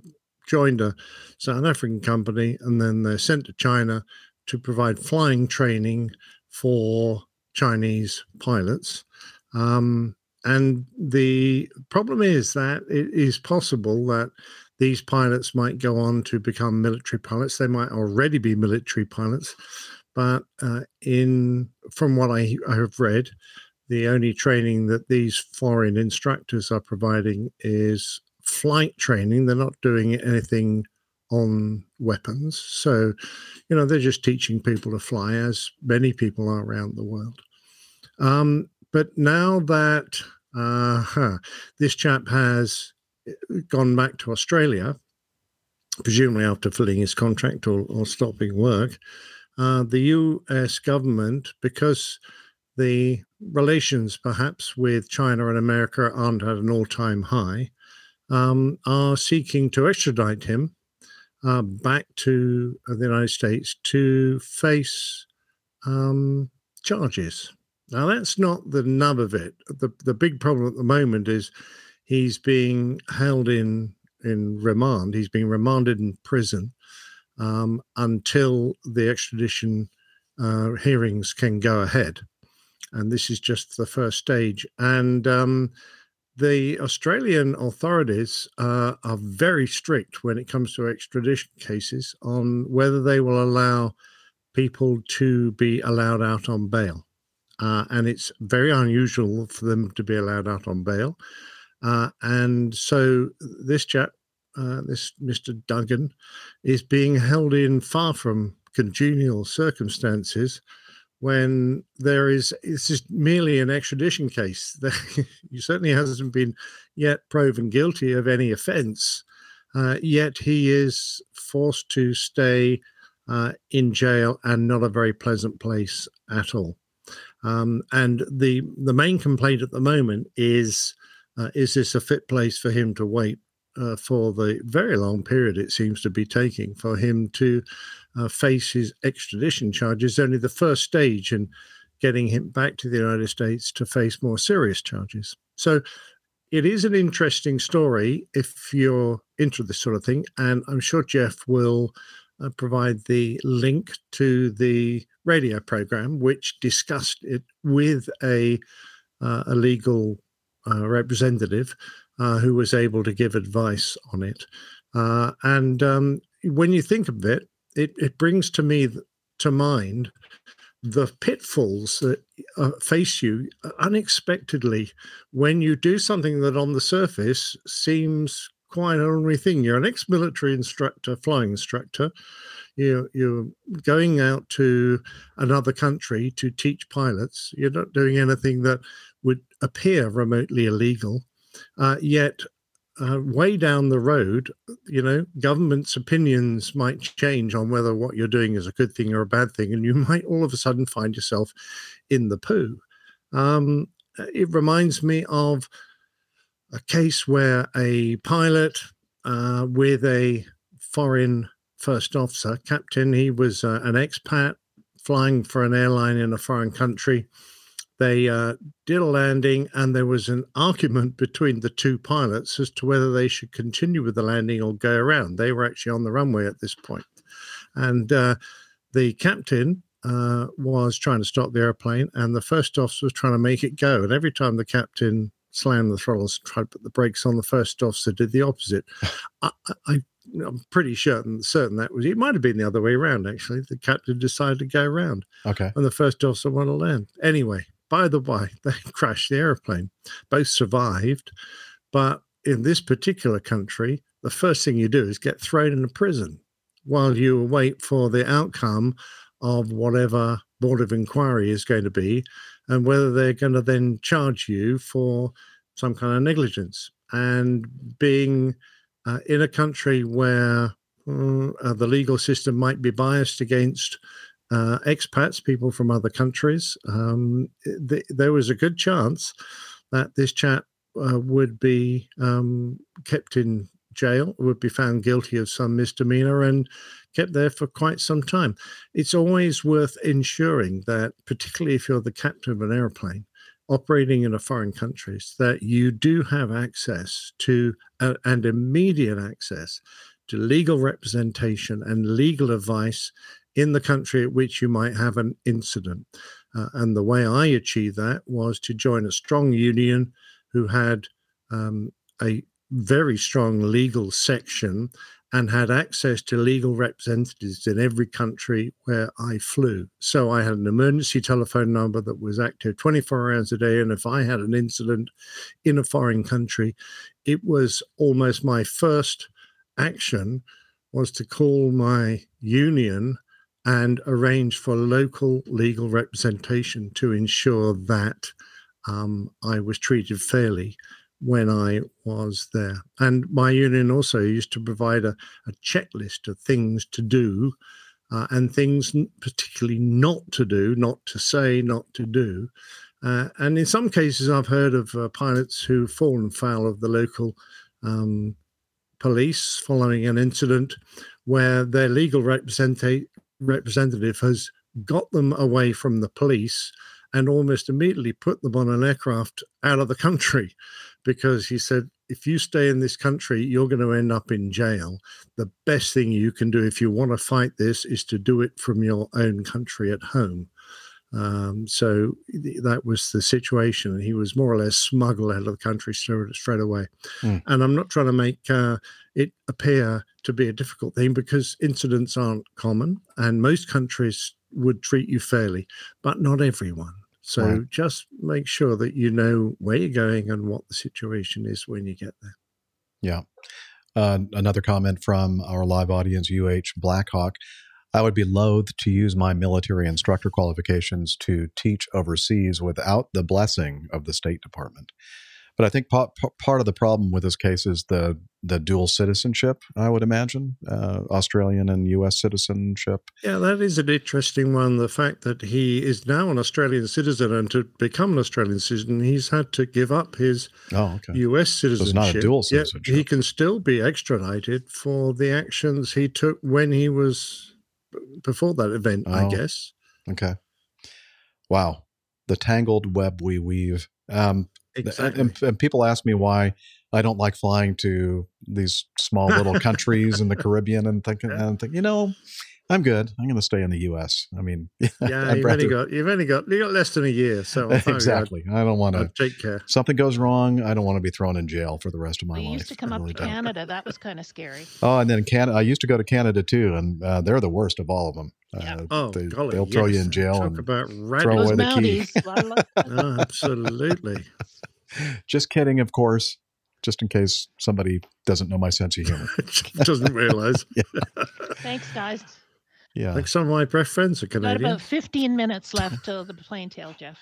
Speaker 5: joined a South African company and then they're sent to China to provide flying training for Chinese pilots. Um, and the problem is that it is possible that these pilots might go on to become military pilots. They might already be military pilots, but uh, in from what I, I have read, the only training that these foreign instructors are providing is flight training. They're not doing anything on weapons. So, you know, they're just teaching people to fly, as many people are around the world. Um, but now that uh, this chap has uh, gone back to Australia, presumably after filling his contract or, or stopping work, uh, the US government, because the relations perhaps with China and America aren't at an all time high, um, are seeking to extradite him uh, back to the United States to face um, charges. Now, that's not the nub of it. The, the big problem at the moment is he's being held in, in remand. He's being remanded in prison um, until the extradition uh, hearings can go ahead. And this is just the first stage. And um, the Australian authorities uh, are very strict when it comes to extradition cases on whether they will allow people to be allowed out on bail. Uh, and it's very unusual for them to be allowed out on bail. Uh, and so this chap, uh, this Mr. Duggan, is being held in far from congenial circumstances when there is it's just merely an extradition case. he certainly hasn't been yet proven guilty of any offence, uh, yet he is forced to stay uh, in jail and not a very pleasant place at all. Um, and the the main complaint at the moment is uh, is this a fit place for him to wait uh, for the very long period it seems to be taking for him to uh, face his extradition charges, only the first stage in getting him back to the United States to face more serious charges. So it is an interesting story if you're into this sort of thing. And I'm sure Jeff will uh, provide the link to the radio program, which discussed it with a, uh, a legal uh, representative uh, who was able to give advice on it. Uh, and um, when you think of it, it, it brings to me to mind the pitfalls that uh, face you unexpectedly when you do something that on the surface seems quite an ordinary thing. You're an ex-military instructor, flying instructor. You're, you're going out to another country to teach pilots. You're not doing anything that would appear remotely illegal. Uh, yet uh, way down the road, you know, government's opinions might change on whether what you're doing is a good thing or a bad thing, and you might all of a sudden find yourself in the poo. Um, it reminds me of a case where a pilot uh, with a foreign first officer, captain, he was uh, an expat flying for an airline in a foreign country they uh, did a landing, and there was an argument between the two pilots as to whether they should continue with the landing or go around. They were actually on the runway at this point. And uh, the captain uh, was trying to stop the airplane, and the first officer was trying to make it go. And every time the captain slammed the throttles, tried to put the brakes on, the first officer did the opposite. I, I I'm pretty certain certain that was it. Might have been the other way around actually. The captain decided to go around.
Speaker 3: Okay.
Speaker 5: And the first officer wanted to land. Anyway, by the way, they crashed the airplane. Both survived, but in this particular country, the first thing you do is get thrown into prison while you wait for the outcome of whatever board of inquiry is going to be, and whether they're going to then charge you for some kind of negligence. And being uh, in a country where uh, the legal system might be biased against uh, expats, people from other countries, um, th- there was a good chance that this chap uh, would be um, kept in jail, would be found guilty of some misdemeanor, and kept there for quite some time. It's always worth ensuring that, particularly if you're the captain of an airplane operating in a foreign country, that you do have access to uh, and immediate access to legal representation and legal advice in the country at which you might have an incident. Uh, and the way I achieved that was to join a strong union who had um, a very strong legal section and had access to legal representatives in every country where I flew. So I had an emergency telephone number that was active 24 hours a day. And if I had an incident in a foreign country, it was almost my first action was to call my union and arrange for local legal representation to ensure that um, I was treated fairly when I was there. And my union also used to provide a, a checklist of things to do uh, and things particularly not to do, not to say, not to do. Uh, and in some cases, I've heard of uh, pilots who've fallen foul of the local um, police following an incident where their legal representative representative has got them away from the police and almost immediately put them on an aircraft out of the country because he said, if you stay in this country, you're going to end up in jail. The best thing you can do if you want to fight this is to do it from your own country at home. Um, so that was the situation. He was more or less smuggled out of the country straight, straight away.
Speaker 3: Mm.
Speaker 5: And I'm not trying to make uh, it appear to be a difficult thing because incidents aren't common and most countries would treat you fairly, but not everyone. So
Speaker 3: Right.
Speaker 5: just make sure that you know where you're going and what the situation is when you get there.
Speaker 3: Yeah. Uh, another comment from our live audience, UH Blackhawk. I would be loath to use my military instructor qualifications to teach overseas without the blessing of the State Department. But I think pa- pa- part of the problem with this case is the the dual citizenship. I would imagine uh, Australian and U.S. citizenship.
Speaker 5: Yeah, that is an interesting one. The fact that he is now an Australian citizen and to become an Australian citizen, he's had to give up his
Speaker 3: Oh, okay.
Speaker 5: US
Speaker 3: So
Speaker 5: citizenship.
Speaker 3: it's not a dual
Speaker 5: yet
Speaker 3: citizenship.
Speaker 5: he can still be extradited for the actions he took when he was before that event, I
Speaker 3: Oh.
Speaker 5: guess.
Speaker 3: Okay. Wow. The tangled web we weave. Um,
Speaker 5: Exactly.
Speaker 3: And, and people ask me why I don't like flying to these small little countries in the Caribbean and thinking, and I'm you know, I'm good. I'm going to stay in the U.S. I mean,
Speaker 5: Yeah, you've only got you've only got you got less than a year, so I I'd-
Speaker 3: exactly. I don't want to.
Speaker 5: Take care.
Speaker 3: Something goes wrong. I don't want to be thrown in jail for the rest of my
Speaker 6: We
Speaker 3: life.
Speaker 6: used to come
Speaker 3: I
Speaker 6: up
Speaker 3: really
Speaker 6: to
Speaker 3: don't.
Speaker 6: Canada. That was kind of scary.
Speaker 3: Oh, and then Canada. I used to go to Canada too, and uh, they're the worst of all of them. Uh,
Speaker 5: Oh,
Speaker 3: they,
Speaker 5: golly,
Speaker 3: they'll throw you in jail
Speaker 5: Talk
Speaker 3: and
Speaker 5: about
Speaker 3: throw
Speaker 5: radical.
Speaker 3: away the key.
Speaker 5: Oh, absolutely.
Speaker 3: Just kidding, of course. Just in case somebody doesn't know my sense of humor.
Speaker 5: Doesn't realize.
Speaker 6: Thanks, guys.
Speaker 3: Yeah.
Speaker 5: Like some of my best friends are
Speaker 6: Got
Speaker 5: Canadian.
Speaker 6: about 15 minutes left till the plane tale, Jeff.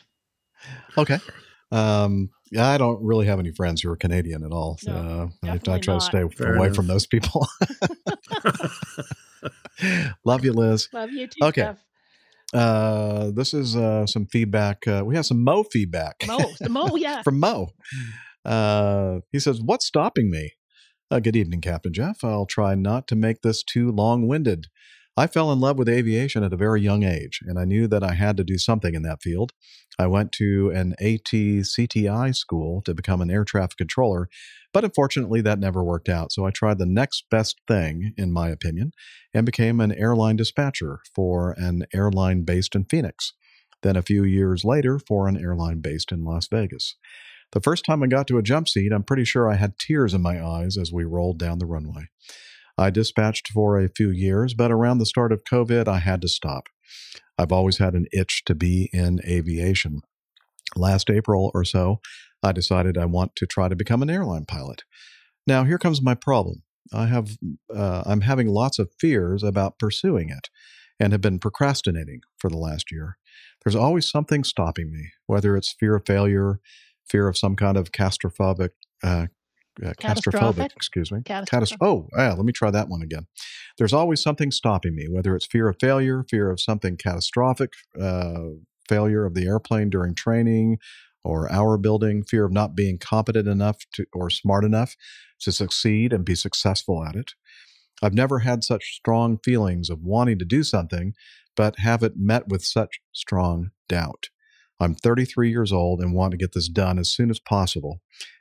Speaker 3: Okay. Um, yeah, I don't really have any friends who are Canadian at all.
Speaker 6: No,
Speaker 3: uh, I, I
Speaker 6: definitely
Speaker 3: try to stay
Speaker 5: Fair
Speaker 3: away
Speaker 5: enough.
Speaker 3: from those people. Love you, Liz.
Speaker 6: Love you too,
Speaker 3: Okay.
Speaker 6: Jeff.
Speaker 3: Uh, this is uh, some feedback. Uh, we have some Moe feedback.
Speaker 6: Moe, the Moe, yeah.
Speaker 3: from Moe. Uh, he says, What's stopping me? Uh, good evening, Captain Jeff. I'll try not to make this too long winded. I fell in love with aviation at a very young age, and I knew that I had to do something in that field. I went to an ATCTI school to become an air traffic controller, but unfortunately that never worked out. So I tried the next best thing, in my opinion, and became an airline dispatcher for an airline based in Phoenix. Then a few years later, for an airline based in Las Vegas. The first time I got to a jump seat, I'm pretty sure I had tears in my eyes as we rolled down the runway. I dispatched for a few years, but around the start of COVID, I had to stop. I've always had an itch to be in aviation. Last April or so, I decided I want to try to become an airline pilot. Now, here comes my problem. I have, uh, I'm having lots of fears about pursuing it and have been procrastinating for the last year. There's always something stopping me, whether it's fear of failure, fear of some kind of catastrophic, uh, uh,
Speaker 6: Catastrophic?
Speaker 3: excuse me.
Speaker 6: Catastrophic.
Speaker 3: Catast- oh, yeah, let me try that one again. There's always something stopping me, whether it's fear of failure, fear of something catastrophic, uh, failure of the airplane during training or hour building, fear of not being competent enough to or smart enough to succeed and be successful at it. I've never had such strong feelings of wanting to do something, but have it met with such strong doubt. I'm 33 years old and want to get this done as soon as possible,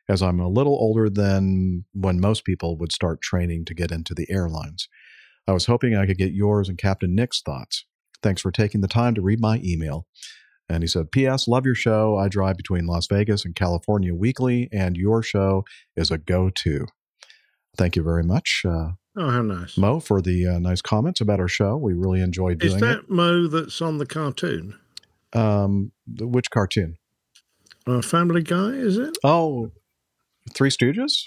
Speaker 3: as I'm a little older than when most people would start training to get into the airlines. I was hoping I could get yours and Captain Nick's thoughts. Thanks for taking the time to read my email. And he said, P.S. Love your show. I drive between Las Vegas and California weekly, and your show is a go to. Thank you very much, uh,
Speaker 5: Oh, how nice.
Speaker 3: Moe, for the uh, nice comments about our show. We really enjoyed doing
Speaker 5: Is that Moe that's on the cartoon?
Speaker 3: It. Um, which cartoon?
Speaker 5: Uh, Family Guy, is it?
Speaker 3: Oh, Three Stooges?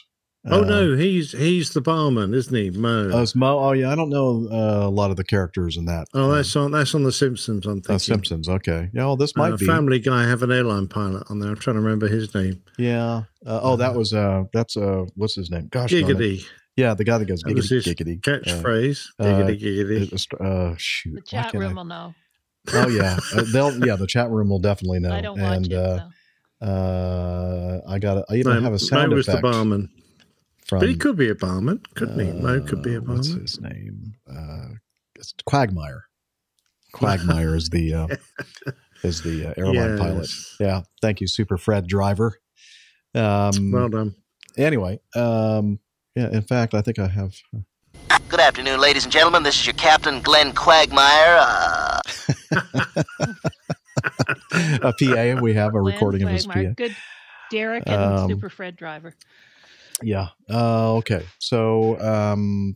Speaker 5: oh
Speaker 3: Uh,
Speaker 5: no, he's he's the barman, isn't he, Moe?
Speaker 3: Oh, Moe. Oh, yeah. I don't know uh, a lot of the characters in that.
Speaker 5: oh, that's on that's on the Simpsons. I'm thinking.
Speaker 3: Uh, Simpsons. Okay. Yeah. Well, this might
Speaker 5: Uh,
Speaker 3: be.
Speaker 5: Family Guy have an airline pilot on there. I'm trying to remember his name.
Speaker 3: Yeah. Uh, oh, that was. uh That's. uh What's his name? Gosh.
Speaker 5: Giggity.
Speaker 3: Yeah, the guy that goes
Speaker 5: That was
Speaker 3: giggity
Speaker 5: his
Speaker 3: giggity.
Speaker 5: catchphrase.
Speaker 3: Uh,
Speaker 5: Giggity,
Speaker 3: uh,
Speaker 5: giggity.
Speaker 3: it Uh, shoot.
Speaker 6: The chat
Speaker 3: can't I-
Speaker 6: room will know.
Speaker 3: Oh yeah, uh, they'll yeah the chat room will definitely know.
Speaker 6: I don't watch
Speaker 3: and
Speaker 6: it,
Speaker 3: uh, uh, I got I even
Speaker 5: Mo-
Speaker 3: have a sound
Speaker 5: Moe was
Speaker 3: effect
Speaker 5: the barman.
Speaker 3: from.
Speaker 5: but he could be a barman, couldn't he? Moe could be a
Speaker 3: uh, What's
Speaker 5: barman.
Speaker 3: his name? Uh, it's Quagmire. Quagmire is the uh, is the uh, airline pilot. Yeah, thank you, Super Fred Driver. Um,
Speaker 5: Well done.
Speaker 3: Anyway, um, yeah. In fact, I think I have.
Speaker 15: Good afternoon, ladies and gentlemen. This is your captain, Glenn Quagmire. Uh,
Speaker 3: a PA. We have a
Speaker 6: Glenn
Speaker 3: recording of his PA.
Speaker 6: Good Derek and
Speaker 3: Um,
Speaker 6: Super Fred Driver.
Speaker 3: Yeah. Uh, okay. So, um,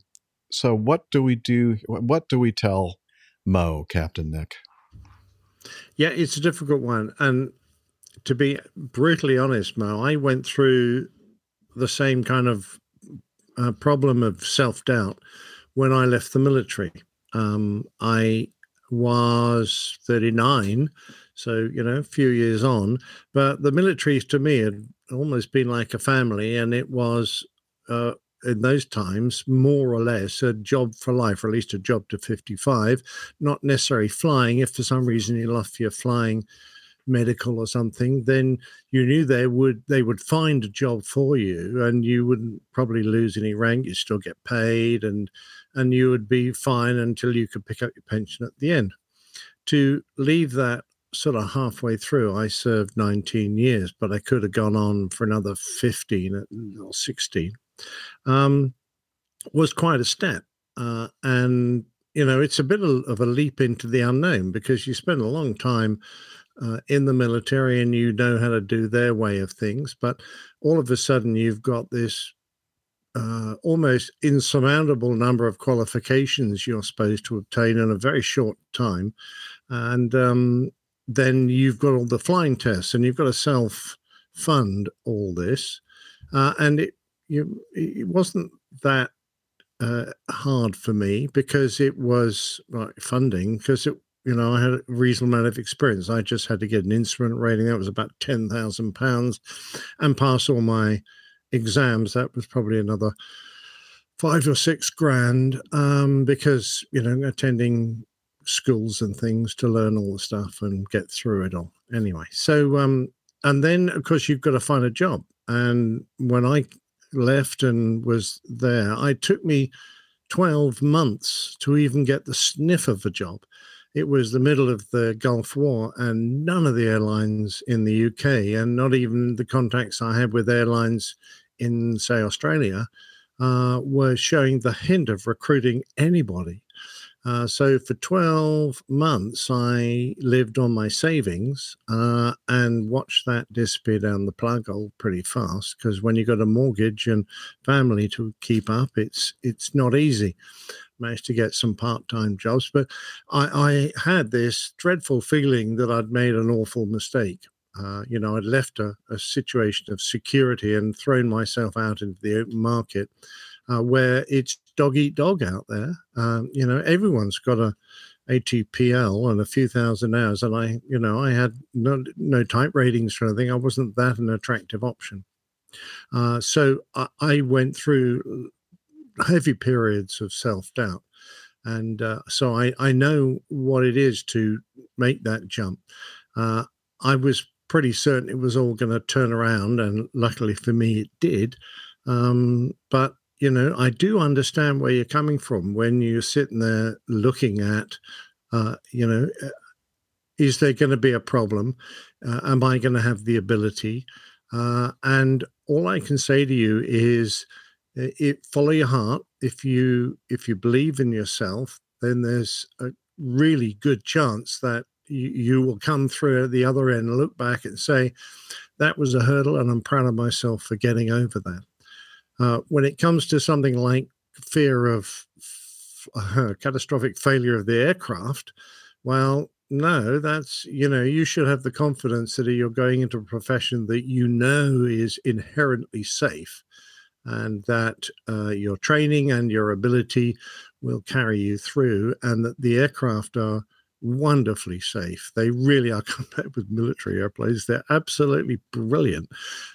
Speaker 3: so what do we do? What do we tell Moe, Captain Nick?
Speaker 5: Yeah, it's a difficult one. And to be brutally honest, Moe, I went through the same kind of uh, problem of self doubt when I left the military. Um, I was 39, so, you know, a few years on, but the military to me had almost been like a family, and it was. Uh, in those times, more or less a job for life, or at least a job to 55, not necessarily flying. If for some reason you lost your flying medical or something, then you knew they would they would find a job for you and you wouldn't probably lose any rank, you still get paid and and you would be fine until you could pick up your pension at the end. To leave that sort of halfway through, I served 19 years, but I could have gone on for another 15 or 16 um, was quite a step. Uh, and, you know, it's a bit of a leap into the unknown because you spend a long time uh, in the military and you know how to do their way of things. But all of a sudden, you've got this uh, almost insurmountable number of qualifications you're supposed to obtain in a very short time. And um, then you've got all the flying tests and you've got to self fund all this. Uh, and it, you, it wasn't that uh, hard for me because it was like funding because it you know I had a reasonable amount of experience. I just had to get an instrument rating that was about ten thousand pounds, and pass all my exams. That was probably another five or six grand um, because you know attending schools and things to learn all the stuff and get through it all. Anyway, so um, and then of course you've got to find a job. And when I left and was there, it took me 12 months to even get the sniff of a job. It was the middle of the Gulf War, and none of the airlines in the UK, and not even the contacts I had with airlines in, say, Australia, uh, were showing the hint of recruiting anybody. Uh, so for 12 months, I lived on my savings uh, and watched that disappear down the plug hole pretty fast. Because when you've got a mortgage and family to keep up, it's it's not easy. Managed to get some part-time jobs, but I, I had this dreadful feeling that I'd made an awful mistake. Uh, you know, I'd left a, a situation of security and thrown myself out into the open market uh, where it's dog eat dog out there. Um, you know, everyone's got a, ATPL and a few thousand hours, and I, you know, I had no no type ratings or anything. I wasn't that an attractive option. Uh, so I, I, went through heavy periods of self doubt, and uh, so I I know what it is to make that jump. Uh, I was pretty certain it was all going to turn around, and luckily for me, it did. Um, but you know, I do understand where you're coming from when you're sitting there looking at, uh, you know, uh, is there going to be a problem? Uh, am I going to have the ability? Uh, and all I can say to you is, it follow your heart. If you if you believe in yourself, then there's a really good chance that you, you will come through at the other end look back and say, that was a hurdle, and I'm proud of myself for getting over that. Uh, when it comes to something like fear of uh, catastrophic failure of the aircraft, well, no, that's, you know, you should have the confidence that you're going into a profession that you know is inherently safe and that uh, your training and your ability will carry you through, and that the aircraft are wonderfully safe. They really are compared with military airplanes. They're absolutely brilliant,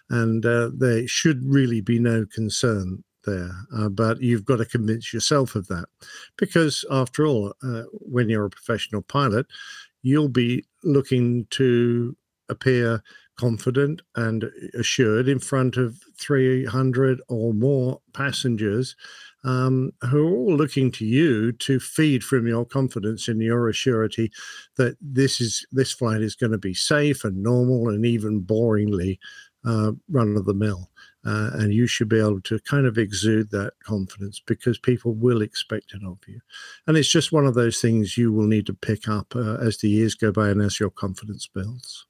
Speaker 5: and uh, there should really be no concern there. Uh, but you've got to convince yourself of that, because after all, uh, when you're a professional pilot, you'll be looking to appear confident and assured in front of 300 or more passengers um, who are all looking to you to feed from your confidence and your assurity that this is this flight is going to be safe and normal and even boringly uh, run of the mill. Uh, and you should be able to kind of exude that confidence because people will expect it of you. And it's just one of those things you will need to pick up uh, as the years go by and as your confidence builds.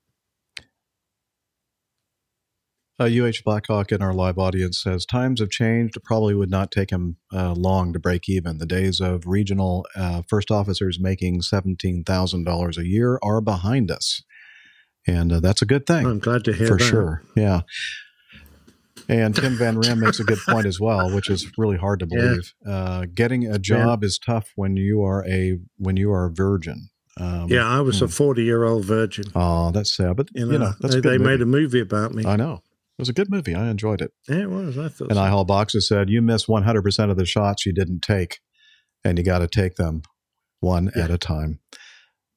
Speaker 3: Uh, UH Blackhawk in our live audience says times have changed. It probably would not take him uh, long to break even. The days of regional uh, first officers making seventeen thousand dollars a year are behind us, and uh, that's a good thing.
Speaker 5: I'm glad to hear that.
Speaker 3: for
Speaker 5: that.
Speaker 3: sure. Yeah. And Tim Van Rim makes a good point as well, which is really hard to believe. Yeah. Uh, getting a job yeah. is tough when you are a when you are a virgin.
Speaker 5: Um, yeah, I was hmm. a forty-year-old virgin.
Speaker 3: Oh, that's sad, but you know, you know
Speaker 5: they, they made a movie about me.
Speaker 3: I know. It was a good movie. I enjoyed it.
Speaker 5: It was. I thought.
Speaker 3: And so. IHall Boxes said, "You miss 100 percent of the shots you didn't take, and you got to take them one yeah. at a time."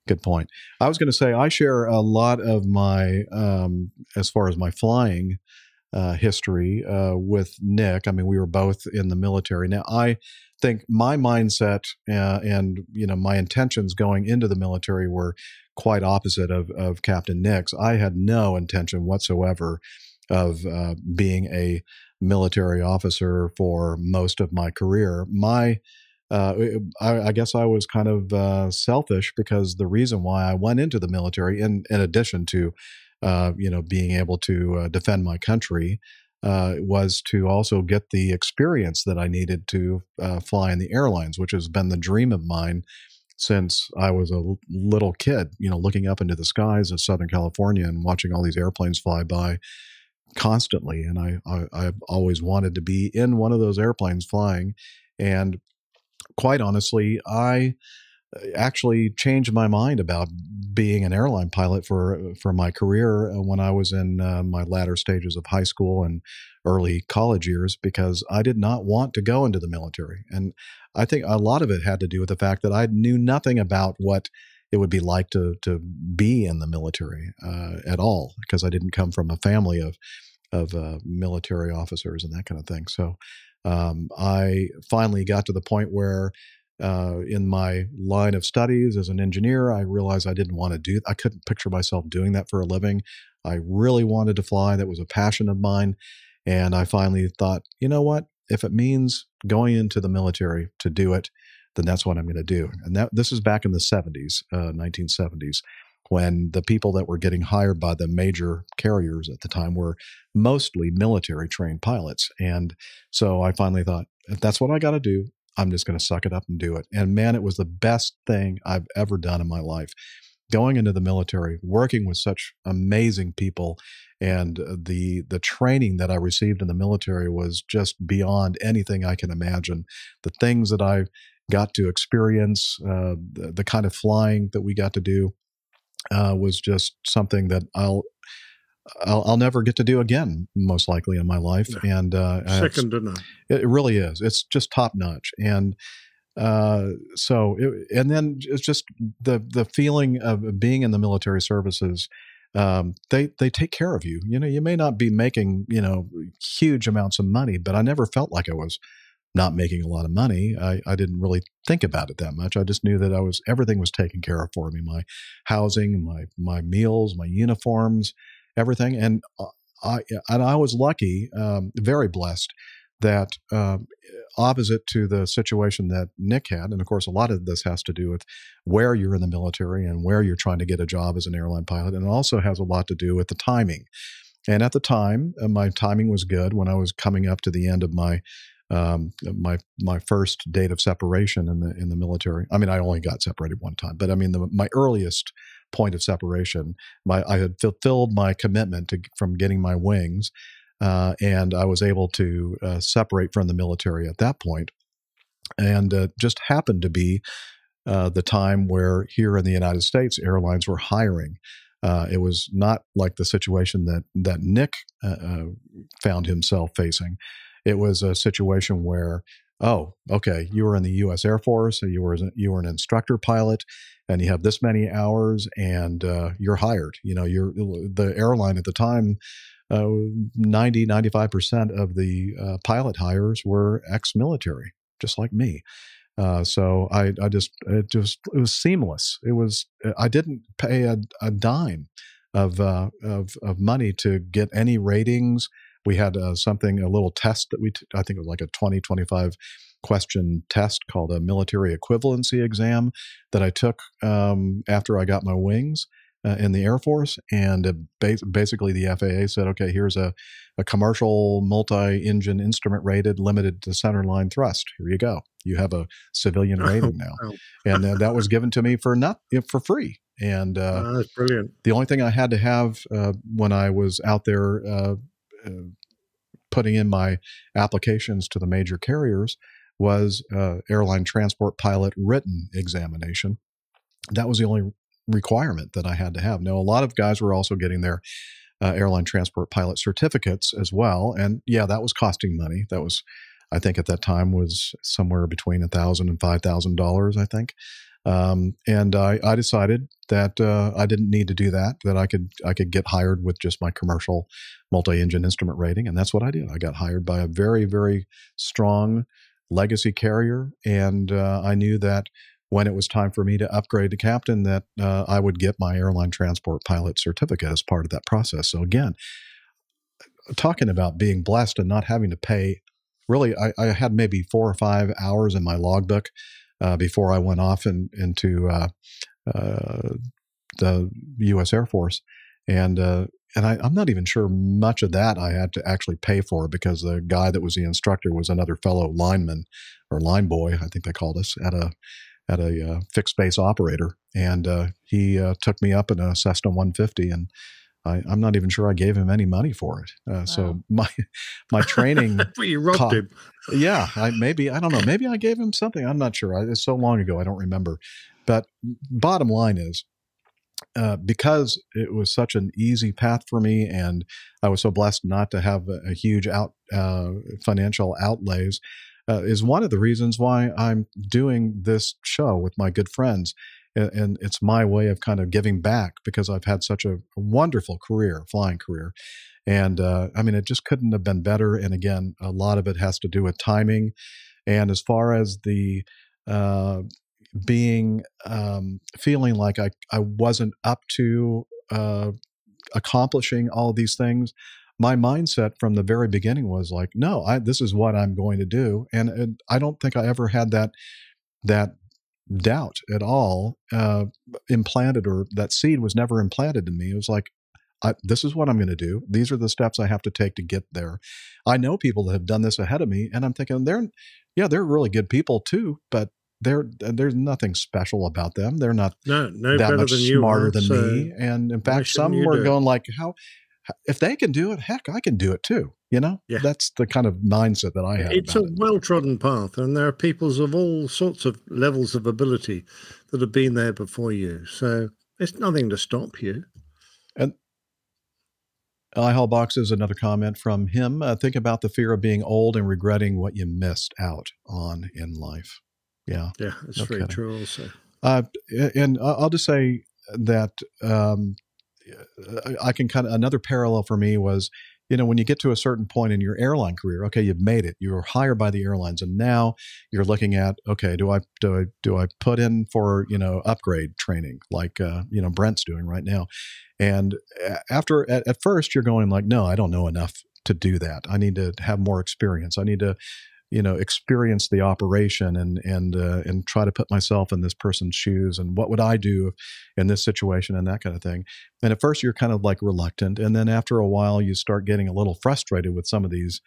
Speaker 3: Good point. I was going to say I share a lot of my, um, as far as my flying uh, history uh, with Nick. I mean, we were both in the military. Now, I think my mindset uh, and you know my intentions going into the military were quite opposite of, of Captain Nick's. I had no intention whatsoever of uh, being a military officer for most of my career. My uh, I, I, guess I was kind of uh, selfish because the reason why I went into the military, in in addition to uh, you know being able to uh, defend my country, uh, was to also get the experience that I needed to fly in the airlines, which has been the dream of mine since I was a little kid. You know, looking up into the skies of Southern California and watching all these airplanes fly by constantly. And I, I, have always wanted to be in one of those airplanes flying. And quite honestly, I uh, actually changed my mind about being an airline pilot for for my career uh, when I was in uh, my latter stages of high school and early college years because I did not want to go into the military and I think a lot of it had to do with the fact that I knew nothing about what it would be like to to be in the military uh, at all because I didn't come from a family of of uh, military officers and that kind of thing. So um, I finally got to the point where. Uh, in my line of studies as an engineer, I realized I didn't want to do. I couldn't picture myself doing that for a living. I really wanted to fly. That was a passion of mine, and I finally thought, you know what? If it means going into the military to do it, then that's what I'm going to do. And that this is back in the 70s, uh, 1970s, when the people that were getting hired by the major carriers at the time were mostly military trained pilots. And so I finally thought, if that's what I got to do, I'm just going to suck it up and do it. And man, it was the best thing I've ever done in my life. Going into the military, working with such amazing people, and the the training that I received in the military was just beyond anything I can imagine. The things that I got to experience uh, the, the kind of flying that we got to do uh, was just something that I'll, I'll I'll never get to do again, most likely in my life. And uh,
Speaker 5: Second to none.
Speaker 3: it really is. It's just top notch. And uh, so, it, and then it's just the the feeling of being in the military services. Um, they they take care of you. You know, you may not be making you know huge amounts of money, but I never felt like I was not making a lot of money. I, I didn't really think about it that much. I just knew that I was everything was taken care of for me. My housing, my my meals, my uniforms, everything. And uh, I and I was lucky, um, very blessed that um, opposite to the situation that Nick had, and of course, a lot of this has to do with where you're in the military and where you're trying to get a job as an airline pilot, and it also has a lot to do with the timing. And at the time, uh, my timing was good when I was coming up to the end of my um, my my first date of separation in the in the military. I mean, I only got separated one time, but I mean, the, my earliest point of separation, my I had fulfilled my commitment to from getting my wings, uh, and I was able to uh, separate from the military at that point, and uh, just happened to be uh, the time where here in the United States, airlines were hiring. Uh, it was not like the situation that that Nick uh, uh, found himself facing. It was a situation where, oh, okay, you were in the U.S. Air Force, you were you were an instructor pilot, and you have this many hours, and uh, you're hired. You know, you're the airline at the time. Uh, 90 95% of the uh, pilot hires were ex-military just like me uh, so I, I just it just it was seamless. It was I didn't pay a, a dime of, uh, of of money to get any ratings. We had uh, something a little test that we t- I think it was like a 20 25 question test called a military equivalency exam that I took um, after I got my wings. Uh, in the Air Force, and uh, ba- basically the FAA said, "Okay, here's a, a commercial multi-engine instrument rated, limited to centerline thrust. Here you go. You have a civilian rating now." And uh, that was given to me for not for free. And uh,
Speaker 5: Ah, that's brilliant.
Speaker 3: the only thing I had to have uh, when I was out there uh, putting in my applications to the major carriers was uh, airline transport pilot written examination. That was the only requirement that I had to have. Now, a lot of guys were also getting their uh, airline transport pilot certificates as well, and yeah, that was costing money. That was, I think, at that time was somewhere between a thousand and five thousand dollars. I think. Um, and I, I decided that uh, I didn't need to do that. That I could I could get hired with just my commercial multi-engine instrument rating, and that's what I did. I got hired by a very very strong legacy carrier, and uh, I knew that when it was time for me to upgrade to captain, that uh, I would get my airline transport pilot certificate as part of that process. So again, talking about being blessed and not having to pay. Really, I, I had maybe four or five hours in my logbook uh, before I went off in, into uh, uh, the U.S. Air Force, and uh, and I, I'm not even sure much of that I had to actually pay for because the guy that was the instructor was another fellow lineman or line boy, I think they called us at a at a uh, fixed base operator, and uh, he took me up in a Cessna 150, and I, I'm not even sure I gave him any money for it. Uh, So my my training,
Speaker 5: you robbed him.
Speaker 3: yeah, I maybe I don't know. Maybe I gave him something. I'm not sure. I, it's so long ago, I don't remember. But bottom line is, uh, because it was such an easy path for me, and I was so blessed not to have a, a huge out uh, financial outlays, uh, is one of the reasons why I'm doing this show with my good friends. And, and it's my way of kind of giving back because I've had such a wonderful career, flying career. And uh, I mean, it just couldn't have been better. And again, a lot of it has to do with timing. And as far as the uh, being um, feeling like I, I wasn't up to uh, accomplishing all these things, my mindset from the very beginning was like, no, I, this is what I'm going to do. And, and I don't think I ever had that that doubt at all uh, implanted or that seed was never implanted in me. It was like, I, this is what I'm going to do. These are the steps I have to take to get there. I know people that have done this ahead of me, and I'm thinking they're, yeah, they're really good people too, but they're there's nothing special about them. They're not
Speaker 5: No, no
Speaker 3: that
Speaker 5: better
Speaker 3: much
Speaker 5: than you
Speaker 3: smarter
Speaker 5: are,
Speaker 3: than
Speaker 5: so
Speaker 3: me. And in fact, some were going like, how if they can do it, heck, I can do it too. You know,
Speaker 5: Yeah.
Speaker 3: that's the kind of mindset that I have.
Speaker 5: It's a well trodden path, and there are peoples of all sorts of levels of ability that have been there before you. So it's nothing to stop you.
Speaker 3: And iHall Box is another comment from him. Uh, think about the fear of being old and regretting what you missed out on in life. Yeah.
Speaker 5: Yeah, it's
Speaker 3: No
Speaker 5: very
Speaker 3: kidding.
Speaker 5: true. Also,
Speaker 3: Uh, and I'll just say that um, I can kind of another parallel for me was, you know, when you get to a certain point in your airline career, okay, you've made it, you're hired by the airlines, and now you're looking at, okay, do I do I do I put in for you know upgrade training like uh, you know Brent's doing right now, and after at, at first you're going like, no, I don't know enough to do that. I need to have more experience. I need to you know experience the operation and and uh, and try to put myself in this person's shoes and what would I do in this situation and that kind of thing. And at first you're kind of like reluctant, and then after a while you start getting a little frustrated with some of these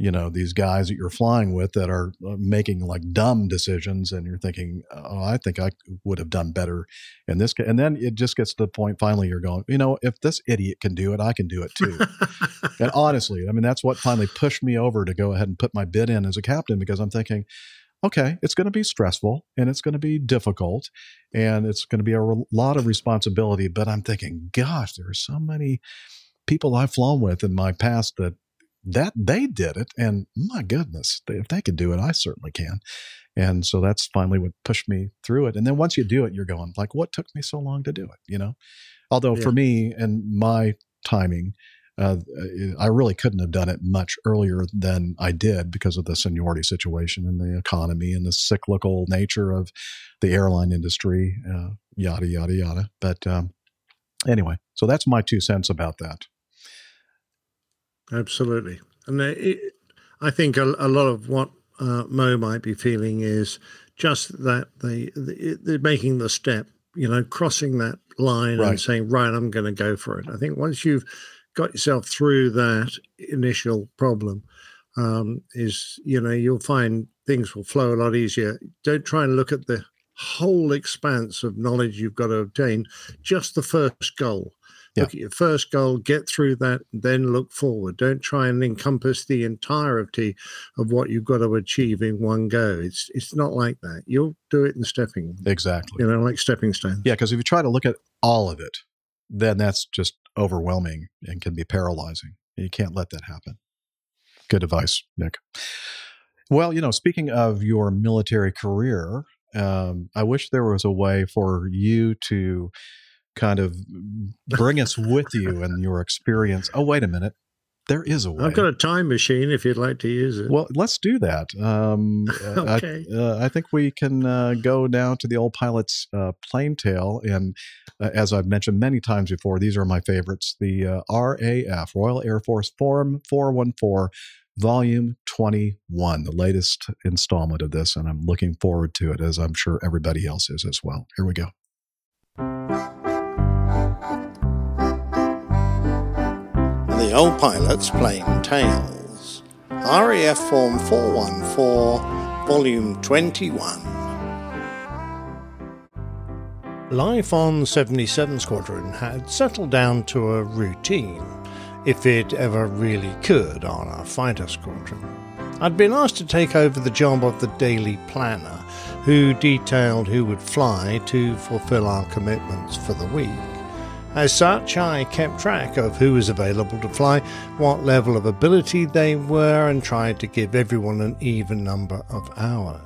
Speaker 3: you know these guys that you're flying with that are uh, making like dumb decisions and you're thinking oh i think i would have done better in this ca-. and then it just gets to the point finally you're going you know if this idiot can do it i can do it too and honestly i mean that's what finally pushed me over to go ahead and put my bid in as a captain because i'm thinking okay it's going to be stressful and it's going to be difficult and it's going to be a re- lot of responsibility but i'm thinking gosh there are so many people i've flown with in my past that that they did it and my goodness they, if they could do it i certainly can. And so that's finally what pushed me through it. And then once you do it you're going like what took me so long to do it? You know? Although for me and my timing uh, i really couldn't have done it much earlier than i did because of the seniority situation and the economy and the cyclical nature of the airline industry uh, yada yada yada. But um, anyway so that's my two cents about that
Speaker 5: absolutely. And it, I think a, a lot of what uh, Moe might be feeling is just that they, they they're making the step, you know, crossing that line
Speaker 3: Right.
Speaker 5: and saying, right, I'm going to go for it. I think once you've got yourself through that initial problem, um, is you know you'll find things will flow a lot easier. Don't try and look at the whole expanse of knowledge you've got to obtain. Just the first goal. Look at your first goal, get through that, then look forward. Don't try and encompass the entirety of what you've got to achieve in one go. It's it's not like that. You'll do it in stepping,
Speaker 3: exactly
Speaker 5: you know, like stepping stones.
Speaker 3: Yeah, because if you try to look at all of it, then that's just overwhelming and can be paralyzing. You can't let that happen. Good advice, Nick. Well, you know, speaking of your military career, um, I wish there was a way for you to kind of bring us with you and your experience. Oh, wait a minute. There is a way.
Speaker 5: I've got a time machine if you'd like to use it.
Speaker 3: Well, let's do that. Um,
Speaker 5: Okay.
Speaker 3: I, uh, I think we can uh, go down to the old pilot's uh, plane tale. And uh, as I've mentioned many times before, these are my favorites the uh, RAF, Royal Air Force Form 414, Volume 21, the latest installment of this. And I'm looking forward to it, as I'm sure everybody else is as well. Here we go.
Speaker 5: The Old Pilot's Plane Tales. RAF Form 414, Volume 21. Life on 77 Squadron had settled down to a routine, if it ever really could on a fighter squadron. I'd been asked to take over the job of the daily planner, who detailed who would fly to fulfill our commitments for the week. As such, I kept track of who was available to fly, what level of ability they were, and tried to give everyone an even number of hours.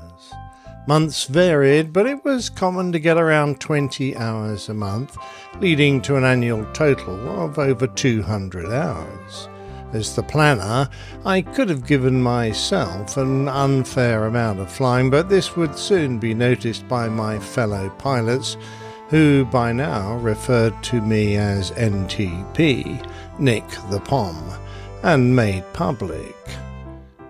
Speaker 5: Months varied, but it was common to get around 20 hours a month, leading to an annual total of over 200 hours. As the planner, I could have given myself an unfair amount of flying, but this would soon be noticed by my fellow pilots, who by now referred to me as NTP, Nick the Pom, and made public.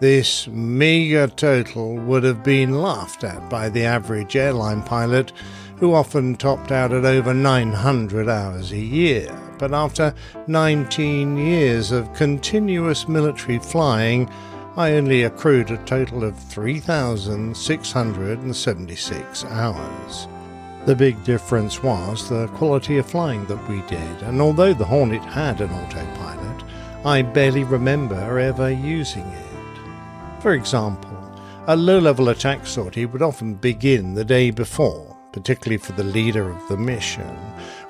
Speaker 5: This meagre total would have been laughed at by the average airline pilot, who often topped out at over 900 hours a year. But after 19 years of continuous military flying, I only accrued a total of 3,676 hours. The big difference was the quality of flying that we did, and although the Hornet had an autopilot, I barely remember ever using it. For example, a low level attack sortie would often begin the day before, particularly for the leader of the mission,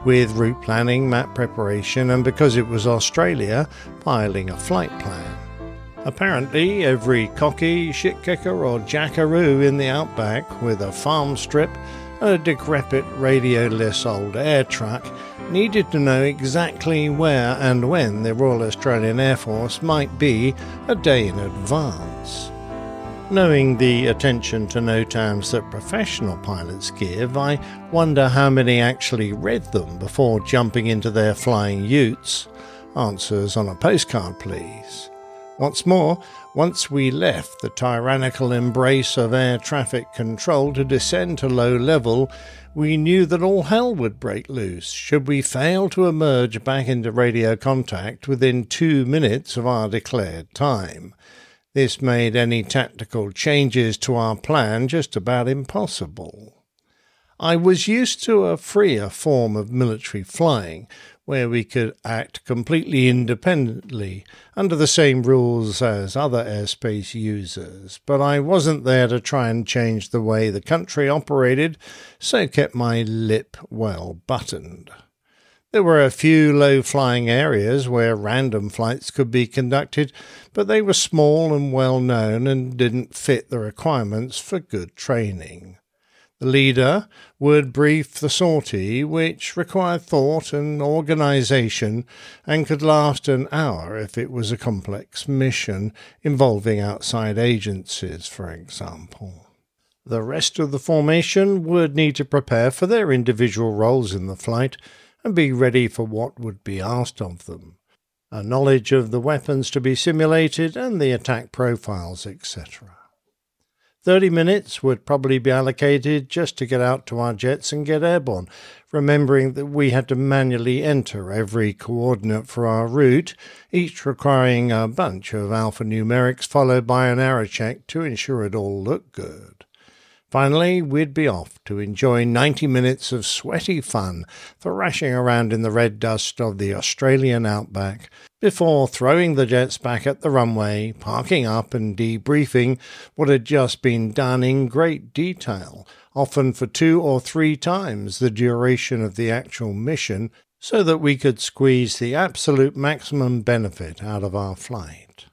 Speaker 5: with route planning, map preparation, and because it was Australia, filing a flight plan. Apparently, every cocky, shit kicker, or jackaroo in the outback with a farm strip a decrepit radioless old Airtruk needed to know exactly where and when the Royal Australian Air Force might be a day in advance. Knowing the attention to NOTAMs that professional pilots give, I wonder how many actually read them before jumping into their flying utes. Answers on a postcard, please. What's more, once we left the tyrannical embrace of air traffic control to descend to low level, we knew that all hell would break loose should we fail to emerge back into radio contact within two minutes of our declared time. This made any tactical changes to our plan just about impossible. I was used to a freer form of military flying, where we could act completely independently under the same rules as other airspace users, but I wasn't there to try and change the way the country operated, so kept my lip well buttoned. There were a few low flying areas where random flights could be conducted, but they were small and well known and didn't fit the requirements for good training. The leader would brief the sortie, which required thought and organization and could last an hour if it was a complex mission involving outside agencies, for example. The rest of the formation would need to prepare for their individual roles in the flight and be ready for what would be asked of them. A knowledge of the weapons to be simulated and the attack profiles, etc. 30 minutes would probably be allocated just to get out to our jets and get airborne, remembering that we had to manually enter every coordinate for our route, each requiring a bunch of alphanumerics followed by an error check to ensure it all looked good. Finally, we'd be off to enjoy 90 minutes of sweaty fun, thrashing around in the red dust of the Australian outback, before throwing the jets back at the runway, parking up and debriefing what had just been done in great detail, often for two or three times the duration of the actual mission, so that we could squeeze the absolute maximum benefit out of our flight.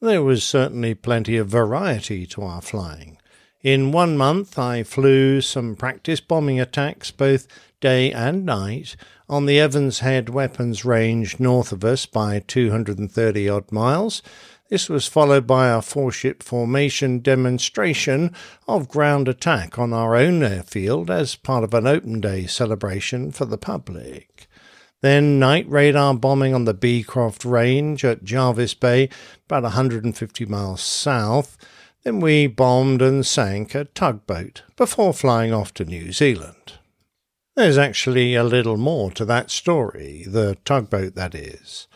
Speaker 5: There was certainly plenty of variety to our flying. In one month, I flew some practice bombing attacks both day and night on the Evans Head weapons range north of us by 230 odd miles. This was followed by a four ship formation demonstration of ground attack on our own airfield as part of an open day celebration for the public. Then night radar bombing on the Beecroft Range at Jervis Bay, about 150 miles south then we bombed and sank a tugboat before flying off to New Zealand. There's actually a little more to that story, the tugboat that is.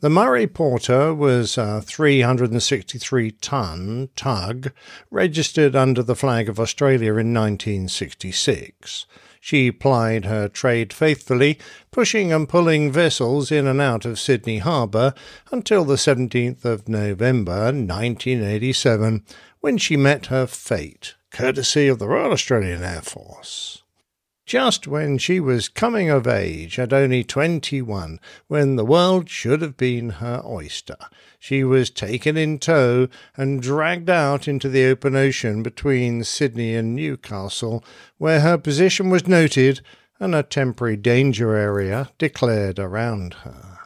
Speaker 5: The Murray Porter was a 363 ton tug registered under the flag of Australia in 1966. She plied her trade faithfully, pushing and pulling vessels in and out of Sydney Harbour until the 17th of November 1987, when she met her fate, courtesy of the Royal Australian Air Force. Just when she was coming of age at only 21, when the world should have been her oyster, she was taken in tow and dragged out into the open ocean between Sydney and Newcastle, where her position was noted and a temporary danger area declared around her.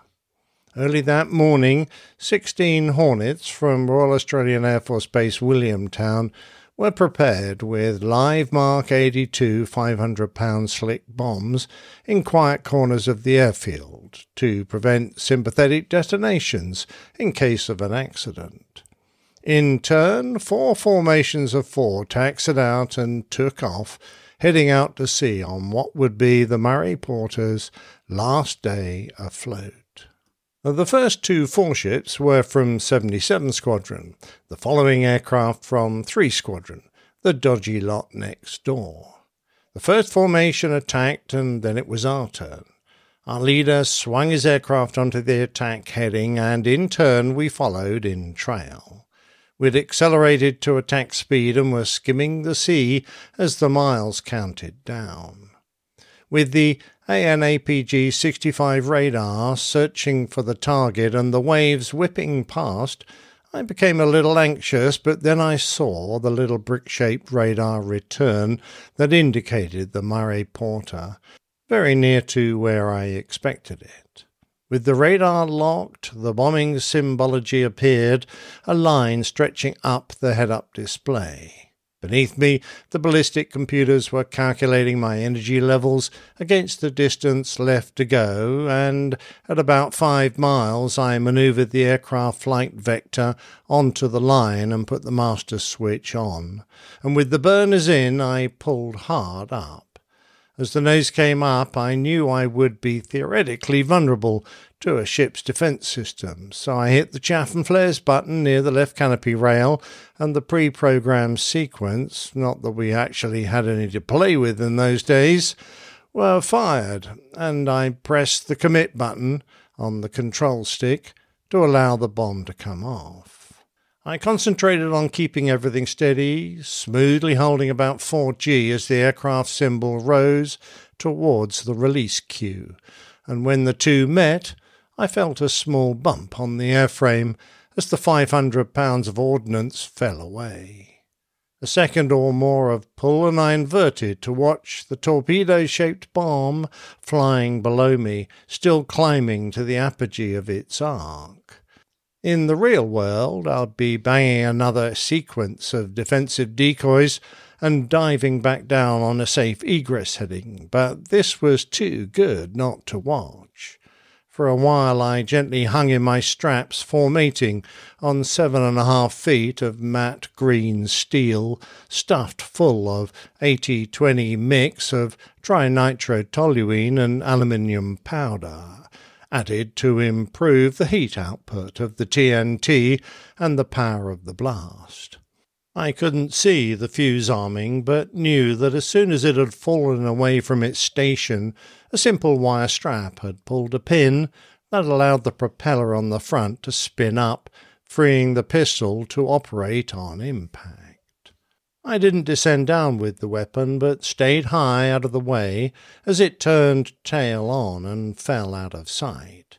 Speaker 5: Early that morning, 16 Hornets from Royal Australian Air Force Base Williamtown were prepared with live Mark 82 500 pound slick bombs in quiet corners of the airfield to prevent sympathetic detonations in case of an accident. In turn, four formations of four taxied out and took off, heading out to sea on what would be the Murray Porter's last day afloat. Uh, the first two four-ships were from 77 Squadron, the following aircraft from 3 Squadron, the dodgy lot next door. The first formation attacked, and then it was our turn. Our leader swung his aircraft onto the attack heading, and in turn we followed in trail. We'd accelerated to attack speed and were skimming the sea as the miles counted down. With the ANAPG 65 radar searching for the target and the waves whipping past, I became a little anxious, but then I saw the little brick shaped radar return that indicated the Murray Porter, very near to where I expected it. With the radar locked, the bombing symbology appeared, a line stretching up the head up display. Beneath me, the ballistic computers were calculating my energy levels against the distance left to go, and at about five miles, I maneuvered the aircraft flight vector onto the line and put the master switch on. And with the burners in, I pulled hard up. As the nose came up, I knew I would be theoretically vulnerable to a ship's defense system, so I hit the chaff and flares button near the left canopy rail, and the pre programmed sequence, not that we actually had any to play with in those days, were fired, and I pressed the commit button on the control stick to allow the bomb to come off. I concentrated on keeping everything steady, smoothly holding about 4G as the aircraft symbol rose towards the release cue, and when the two met, I felt a small bump on the airframe as the 500 pounds of ordnance fell away. A second or more of pull, and I inverted to watch the torpedo shaped bomb flying below me, still climbing to the apogee of its arc. In the real world, I'd be banging another sequence of defensive decoys and diving back down on a safe egress heading, but this was too good not to watch. For a while I gently hung in my straps, formating on seven and a half feet of matte green steel, stuffed full of 80-20 mix of trinitrotoluene and aluminium powder added to improve the heat output of the TNT and the power of the blast. I couldn't see the fuse arming, but knew that as soon as it had fallen away from its station, a simple wire strap had pulled a pin that allowed the propeller on the front to spin up, freeing the pistol to operate on impact. I didn't descend down with the weapon, but stayed high out of the way as it turned tail on and fell out of sight.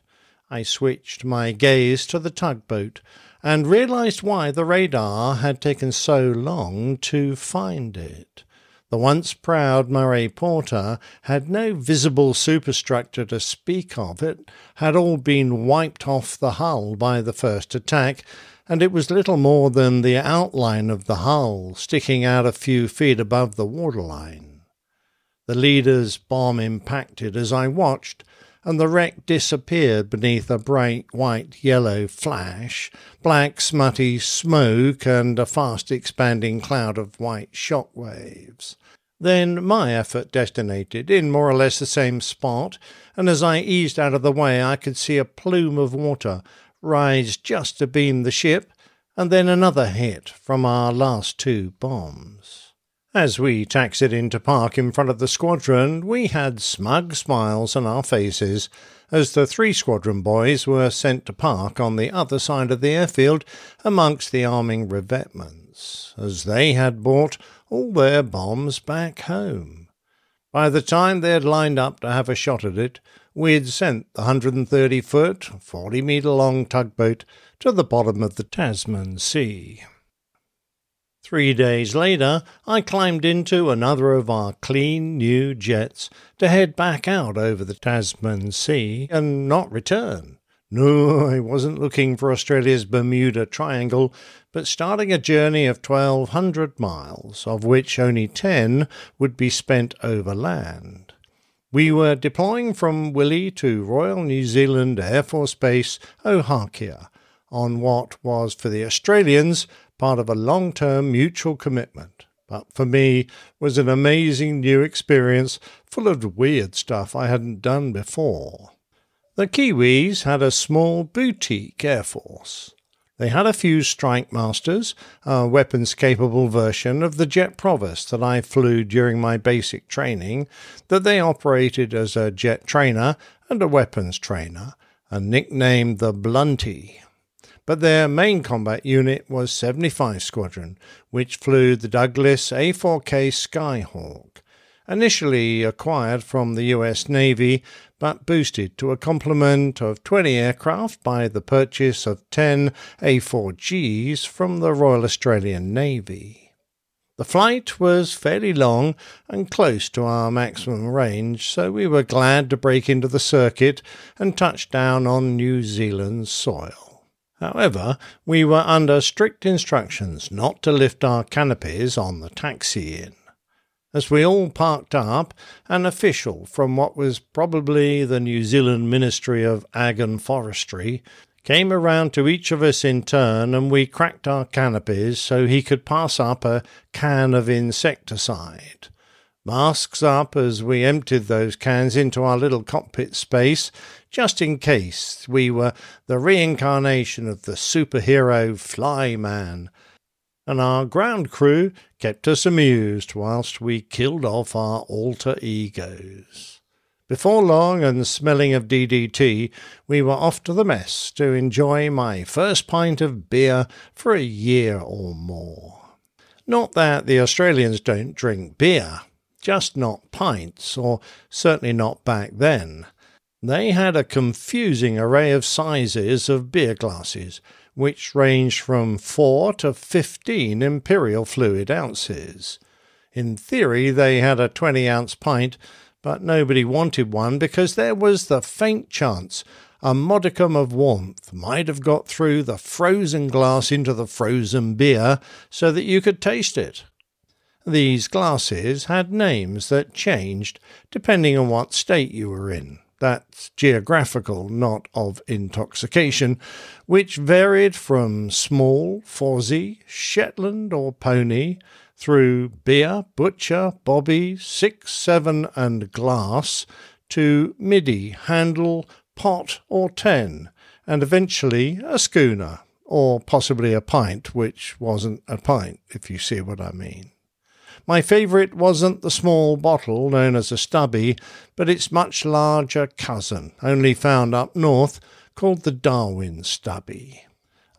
Speaker 5: I switched my gaze to the tugboat and realized why the radar had taken so long to find it. The once proud Murray Porter had no visible superstructure to speak of. It had all been wiped off the hull by the first attack, and it was little more than the outline of the hull sticking out a few feet above the waterline. The leader's bomb impacted as I watched, and the wreck disappeared beneath a bright white yellow flash, black smutty smoke, and a fast expanding cloud of white shock waves. Then my effort detonated in more or less the same spot, and as I eased out of the way, I could see a plume of water rise just to beam the ship, and then another hit from our last two bombs. As we taxied into park in front of the squadron, we had smug smiles on our faces as the three squadron boys were sent to park on the other side of the airfield amongst the arming revetments, as they had brought all their bombs back home. By the time they had lined up to have a shot at it, we had sent the 130 foot, 40 metre long tugboat to the bottom of the Tasman Sea. Three days later, I climbed into another of our clean new jets to head back out over the Tasman Sea and not return. No, I wasn't looking for Australia's Bermuda Triangle, but starting a journey of 1,200 miles, of which only 10 would be spent overland. We were deploying from Willie to Royal New Zealand Air Force Base, Ohakea, on what was for the Australians part of a long term mutual commitment, but for me was an amazing new experience full of weird stuff I hadn't done before. The Kiwis had a small boutique air force. They had a few Strike Masters, a weapons capable version of the Jet Provost that I flew during my basic training, that they operated as a jet trainer and a weapons trainer, and nicknamed the Blunty. But their main combat unit was 75 Squadron, which flew the Douglas A4K Skyhawk initially acquired from the US Navy but boosted to a complement of 20 aircraft by the purchase of 10 A4Gs from the Royal Australian Navy. The flight was fairly long and close to our maximum range, so we were glad to break into the circuit and touch down on New Zealand soil. However, we were under strict instructions not to lift our canopies on the taxi in. As we all parked up, an official from what was probably the New Zealand Ministry of Ag and Forestry came around to each of us in turn and we cracked our canopies so he could pass up a can of insecticide. Masks up as we emptied those cans into our little cockpit space, just in case we were the reincarnation of the superhero Flyman, and our ground crew kept us amused whilst we killed off our alter egos. Before long, and smelling of DDT, we were off to the mess to enjoy my first pint of beer for a year or more. Not that the Australians don't drink beer, just not pints, or certainly not back then. They had a confusing array of sizes of beer glasses, which ranged from 4 to 15 imperial fluid ounces. In theory, they had a 20 ounce pint, but nobody wanted one because there was the faint chance a modicum of warmth might have got through the frozen glass into the frozen beer so that you could taste it. These glasses had names that changed depending on what state you were in that's geographical, not of intoxication, which varied from small, fawsy, Shetland or pony, through beer, butcher, bobby, six, seven, and glass, to middy, handle, pot, or ten, and eventually a schooner, or possibly a pint, which wasn't a pint, if you see what I mean. My favourite wasn't the small bottle known as a stubby, but its much larger cousin, only found up north, called the Darwin stubby.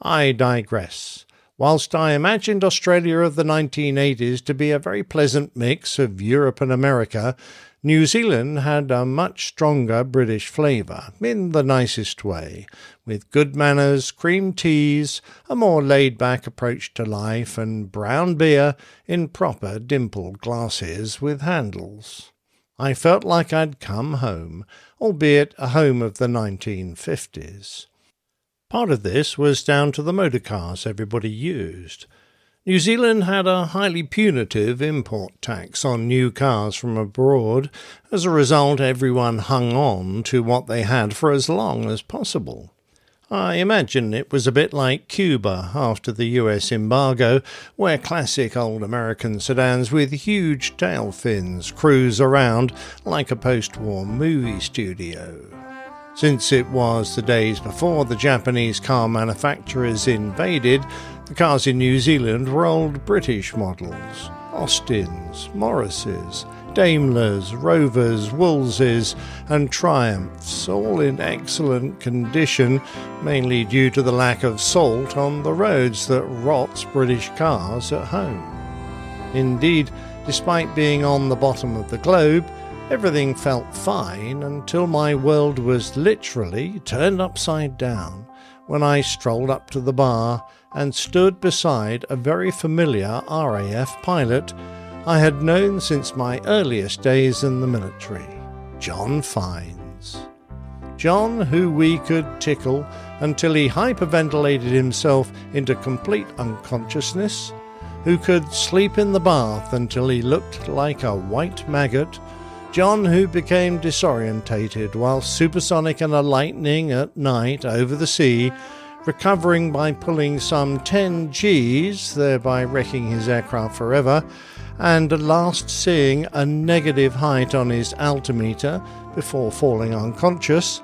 Speaker 5: I digress. Whilst I imagined Australia of the 1980s to be a very pleasant mix of Europe and America, New Zealand had a much stronger British flavour, in the nicest way, with good manners, cream teas, a more laid back approach to life, and brown beer in proper dimpled glasses with handles. I felt like I'd come home, albeit a home of the 1950s. Part of this was down to the motor cars everybody used. New Zealand had a highly punitive import tax on new cars from abroad. As a result, everyone hung on to what they had for as long as possible. I imagine it was a bit like Cuba after the US embargo, where classic old American sedans with huge tail fins cruise around like a post war movie studio. Since it was the days before the Japanese car manufacturers invaded, the cars in New Zealand were old British models Austins, Morrises, Daimlers, Rovers, Wolseleys, and Triumphs, all in excellent condition, mainly due to the lack of salt on the roads that rots British cars at home. Indeed, despite being on the bottom of the globe, everything felt fine until my world was literally turned upside down when I strolled up to the bar and stood beside a very familiar RAF pilot I had known since my earliest days in the military, John Fiennes. John, who we could tickle until he hyperventilated himself into complete unconsciousness, who could sleep in the bath until he looked like a white maggot, John, who became disorientated while supersonic and a lightning at night over the sea, recovering by pulling some 10 Gs, thereby wrecking his aircraft forever, and last seeing a negative height on his altimeter before falling unconscious,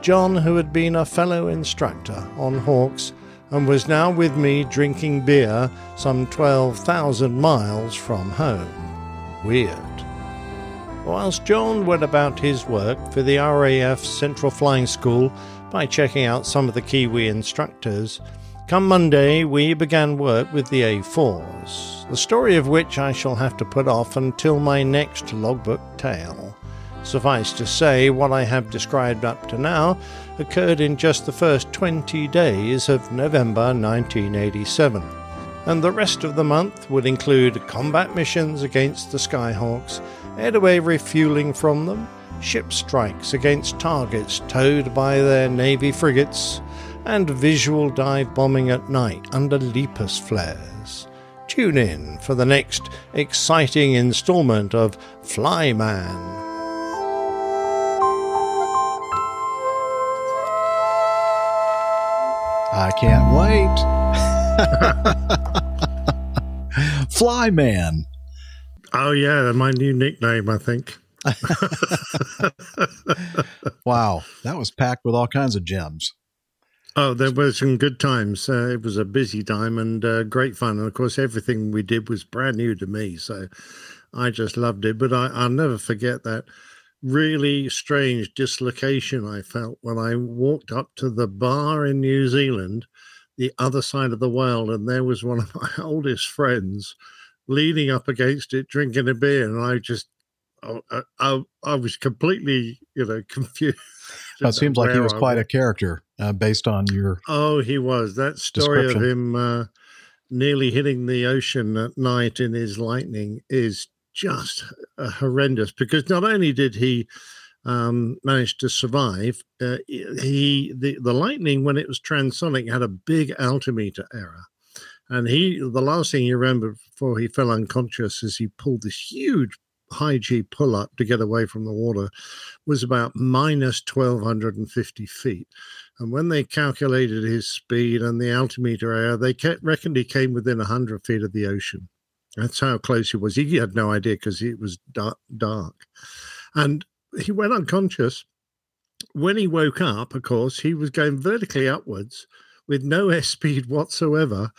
Speaker 5: John, who had been a fellow instructor on Hawks and was now with me drinking beer some 12,000 miles from home. Weird. Whilst John went about his work for the RAF Central Flying School by checking out some of the Kiwi instructors, come Monday we began work with the A4s, the story of which I shall have to put off until my next logbook tale. Suffice to say, what I have described up to now occurred in just the first 20 days of November 1987, and the rest of the month would include combat missions against the Skyhawks, airway refueling from them, ship strikes against targets towed by their Navy frigates, and visual dive bombing at night under Lepus flares. Tune in for the next exciting installment of Flyman.
Speaker 3: I can't wait. Flyman.
Speaker 5: Oh yeah, my new nickname, I think.
Speaker 3: wow, that was packed with all kinds of gems.
Speaker 5: Oh, there were some good times. Uh, it was a busy time and uh, great fun. And of course, everything we did was brand new to me. So I just loved it. But I, I'll never forget that really strange dislocation I felt when I walked up to the bar in New Zealand, the other side of the world. And there was one of my oldest friends leaning up against it, drinking a beer. And I just, I, I, I was completely, you know, confused.
Speaker 3: It seems like he was
Speaker 5: I
Speaker 3: quite a character uh, based on your.
Speaker 5: Oh, he was. That story of him uh, nearly hitting the ocean at night in his lightning is just uh, horrendous because not only did he um, manage to survive, uh, he the, the lightning when it was transonic had a big altimeter error. And he, the last thing he remembered before he fell unconscious is he pulled this huge high G pull up to get away from the water was about minus 1250 feet. And when they calculated his speed and the altimeter error, they kept, reckoned he came within 100 feet of the ocean. That's how close he was. He had no idea because it was dark, dark. And he went unconscious. When he woke up, of course, he was going vertically upwards with no airspeed whatsoever.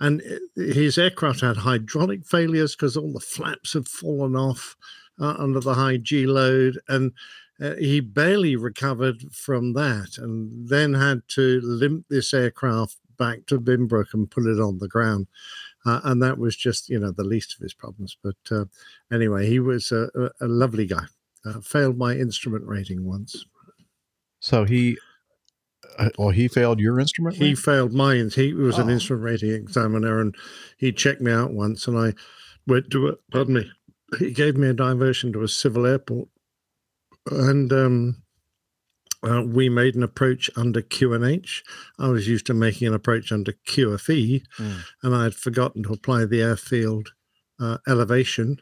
Speaker 5: And his aircraft had hydraulic failures because all the flaps had fallen off uh, under the high G load. And uh, he barely recovered from that and then had to limp this aircraft back to Binbrook and put it on the ground. Uh, and that was just, you know, the least of his problems. But uh, anyway, he was a, a, lovely guy. Uh, failed my instrument rating once.
Speaker 3: So he, uh, well, he failed your instrument.
Speaker 5: He failed mine. He was an
Speaker 3: Oh.
Speaker 5: instrument rating examiner, and he checked me out once, and I went to it. Pardon me. He gave me a diversion to a civil airport, and um, uh, we made an approach under QNH. I was used to making an approach under QFE,
Speaker 3: Mm.
Speaker 5: and I had forgotten to apply the airfield uh, elevation.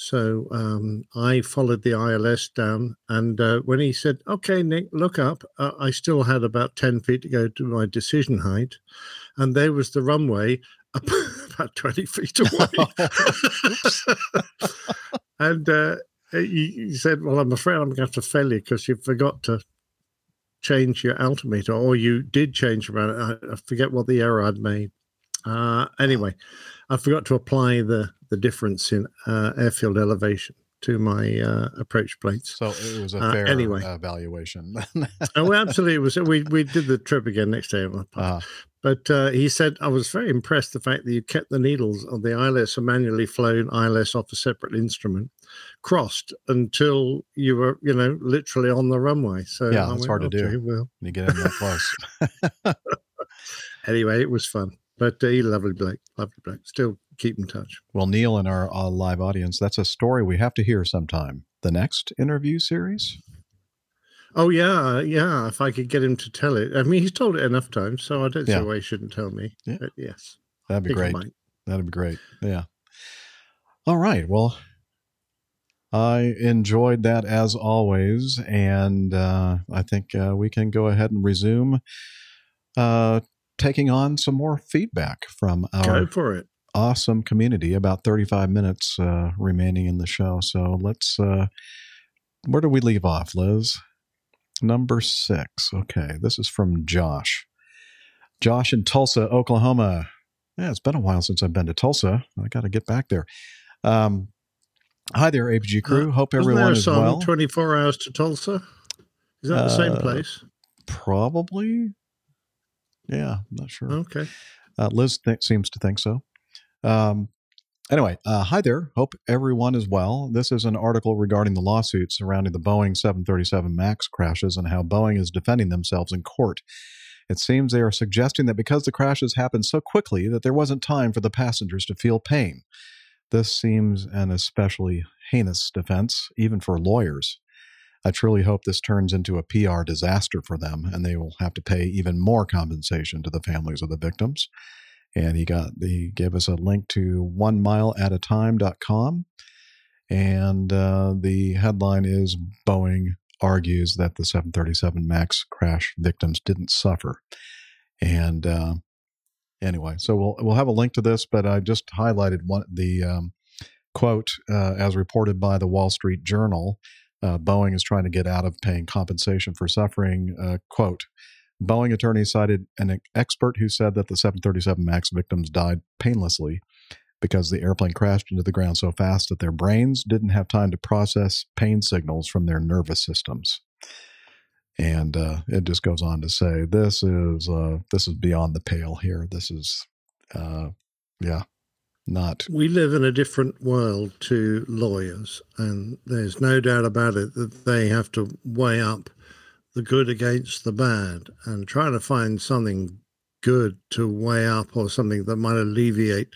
Speaker 5: So um, I followed the ILS down, and uh, when he said, "Okay, Nick, look up," uh, I still had about ten feet to go to my decision height, and there was the runway up about twenty feet away. and uh, he, he said, "Well, I'm afraid I'm going to have to fail you because you forgot to change your altimeter, or you did change. I, I forget what the error I'd made. Uh, anyway, I forgot to apply the the difference in uh, airfield elevation to my uh, approach plates.
Speaker 3: So it was a
Speaker 5: Uh,
Speaker 3: fair
Speaker 5: anyway.
Speaker 3: evaluation.
Speaker 5: oh, absolutely. It was. We we did the trip again next day.
Speaker 3: Uh-huh.
Speaker 5: But uh, he said I was very impressed the fact that you kept the needles of the ILS, a manually flown ILS off a separate instrument, crossed until you were, you know, literally on the runway. So
Speaker 3: yeah, it's hard to do.
Speaker 5: Well,
Speaker 3: you get in that close.
Speaker 5: anyway, it was fun. But uh, lovely bloke, lovely bloke. Still keep in touch.
Speaker 3: Well, Neil, and our uh, live audience, that's a story we have to hear sometime. The next interview series.
Speaker 5: Oh yeah, yeah. If I could get him to tell it, I mean, he's told it enough times, so I don't
Speaker 3: Yeah.
Speaker 5: see why he shouldn't tell me.
Speaker 3: Yeah.
Speaker 5: But yes,
Speaker 3: That'd be great. That'd be great. Yeah. All right. Well, I enjoyed that as always, and uh, I think uh, we can go ahead and resume uh, taking on some more feedback from our
Speaker 5: Go for it.
Speaker 3: awesome community. About thirty-five minutes uh, remaining in the show, so let's. Uh, where do we leave off, Liz? Number six. Okay, this is from Josh. Josh in Tulsa, Oklahoma. Yeah, it's been a while since I've been to Tulsa. I got to get back there. Um, hi there, APG crew. Hope everyone is well.
Speaker 5: 24 hours to Tulsa. Is that the same
Speaker 3: Uh,
Speaker 5: place?
Speaker 3: Probably. Yeah, I'm not sure.
Speaker 5: Okay.
Speaker 3: Uh, Liz th- seems to think so. Um, anyway, uh, hi there. Hope everyone is well. This is an article regarding the lawsuit surrounding the Boeing 737 MAX crashes and how Boeing is defending themselves in court. It seems they are suggesting that because the crashes happened so quickly that there wasn't time for the passengers to feel pain. This seems an especially heinous defense, even for lawyers. I truly hope this turns into a PR disaster for them and they will have to pay even more compensation to the families of the victims. And he got he gave us a link to one mile at a time.com. And uh, the headline is Boeing argues that the 737 MAX crash victims didn't suffer. And uh, anyway, so we'll we'll have a link to this, but I just highlighted one the um, quote uh, as reported by the Wall Street Journal. Uh, Boeing is trying to get out of paying compensation for suffering. Uh, quote: Boeing attorneys cited an expert who said that the 737 MAX victims died painlessly because the airplane crashed into the ground so fast that their brains didn't have time to process pain signals from their nervous systems. And uh, it just goes on to say this is uh, this is beyond the pale here. This is, uh, yeah, not
Speaker 5: We live in a different world to lawyers, and there's no doubt about it that they have to weigh up the good against the bad and try to find something good to weigh up or something that might alleviate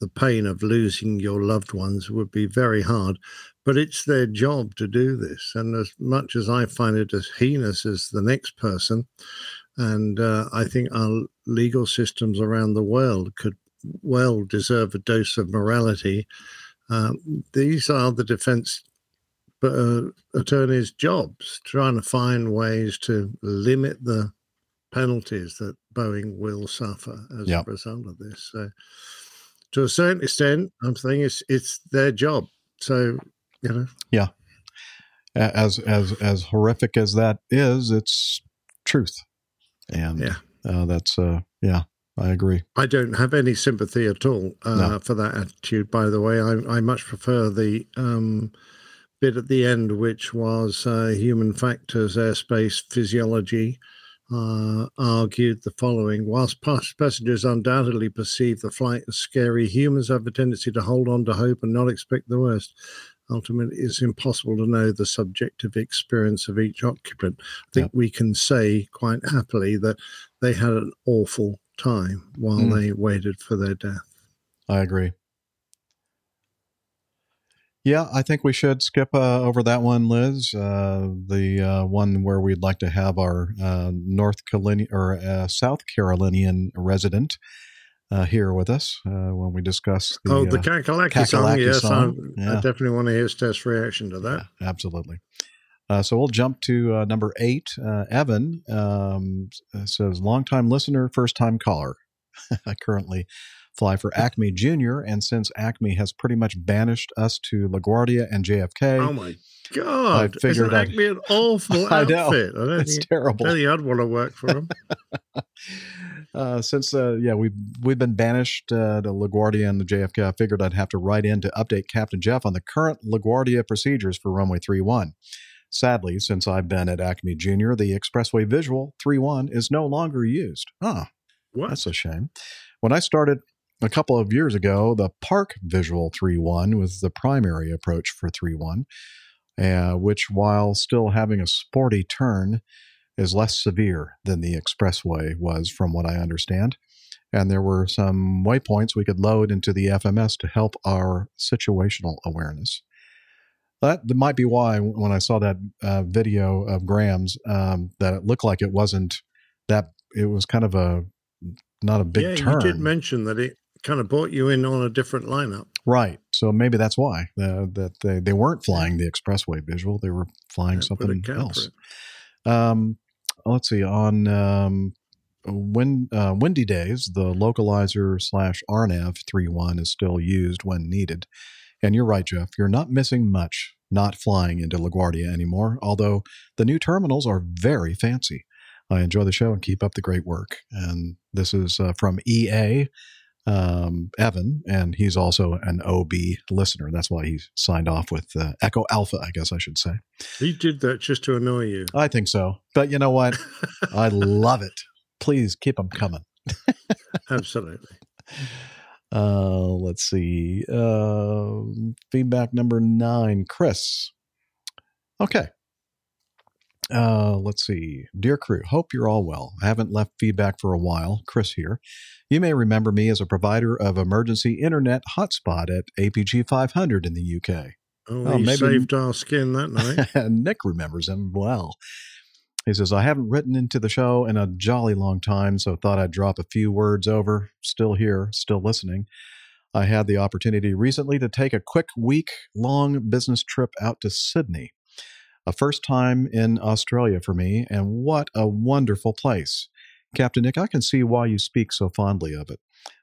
Speaker 5: the pain of losing your loved ones would be very hard. But it's their job to do this. And as much as I find it as heinous as the next person, and uh, I think our legal systems around the world could well deserve a dose of morality. Um, these are the defense uh, attorneys' jobs, trying to find ways to limit the penalties that Boeing will suffer as
Speaker 3: Yeah.
Speaker 5: a result of this. So, to a certain extent, I'm saying it's it's their job. So, you know,
Speaker 3: Yeah. As as as horrific as that is, it's truth, and
Speaker 5: Yeah.
Speaker 3: uh, that's uh, yeah, I agree.
Speaker 5: I don't have any sympathy at all uh,
Speaker 3: No.
Speaker 5: for that attitude. By the way, I, I much prefer the um, bit at the end, which was uh, human factors, aerospace physiology. Uh, argued the following: Whilst pas- passengers undoubtedly perceive the flight as scary, humans have a tendency to hold on to hope and not expect the worst. Ultimately, it's impossible to know the subjective experience of each occupant. I think we can say quite happily that they had an awful time while
Speaker 3: Mm.
Speaker 5: they waited for their death.
Speaker 3: I agree. Yeah, I think we should skip uh, over that one, Liz. Uh, the uh, one where we'd like to have our uh, North Carolinian or uh, South Carolinian resident uh, here with us uh, when we discuss the,
Speaker 5: oh, the Cackalacky, song. Yes,
Speaker 3: song.
Speaker 5: I, I definitely want to hear Steph's reaction to that.
Speaker 3: Absolutely. Uh, so we'll jump to uh, number eight. Uh, Evan um, s- says, longtime listener, first time caller. I currently fly for Acme Junior, and since Acme has pretty much banished us to LaGuardia and JFK,
Speaker 5: Oh my God!
Speaker 3: I figured
Speaker 5: Isn't
Speaker 3: I'd-
Speaker 5: Acme an awful
Speaker 3: I know.
Speaker 5: outfit? I don't
Speaker 3: It's
Speaker 5: think,
Speaker 3: terrible.
Speaker 5: I don't think I'd want to work for them.
Speaker 3: uh, since uh, yeah we've we've been banished uh, to LaGuardia and the JFK, I figured I'd have to write in to update Captain Jeff on the current LaGuardia procedures for runway 31. Sadly, since I've been at Acme Junior, the Expressway Visual 31 is no longer used. Ah, that's a shame. When I started a couple of years ago, the Park Visual 31 was the primary approach for 31, uh, which, while still having a sporty turn, is less severe than the expressway was, from what I understand. And there were some waypoints we could load into the FMS to help our situational awareness. That, that might be why, when I saw that uh, video of Graham's, um, that it looked like it wasn't that. It was kind of a not a big
Speaker 5: yeah,
Speaker 3: turn,
Speaker 5: you did mention that it kind of brought you in on a different lineup.
Speaker 3: right? So maybe that's why uh, that they, they weren't flying the expressway visual; they were flying
Speaker 5: a
Speaker 3: something else. Um, let's see on um, when uh, windy days, the localizer slash RNAV 31 is still used when needed. And you're right, Jeff. You're not missing much not flying into LaGuardia anymore, although the new terminals are very fancy. I enjoy the show and keep up the great work. And this is uh, from EA, um, Evan, and he's also an OB listener. That's why he signed off with uh, Echo Alpha, I guess I should say.
Speaker 5: He did that just to annoy you.
Speaker 3: I think so. But you know what? I love it. Please keep them coming.
Speaker 5: Absolutely.
Speaker 3: Uh, let's see. Uh, feedback number nine, Chris. Okay. Uh, let's see. Dear crew, hope you're all well. I haven't left feedback for a while. Chris here. You may remember me as a provider of emergency internet hotspot at APG 500 in the UK.
Speaker 5: Oh, he saved our skin that night.
Speaker 3: Nick remembers him well. He says, I haven't written into the show in a jolly long time, so thought I'd drop a few words over. Still here, still listening. I had the opportunity recently to take a quick week long business trip out to Sydney. A first time in Australia for me, and what a wonderful place. Captain Nick, I can see why you speak so fondly of it.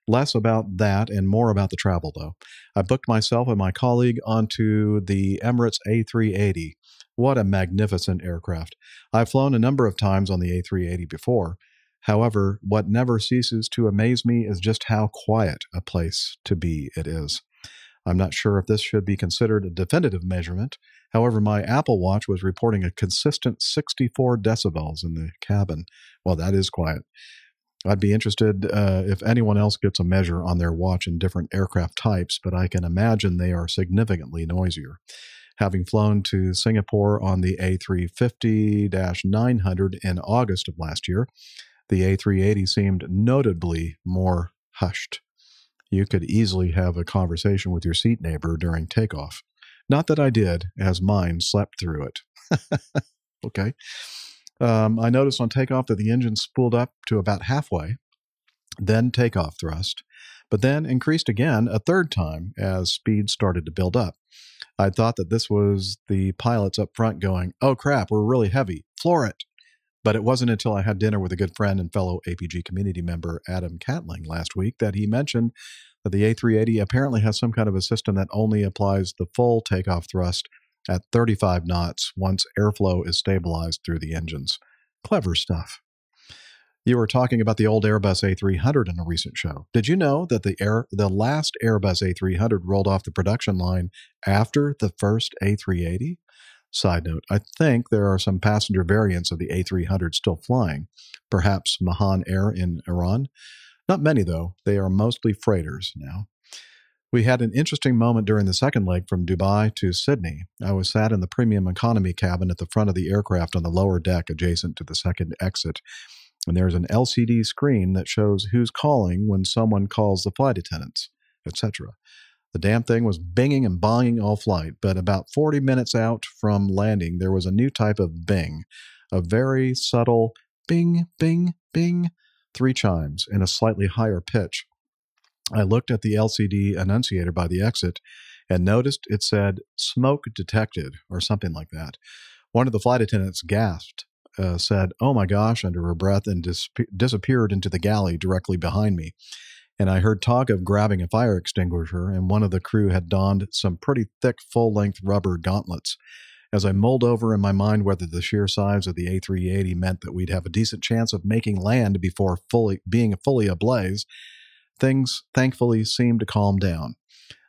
Speaker 3: Less about that and more about the travel, though. I booked myself and my colleague onto the Emirates A380. What a magnificent aircraft. I've flown a number of times on the A380 before. However, what never ceases to amaze me is just how quiet a place to be it is. I'm not sure if this should be considered a definitive measurement. However, my Apple Watch was reporting a consistent 64 decibels in the cabin. Well, that is quiet. I'd be interested uh, if anyone else gets a measure on their watch in different aircraft types, but I can imagine they are significantly noisier. Having flown to Singapore on the A350 900 in August of last year, the A380 seemed notably more hushed. You could easily have a conversation with your seat neighbor during takeoff. Not that I did, as mine slept through it. okay. Um, I noticed on takeoff that the engine spooled up to about halfway, then takeoff thrust, but then increased again a third time as speed started to build up. I thought that this was the pilots up front going, oh crap, we're really heavy, floor it. But it wasn't until I had dinner with a good friend and fellow APG community member Adam Catling last week that he mentioned that the A380 apparently has some kind of a system that only applies the full takeoff thrust at 35 knots once airflow is stabilized through the engines. Clever stuff. You were talking about the old Airbus A300 in a recent show. Did you know that the air the last Airbus A300 rolled off the production line after the first A380? Side note, I think there are some passenger variants of the A300 still flying, perhaps Mahan Air in Iran. Not many, though. They are mostly freighters now. We had an interesting moment during the second leg from Dubai to Sydney. I was sat in the premium economy cabin at the front of the aircraft on the lower deck adjacent to the second exit. And there's an LCD screen that shows who's calling when someone calls the flight attendants, etc. The damn thing was binging and bonging all flight, but about 40 minutes out from landing, there was a new type of bing, a very subtle bing, bing, bing, three chimes in a slightly higher pitch. I looked at the LCD annunciator by the exit and noticed it said smoke detected or something like that. One of the flight attendants gasped, uh, said, Oh my gosh, under her breath, and dis- disappeared into the galley directly behind me and I heard talk of grabbing a fire extinguisher, and one of the crew had donned some pretty thick, full length rubber gauntlets. As I mulled over in my mind whether the sheer size of the A380 meant that we'd have a decent chance of making land before fully being fully ablaze, things thankfully seemed to calm down.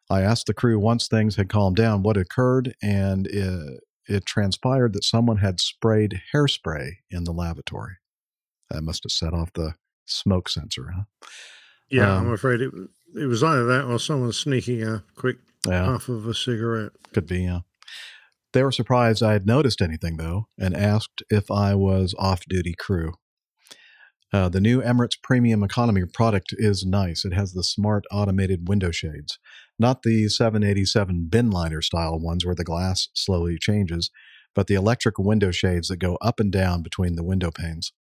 Speaker 3: I asked the crew once things had calmed down what occurred, and it, it transpired that someone had sprayed hairspray in the lavatory. That must have set off the smoke sensor, huh?
Speaker 5: Yeah,
Speaker 3: Um,
Speaker 5: I'm afraid it it was either that or someone sneaking a quick
Speaker 3: Yeah.
Speaker 5: puff of a cigarette.
Speaker 3: Could be, yeah. They were surprised I had noticed anything, though, and asked if I was off duty crew. Uh, the new Emirates Premium Economy product is nice. It has the smart automated window shades, not the 787 bin liner style ones where the glass slowly changes, but the electric window shades that go up and down between the window panes.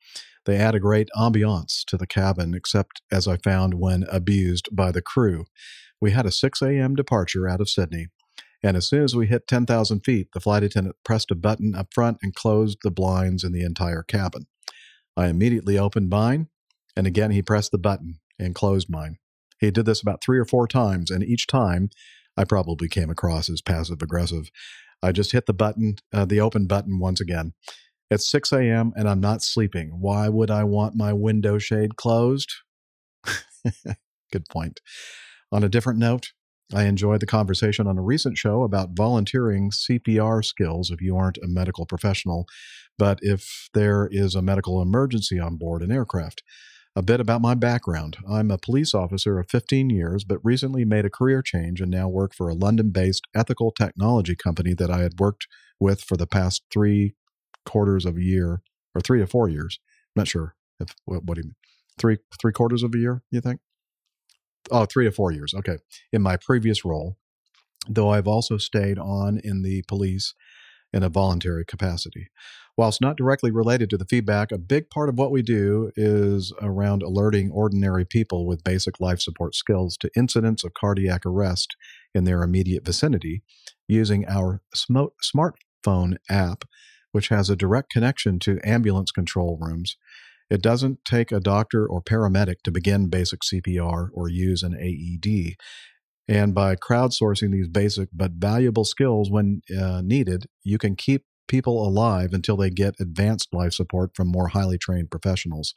Speaker 3: They add a great ambiance to the cabin, except as I found when abused by the crew. We had a 6 a.m. departure out of Sydney, and as soon as we hit 10,000 feet, the flight attendant pressed a button up front and closed the blinds in the entire cabin. I immediately opened mine, and again he pressed the button and closed mine. He did this about three or four times, and each time I probably came across as passive aggressive. I just hit the button, uh, the open button once again. It's 6 a.m. and I'm not sleeping. Why would I want my window shade closed? Good point. On a different note, I enjoyed the conversation on a recent show about volunteering CPR skills if you aren't a medical professional, but if there is a medical emergency on board an aircraft. A bit about my background. I'm a police officer of 15 years, but recently made a career change and now work for a London based ethical technology company that I had worked with for the past three quarters of a year or three to four years. I'm not sure if what, what do you mean? Three three quarters of a year, you think? Oh, three to four years. Okay. In my previous role, though I've also stayed on in the police in a voluntary capacity. Whilst not directly related to the feedback, a big part of what we do is around alerting ordinary people with basic life support skills to incidents of cardiac arrest in their immediate vicinity using our smartphone app, which has a direct connection to ambulance control rooms. It doesn't take a doctor or paramedic to begin basic CPR or use an AED. And by crowdsourcing these basic but valuable skills when uh, needed, you can keep people alive until they get advanced life support from more highly trained professionals.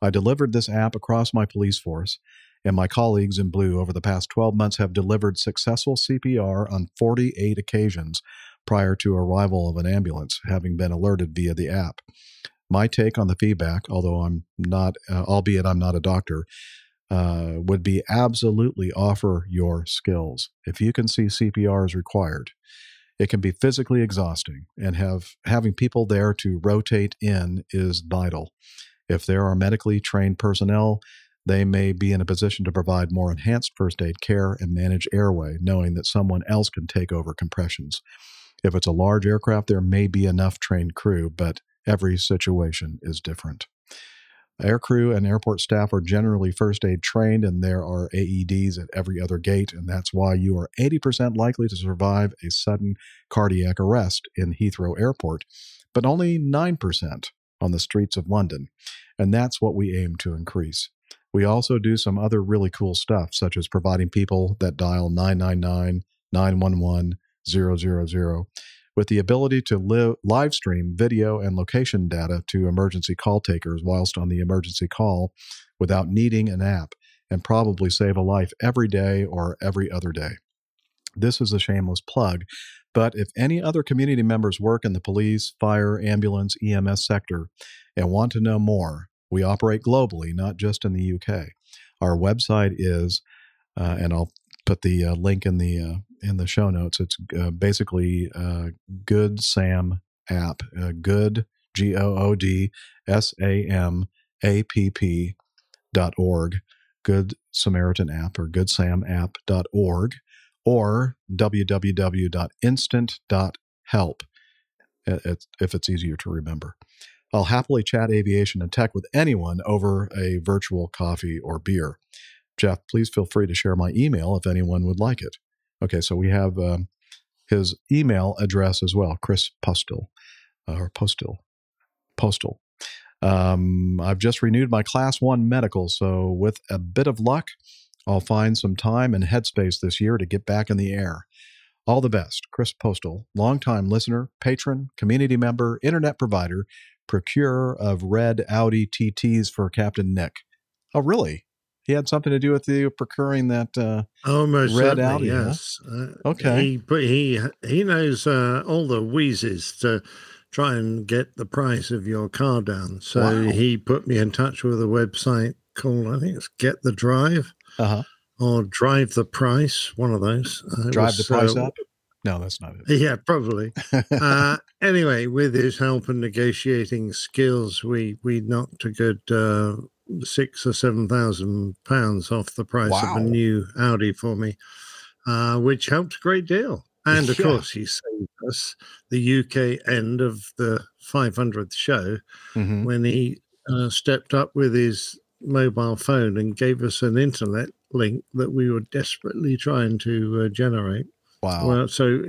Speaker 3: I delivered this app across my police force, and my colleagues in blue over the past 12 months have delivered successful CPR on 48 occasions prior to arrival of an ambulance, having been alerted via the app. My take on the feedback, although I'm not, uh, albeit I'm not a doctor, uh, would be absolutely offer your skills. If you can see CPR is required, it can be physically exhausting, and have having people there to rotate in is vital. If there are medically trained personnel, they may be in a position to provide more enhanced first aid care and manage airway, knowing that someone else can take over compressions. If it's a large aircraft, there may be enough trained crew, but every situation is different. Aircrew and airport staff are generally first aid trained, and there are AEDs at every other gate, and that's why you are 80% likely to survive a sudden cardiac arrest in Heathrow Airport, but only 9% on the streets of London. And that's what we aim to increase. We also do some other really cool stuff, such as providing people that dial 999, 911, 000 with the ability to live, live stream video and location data to emergency call takers whilst on the emergency call without needing an app and probably save a life every day or every other day. This is a shameless plug, but if any other community members work in the police, fire, ambulance, EMS sector and want to know more, we operate globally, not just in the UK. Our website is, uh, and I'll put the uh, link in the uh, in the show notes. It's uh, basically uh, GoodSAM app, uh, good G O O D S A M A P P dot org, Good Samaritan app or GoodSAM app dot org or www.instant.help if it's easier to remember. I'll happily chat aviation and tech with anyone over a virtual coffee or beer. Jeff, please feel free to share my email if anyone would like it. Okay, so we have um, his email address as well, Chris Postal, uh, or Postal, Postal. Um, I've just renewed my Class One medical, so with a bit of luck, I'll find some time and headspace this year to get back in the air. All the best, Chris Postal, longtime listener, patron, community member, internet provider, procurer of red Audi TTs for Captain Nick. Oh, really? He had something to do with you procuring that uh,
Speaker 5: almost
Speaker 3: red
Speaker 5: certainly,
Speaker 3: Audi. huh?
Speaker 5: Yes. Uh,
Speaker 3: Okay.
Speaker 5: He, but he he knows uh, all the wheezes to try and get the price of your car down. So
Speaker 3: Wow.
Speaker 5: he put me in touch with a website called I think it's Get the Drive
Speaker 3: Uh-huh.
Speaker 5: or Drive the Price. One of those. Uh,
Speaker 3: Drive the price up? No, that's not it.
Speaker 5: yeah, probably. uh, anyway, with his help and negotiating skills, we we knocked a good uh, six or seven thousand pounds off the price
Speaker 16: Wow.
Speaker 5: of a new Audi for me, uh, which helped a great deal. And of
Speaker 16: Yeah.
Speaker 5: course, he saved us the UK end of the 500th show
Speaker 3: Mhm.
Speaker 5: when he uh, stepped up with his mobile phone and gave us an internet link that we were desperately trying to uh, generate.
Speaker 3: Wow.
Speaker 5: Well, so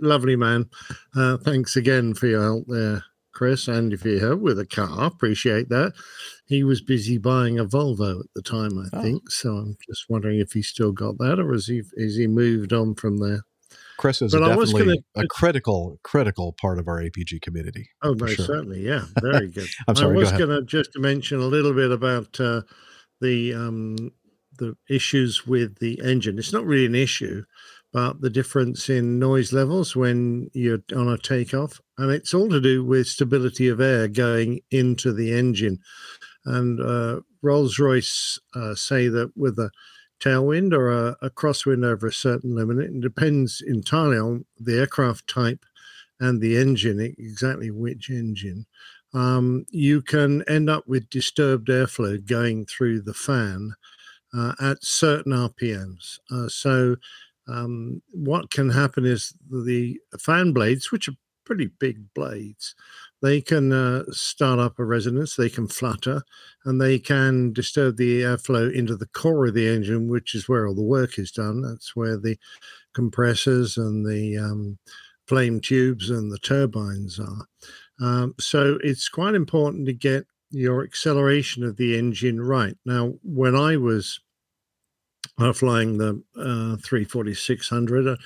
Speaker 5: lovely man. Uh, thanks again for your help there, Chris, and for your help with a car. Appreciate that. He was busy buying a Volvo at the time, I
Speaker 3: Oh.
Speaker 5: think. So I'm just wondering if he still got that, or has he has he moved on from there?
Speaker 3: Chris is
Speaker 5: But I was
Speaker 3: definitely
Speaker 5: gonna-
Speaker 3: a critical, critical part of our APG community.
Speaker 5: Oh,
Speaker 3: for
Speaker 5: most
Speaker 3: sure.
Speaker 5: certainly, yeah, very good.
Speaker 3: I'm sorry,
Speaker 5: I was
Speaker 3: ahead.
Speaker 5: going to just mention a little bit about uh, the um, the issues with the engine. It's not really an issue, but the difference in noise levels when you're on a takeoff, and it's all to do with stability of air going into the engine. And uh, Rolls Royce uh, say that with a tailwind or a, a crosswind over a certain limit, it depends entirely on the aircraft type and the engine, exactly which engine, um, you can end up with disturbed airflow going through the fan uh, at certain RPMs. Uh, so, um, what can happen is the fan blades, which are pretty big blades, they can uh, start up a resonance, they can flutter, and they can disturb the airflow into the core of the engine, which is where all the work is done. That's where the compressors and the um, flame tubes and the turbines are. Um, so it's quite important to get your acceleration of the engine right. Now, when I was uh, flying the uh, 340-600, uh,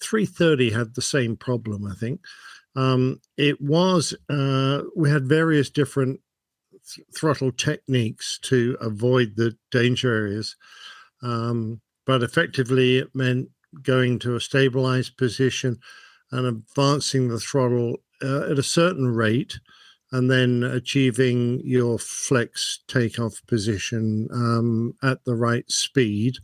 Speaker 5: 330 had the same problem, I think. Um, it was, uh, we had various different th- throttle techniques to avoid the danger areas. Um, but effectively, it meant going to a stabilized position and advancing the throttle uh, at a certain rate and then achieving your flex takeoff position um, at the right speed.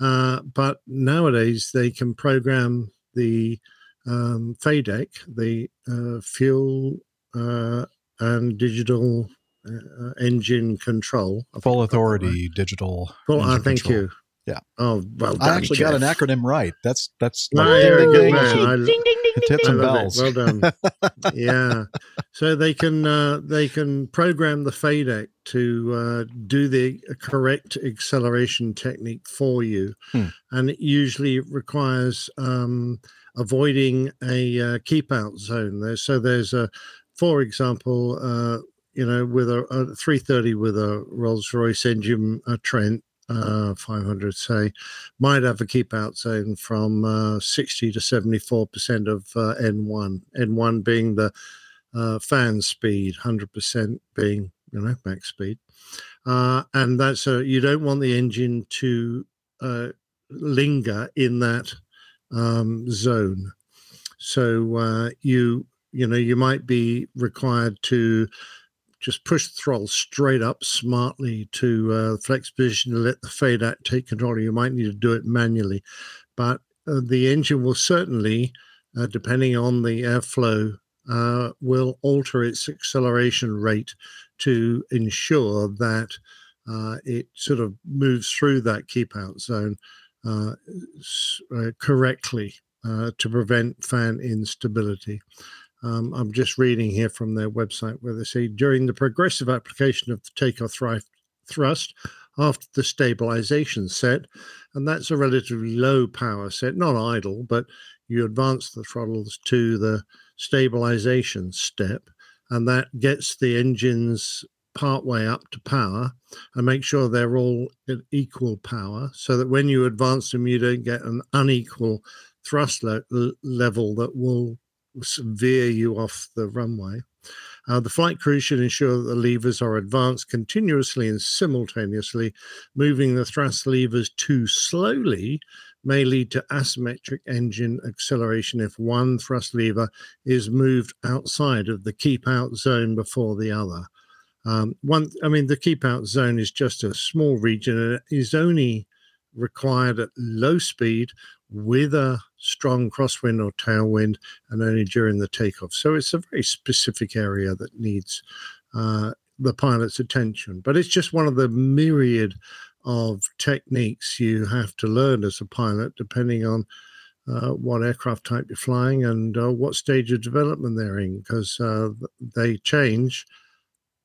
Speaker 5: Uh, but nowadays, they can program the um, FADEC, the uh, fuel uh, and digital uh, engine control.
Speaker 3: Full authority digital.
Speaker 5: Well, uh,
Speaker 3: engine
Speaker 5: thank
Speaker 3: control.
Speaker 5: you.
Speaker 3: Yeah.
Speaker 5: Oh, well
Speaker 3: I
Speaker 5: done,
Speaker 3: actually got an acronym right. That's that's
Speaker 5: No,
Speaker 3: like
Speaker 5: you're a
Speaker 3: ding, ding, ding.
Speaker 6: Ding, ding, ding, ding,
Speaker 3: Tips and bells.
Speaker 5: it. Well done. yeah. So they can uh, they can program the FADEC to uh, do the correct acceleration technique for you,
Speaker 3: Hmm.
Speaker 5: and it usually requires um, avoiding a uh, keep out zone. There, so there's a, for example, uh, you know, with a, a 330 with a Rolls Royce engine, a Trent. Uh, 500 say might have a keep out zone from uh, 60 to 74 percent of uh, N1. N1 being the uh, fan speed, 100 percent being you know max speed, uh, and that's a you don't want the engine to uh, linger in that um, zone. So uh, you you know you might be required to just push the throttle straight up smartly to uh, flex position to let the FADEC take control. You might need to do it manually, but uh, the engine will certainly, uh, depending on the airflow, uh, will alter its acceleration rate to ensure that uh, it sort of moves through that keep out zone uh, correctly to prevent fan instability. Um, I'm just reading here from their website where they say during the progressive application of the takeoff thri- thrust after the stabilization set, and that's a relatively low power set, not idle, but you advance the throttles to the stabilization step, and that gets the engines part way up to power and make sure they're all at equal power so that when you advance them, you don't get an unequal thrust le- level that will veer you off the runway. Uh, the flight crew should ensure that the levers are advanced continuously and simultaneously. Moving the thrust levers too slowly may lead to asymmetric engine acceleration if one thrust lever is moved outside of the keep out zone before the other. Um, one, I mean, the keep out zone is just a small region and it is only required at low speed with a strong crosswind or tailwind and only during the takeoff. So it's a very specific area that needs uh, the pilot's attention. But it's just one of the myriad of techniques you have to learn as a pilot, depending on uh, what aircraft type you're flying and uh, what stage of development they're in, because uh, they change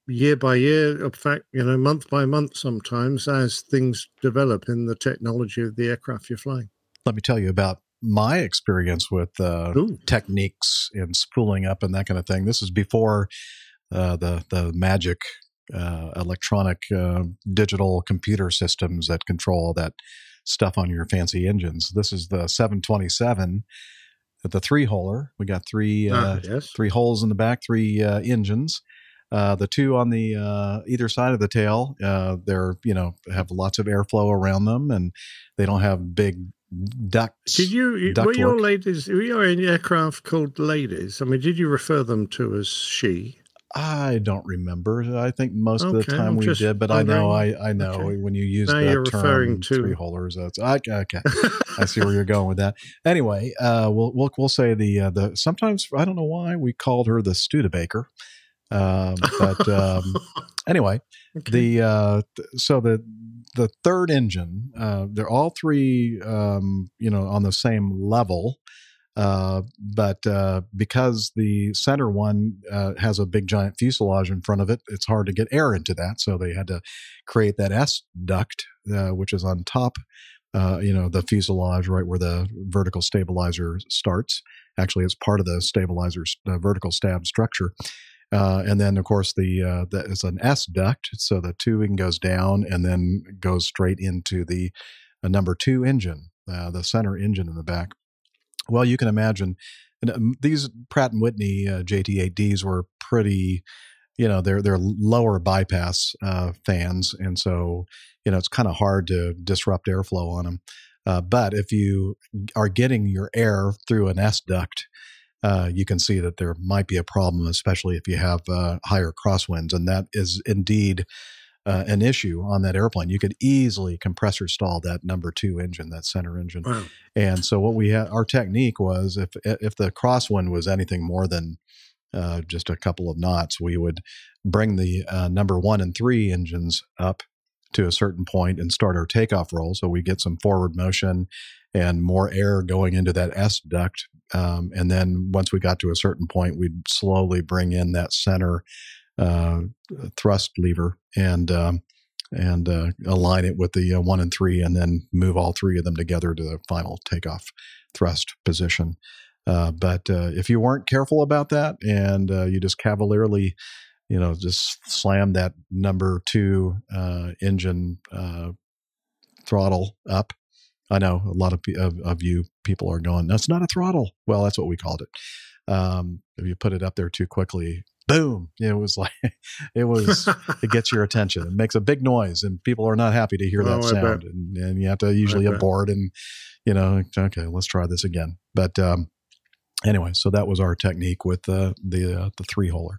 Speaker 5: year by year. In fact, you know, month by month sometimes as things develop in the technology of the aircraft you're flying.
Speaker 3: Let me tell you about my experience with uh, techniques and spooling up and that kind of thing. This is before uh, the the magic uh, electronic uh, digital computer systems that control all that stuff on your fancy engines. This is the 727 the three holer. We got three
Speaker 5: Ah,
Speaker 3: uh,
Speaker 5: yes.
Speaker 3: three holes in the back, three uh, engines. Uh, the two on the uh, either side of the tail, uh, they're you know have lots of airflow around them, and they don't have big ducts.
Speaker 5: Did you were
Speaker 3: duct
Speaker 5: your
Speaker 3: work.
Speaker 5: ladies were your aircraft called ladies? I mean, did you refer them to as she?
Speaker 3: I don't remember. I think most of the time
Speaker 5: I'm
Speaker 3: we
Speaker 5: just
Speaker 3: did, but I know I. I know
Speaker 5: Okay.
Speaker 3: when you use
Speaker 5: Now
Speaker 3: that term
Speaker 5: referring to-
Speaker 3: three holers. That's okay. okay. I see where you're going with that. Anyway, uh, we'll we'll we'll say the uh, the sometimes I don't know why we called her the Studebaker, um, but um, anyway, the uh, th- so the the third engine, uh, they're all three, um, you know, on the same level. Uh, but uh, because the center one uh, has a big giant fuselage in front of it, it's hard to get air into that. So they had to create that S duct, uh, which is on top, uh, you know, the fuselage, right where the vertical stabilizer starts. Actually, it's part of the stabilizer's uh, vertical stab structure. Uh, and then, of course, the, uh, an S duct, so the tubing goes down and then goes straight into the uh, number two engine, uh, the center engine in the back. Well, you can imagine and, um, these Pratt and Whitney uh, JT8Ds were pretty, you know, they're they're lower bypass uh, fans, and so you know it's kind of hard to disrupt airflow on them. But if you are getting your air through an S duct, uh, you can see that there might be a problem, especially if you have uh, higher crosswinds, and that is indeed uh, an issue on that airplane. You could easily compressor stall that number two engine, that center engine.
Speaker 5: Wow.
Speaker 3: And so what we had, our technique was if if the crosswind was anything more than uh, just a couple of knots, we would bring the uh, number one and three engines up to a certain point and start our takeoff roll. So we get some forward motion and more air going into that S duct. Um, and then once we got to a certain point, we'd slowly bring in that center uh, thrust lever and um, and uh, align it with the uh, one and three, and then move all three of them together to the final takeoff thrust position. Uh, but uh, if you weren't careful about that, and uh, you just cavalierly, you know, just slam that number two uh, engine uh, throttle up. I know a lot of, of of you people are going, "That's not a throttle." Well, that's what we called it. Um, if you put it up there too quickly, boom! It was like it was. it gets your attention. It makes a big noise, and people are not happy to hear that
Speaker 5: Oh, I
Speaker 3: sound. And, and you have to usually abort and you know, okay, let's try this again. But um, anyway, so that was our technique with uh, the uh, the three holer.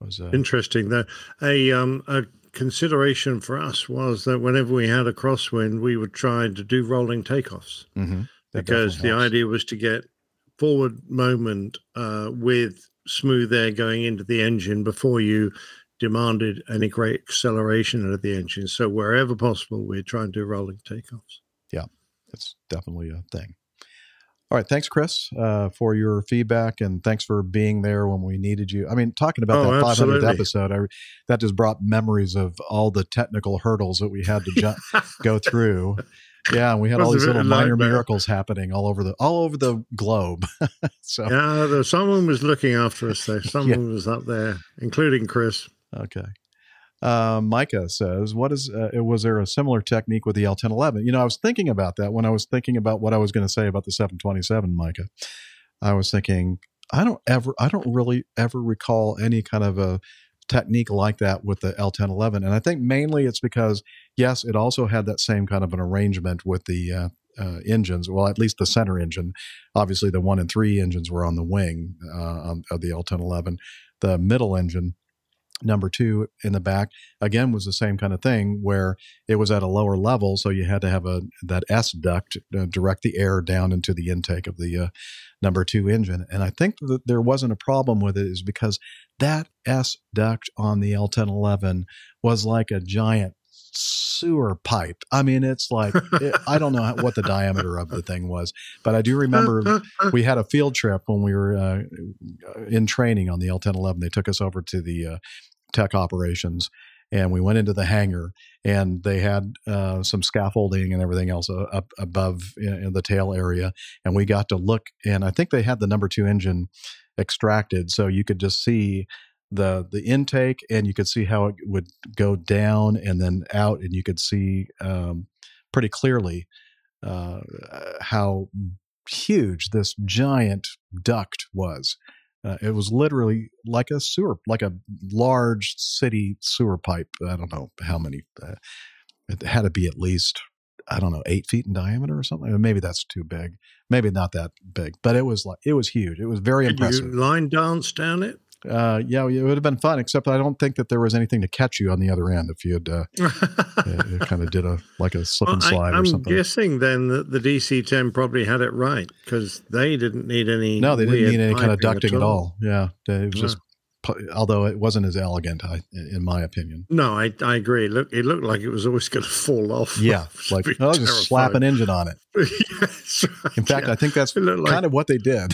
Speaker 3: Was uh,
Speaker 5: Interesting. That a um a consideration for us was that whenever we had a crosswind, we would try to do rolling takeoffs
Speaker 3: mhm.
Speaker 5: Because the
Speaker 3: helps.
Speaker 5: idea was to get forward moment uh, with smooth air going into the engine before you demanded any great acceleration out of the engine. So wherever possible, we're trying to do rolling takeoffs.
Speaker 3: yeah, it's definitely a thing. All right, thanks, Chris, uh, for your feedback, and thanks for being there when we needed you. I mean, talking about
Speaker 5: Oh,
Speaker 3: that 500th
Speaker 5: absolutely.
Speaker 3: episode, I, that just brought memories of all the technical hurdles that we had to ju- go through. Yeah, and we had all these little minor
Speaker 5: nightmare.
Speaker 3: miracles happening all over the all over the globe. so
Speaker 5: Yeah, there, someone was looking after us there. Someone was up there, including Chris.
Speaker 3: Okay. Uh, Micah says, "What is? Uh, was there a similar technique with the L ten eleven? You know, I was thinking about that when I was thinking about what I was going to say about the seven twenty seven, Micah. I was thinking, I don't ever, I don't really ever recall any kind of a technique like that with the L ten eleven, and I think mainly it's because yes, it also had that same kind of an arrangement with the uh, uh, engines. Well, at least the center engine. Obviously, the one and three engines were on the wing uh, on, of the L ten eleven. The middle engine." Number two in the back again was the same kind of thing where it was at a lower level so you had to have a that s duct uh, direct the air down into the intake of the uh, number two engine and i think that there wasn't a problem with it is because that s duct on the l1011 was like a giant sewer pipe i mean it's like it, i don't know what the diameter of the thing was but i do remember we had a field trip when we were uh, in training on the L1011. They took us over to the uh, tech operations and we went into the hangar and they had uh, some scaffolding and everything else up above in the tail area and we got to look and i think they had the number two engine extracted so you could just see the the intake and you could see how it would go down and then out and you could see um, pretty clearly uh, how huge this giant duct was. Uh, it was literally like a sewer, like a large city sewer pipe. I don't know how many. Uh, it had to be at least I don't know eight feet in diameter or something. Maybe that's too big. Maybe not that big, but it was like it was huge. It was very
Speaker 5: Could
Speaker 3: impressive.
Speaker 5: you line dance down it?
Speaker 3: Uh, yeah, it would have been fun. Except I don't think that there was anything to catch you on the other end if you had uh, kind of did a like a slip and
Speaker 5: Well,
Speaker 3: slide
Speaker 5: I,
Speaker 3: or something.
Speaker 5: guessing then that the DC-10 probably had it right because they didn't need any.
Speaker 3: No, they didn't need any kind of ducting at all. Yeah, it was
Speaker 5: No.
Speaker 3: just. Although it wasn't as elegant, I, in my opinion.
Speaker 5: No, I, I agree. Look, it looked like it was always going to fall off.
Speaker 3: Yeah, like oh, just slap an engine on it.
Speaker 5: That's right,
Speaker 3: In fact,
Speaker 5: yeah.
Speaker 3: I think that's
Speaker 5: It looked like-
Speaker 3: kind of what they did.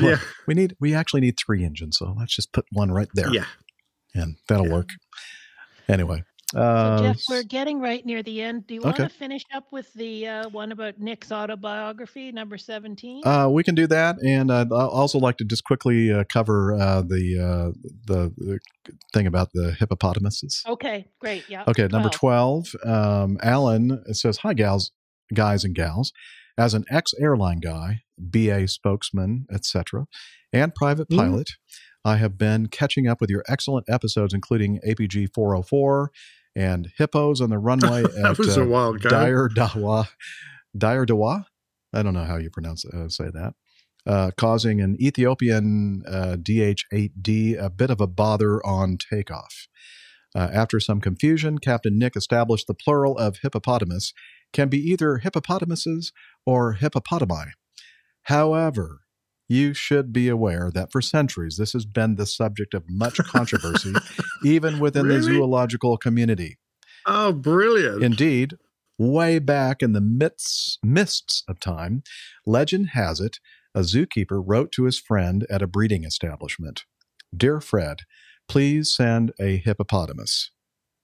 Speaker 5: Yeah.
Speaker 3: we need we actually need three engines, so let's just put one right there.
Speaker 5: Yeah.
Speaker 3: and that'll work. Anyway,
Speaker 6: So
Speaker 3: uh,
Speaker 6: Jeff, we're getting right near the end. Do you want
Speaker 3: okay.
Speaker 6: to finish up with the uh, one about Nick's autobiography, number 17?
Speaker 3: Uh, we can do that, and I'd also like to just quickly uh, cover uh, the, uh, the the thing about the hippopotamuses.
Speaker 6: okay, great. Yeah.
Speaker 3: Okay, number 12. Um, Alan says, Hi, gals, guys and gals. As an ex airline guy, BA spokesman, etc., and private
Speaker 5: Mm.
Speaker 3: pilot, I have been catching up with your excellent episodes, including APG 404 and Hippos on the Runway
Speaker 5: That
Speaker 3: at
Speaker 5: was a
Speaker 3: uh,
Speaker 5: while ago.
Speaker 3: Dire Dawa. Dire Dawa? I don't know how you pronounce it, uh, say that. Uh, causing an Ethiopian uh, DH-8D a bit of a bother on takeoff. Uh, after some confusion, Captain Nick established the plural of hippopotamus can be either hippopotamuses or hippopotami. However, you should be aware that for centuries this has been the subject of much controversy, even within the zoological community.
Speaker 5: Oh, brilliant.
Speaker 3: Indeed, way back in the midst, mists of time, legend has it a zookeeper wrote to his friend at a breeding establishment Dear Fred, please send a hippopotamus.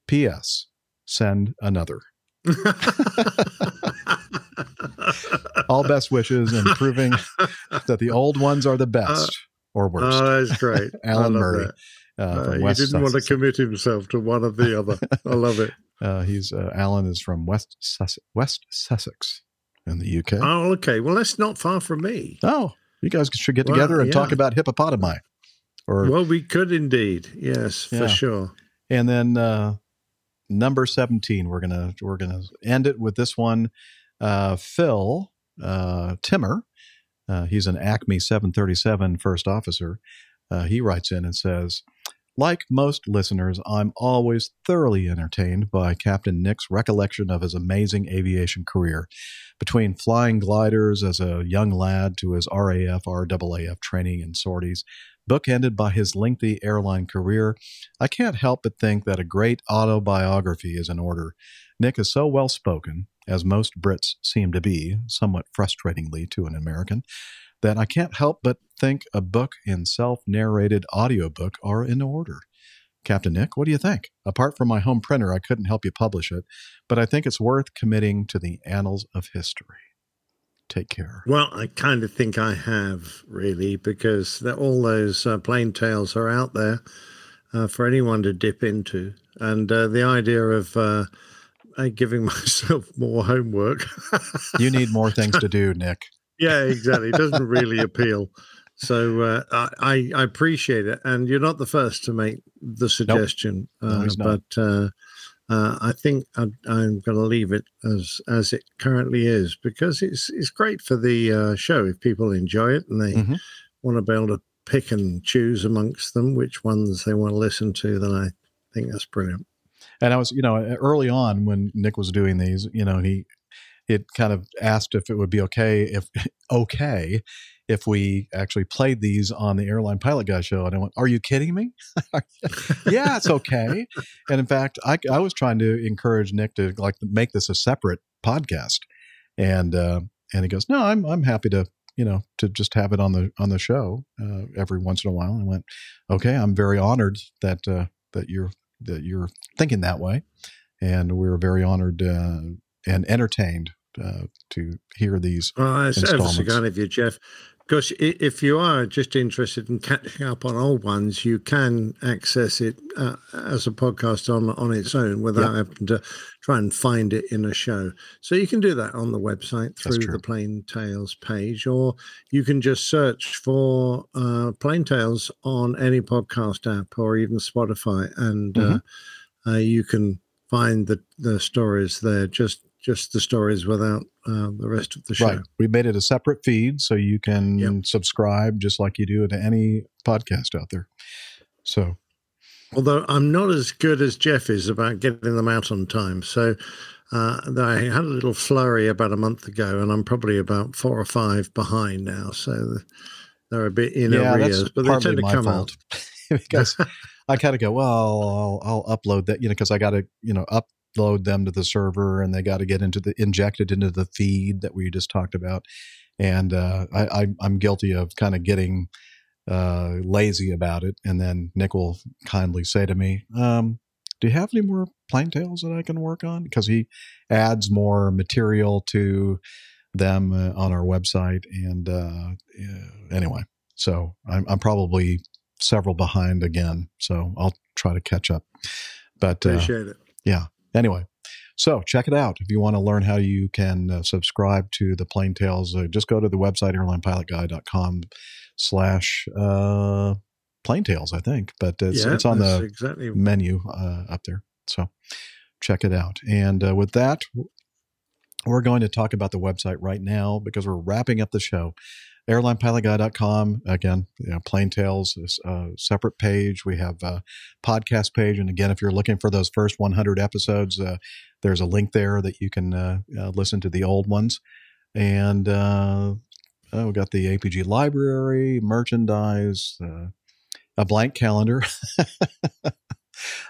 Speaker 3: P.S. Send another. All best wishes and proving that the old ones are the best or worst.
Speaker 5: Oh, that's great.
Speaker 3: Alan Murray.
Speaker 5: that.
Speaker 3: Uh,
Speaker 5: Uh, he didn't want to commit himself to one or the other. I love it.
Speaker 3: Uh, he's uh, Alan is from West Sus- West Sussex in the UK.
Speaker 5: Oh, okay. Well, that's not far from me.
Speaker 3: Oh, you guys should get
Speaker 5: Well,
Speaker 3: together and talk about hippopotami. Or
Speaker 5: Well, we could indeed. Yes,
Speaker 3: Yeah.
Speaker 5: for sure.
Speaker 3: and then uh, number seventeen, we're gonna we're gonna end it with this one. Uh, Phil uh, Timmer, uh, he's an Acme 737 first officer. Uh, he writes in and says, like most listeners, I'm always thoroughly entertained by Captain Nick's recollection of his amazing aviation career. Between flying gliders as a young lad to his RAF, RAAF training and sorties, bookended by his lengthy airline career, I can't help but think that a great autobiography is in order. Nick is so well spoken, as most Brits seem to be, somewhat frustratingly to an American, that I can't help but think a book and self narrated audiobook are in order. Captain Nick, what do you think? Apart from my home printer, I couldn't help you publish it, but I think it's worth committing to the annals of history. Take care.
Speaker 5: Well, I kind of think I have really because all those uh, plane tales are out there uh, for anyone to dip into, and uh, the idea of uh, giving myself more homework.
Speaker 3: You need more things to do, Nick.
Speaker 5: yeah, exactly. It doesn't really appeal. So uh, I, I appreciate it, and you're not the first to make the suggestion.
Speaker 3: No,
Speaker 5: uh,
Speaker 3: not.
Speaker 5: but uh, uh, I think I, I'm going to leave it as as it currently is because it's it's great for the uh, show if people enjoy it and they
Speaker 3: Mhm.
Speaker 5: want to be able to pick and choose amongst them which ones they want to listen to. Then I think that's brilliant.
Speaker 3: And I was, you know, early on when Nick was doing these, you know, he it kind of asked if it would be okay if okay if we actually played these on the airline pilot guy show. And i went are you kidding me? Yeah it's okay. And in fact I, I was trying to encourage nick to like make this a separate podcast. And uh and he goes no i'm i'm happy to you know to just have it on the on the show uh, every once in a while. And i went okay i'm very honored that uh that you're that you're thinking that way and we were very honored uh, and entertained uh, to hear these
Speaker 5: Well, ever so
Speaker 3: installments.
Speaker 5: kind of you, Jeff. Because if you are just interested in catching up on old ones, you can access it uh, as a podcast on on its own without
Speaker 3: Yeah.
Speaker 5: having to try and find it in a show. So you can do that on the website through the Plane Tales page, or you can just search for uh, Plane Tales on any podcast app or even Spotify, and
Speaker 3: Mhm.
Speaker 5: uh, uh, you can find the the stories there. Just just the stories without uh, the rest of the show.
Speaker 3: Right. We made it a separate feed so you can subscribe just like you do to any podcast out there. So
Speaker 5: Although I'm not as good as Jeff is about getting them out on time. So uh, I had a little flurry about a month ago, and I'm probably about four or five behind now. So they're a bit in
Speaker 3: yeah,
Speaker 5: arrears, but they tend to come
Speaker 3: fault
Speaker 5: out.
Speaker 3: because I kind of go, well, I'll, I'll upload that, you know, because I got to, you know, upload them to the server and they got to get into the injected into the feed that we just talked about. And uh, I, I, I'm guilty of kind of getting uh, lazy about it. And then Nick will kindly say to me, um, "Do you have any more plane tales that I can work on?" Because he adds more material to them uh, on our website. And uh, anyway, so I'm, I'm probably several behind again. So I'll try to catch up. But uh,
Speaker 5: it.
Speaker 3: yeah. Anyway, so check it out. If you want to learn how you can uh, subscribe to the Plane Tales, uh, just go to the website airlinepilotguy.com slash uh, Plane Tales, I think. But it's,
Speaker 5: Yeah,
Speaker 3: it's on the
Speaker 5: exactly-
Speaker 3: menu uh, up there. So check it out. And uh, with that, we're going to talk about the website right now because we're wrapping up the show. AirlinePilotGuy.com. Again, you know, Plane Tales is a separate page. We have a podcast page. And again, if you're looking for those first 100 episodes, uh, there's a link there that you can uh, uh, listen to the old ones. And uh, uh, we got the APG library, merchandise, uh, a blank calendar.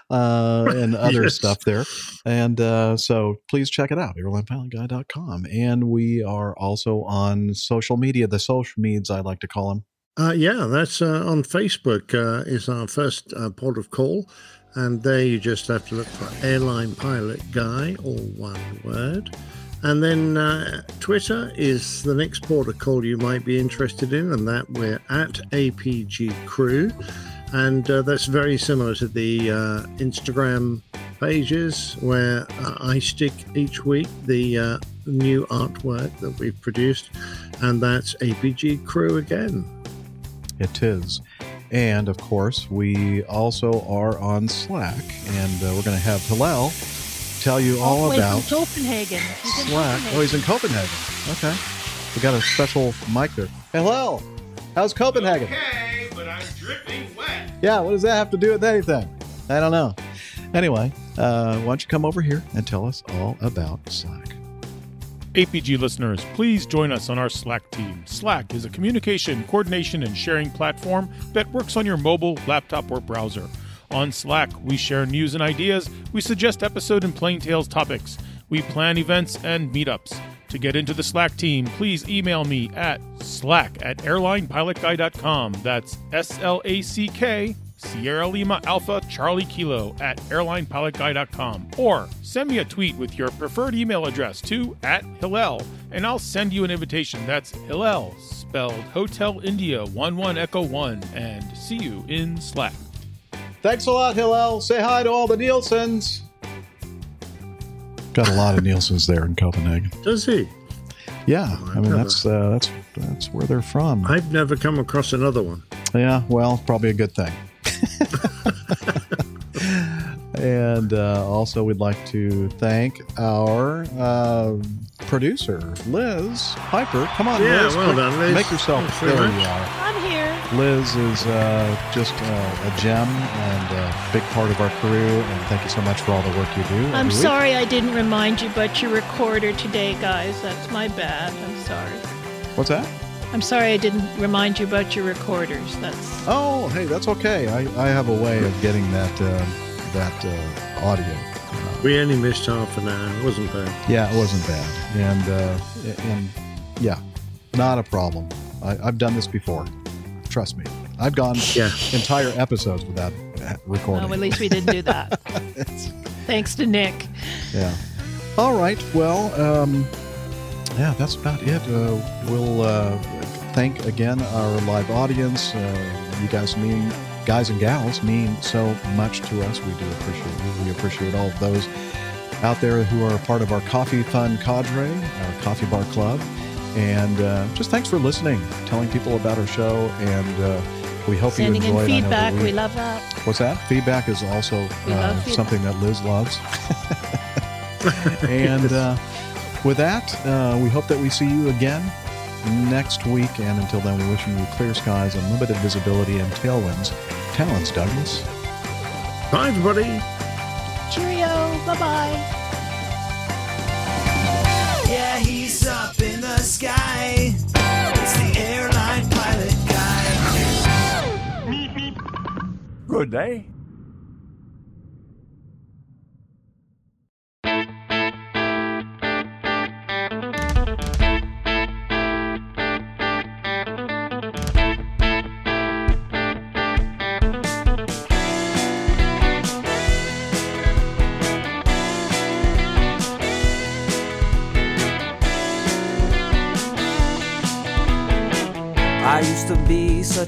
Speaker 3: uh, and other
Speaker 5: Yes.
Speaker 3: stuff there. And uh, so please check it out, airlinepilotguy.com. And we are also on social media, the social meds, I like to call them.
Speaker 5: Uh, yeah, that's uh, on Facebook. Uh, is our first uh, port of call, and there you just have to look for Airline Pilot Guy, all one word. And then uh, Twitter is the next port of call you might be interested in, and that we're at APG Crew, and uh, that's very similar to the uh, Instagram pages where uh, I stick each week the uh, new artwork that we've produced, and that's APG Crew again.
Speaker 3: It is. And of course, we also are on Slack, and uh, we're going to have Hillel tell you all
Speaker 6: All the way
Speaker 3: about
Speaker 6: from Copenhagen. He's in
Speaker 3: Slack. Oh, he's in Copenhagen. Okay. We got a special mic there. Hello. How's Copenhagen?
Speaker 4: Okay, but I'm dripping wet.
Speaker 3: Yeah, what does that have to do with anything? I don't know. Anyway, uh, why don't you come over here and tell us all about Slack?
Speaker 16: APG listeners, please join us on our Slack team. Slack is a communication, coordination, and sharing platform that works on your mobile, laptop, or browser. On Slack, we share news and ideas, we suggest episode and plane tales topics, we plan events and meetups. To get into the Slack team, please email me at slack at airlinepilotguy.com. That's S L A C K Sierra Lima Alpha Charlie Kilo at airlinepilotguy.com or send me a tweet with your preferred email address to at Hillel and I'll send you an invitation. That's Hillel, spelled Hotel India 11 Echo 1, and see you in Slack.
Speaker 3: Thanks a lot, Hillel. Say hi to all the Nielsen's. Got a lot of Nielsen's there in Copenhagen.
Speaker 5: Does he?
Speaker 3: Yeah, I mean
Speaker 5: never-
Speaker 3: that's uh, that's that's where they're from.
Speaker 5: I've never come across another one.
Speaker 3: Yeah, well, probably a good thing. and uh, also, we'd like to thank our uh, producer, Liz Piper. Come on,
Speaker 5: Yeah,
Speaker 3: Liz.
Speaker 5: well
Speaker 3: quick,
Speaker 5: done, Liz.
Speaker 3: Make yourself.
Speaker 5: Thanks
Speaker 3: There you are.
Speaker 6: I'm here.
Speaker 3: Liz is uh, just uh, a gem and a big part of our crew. And thank you so much for all the work you do.
Speaker 6: I'm
Speaker 3: every week.
Speaker 6: sorry I didn't remind you about your recorder today, guys. That's my bad. I'm sorry.
Speaker 3: What's that?
Speaker 6: I'm sorry I didn't remind you about your recorders. That's
Speaker 3: Oh, hey, that's okay. I, I have a way of getting that uh, that uh, audio.
Speaker 5: We only missed half an hour. It wasn't bad.
Speaker 3: Yeah, it wasn't bad, and uh, and yeah, not a problem. I, I've done this before. Trust me. I've gone entire episodes without recording.
Speaker 6: well, at least we didn't do that. Thanks to Nick.
Speaker 3: Yeah. All right. Well, um, yeah, that's about it. Uh, we'll uh, thank again our live audience. Uh, you guys mean, guys and gals, mean so much to us. We do appreciate you. We appreciate all of those out there who are part of our Coffee Fund cadre, our Coffee Bar Club. And uh, just thanks for listening, telling people about our show, and uh, we hope
Speaker 6: Sending
Speaker 3: you
Speaker 6: in
Speaker 3: enjoyed. I know
Speaker 6: feedback.
Speaker 3: that
Speaker 6: We love that.
Speaker 3: What's that? Feedback is also uh,
Speaker 6: feedback.
Speaker 3: something that Liz loves. and uh, with that, uh, we hope that we see you again next week. And until then, we wish you clear skies, unlimited visibility, and tailwinds. Talents, Douglas.
Speaker 5: Bye, everybody.
Speaker 6: Cheerio. Bye bye.
Speaker 2: Yeah, he's up in the sky. It's the airline pilot guy.
Speaker 4: Good day.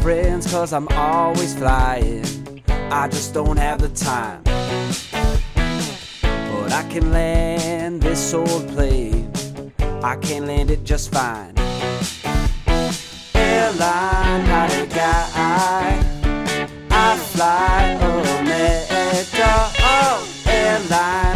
Speaker 17: friends, cause I'm always flying. I just don't have the time. But I can land this old plane, I can land it just fine. Airline, not a guy. I fly Omega, oh, airline.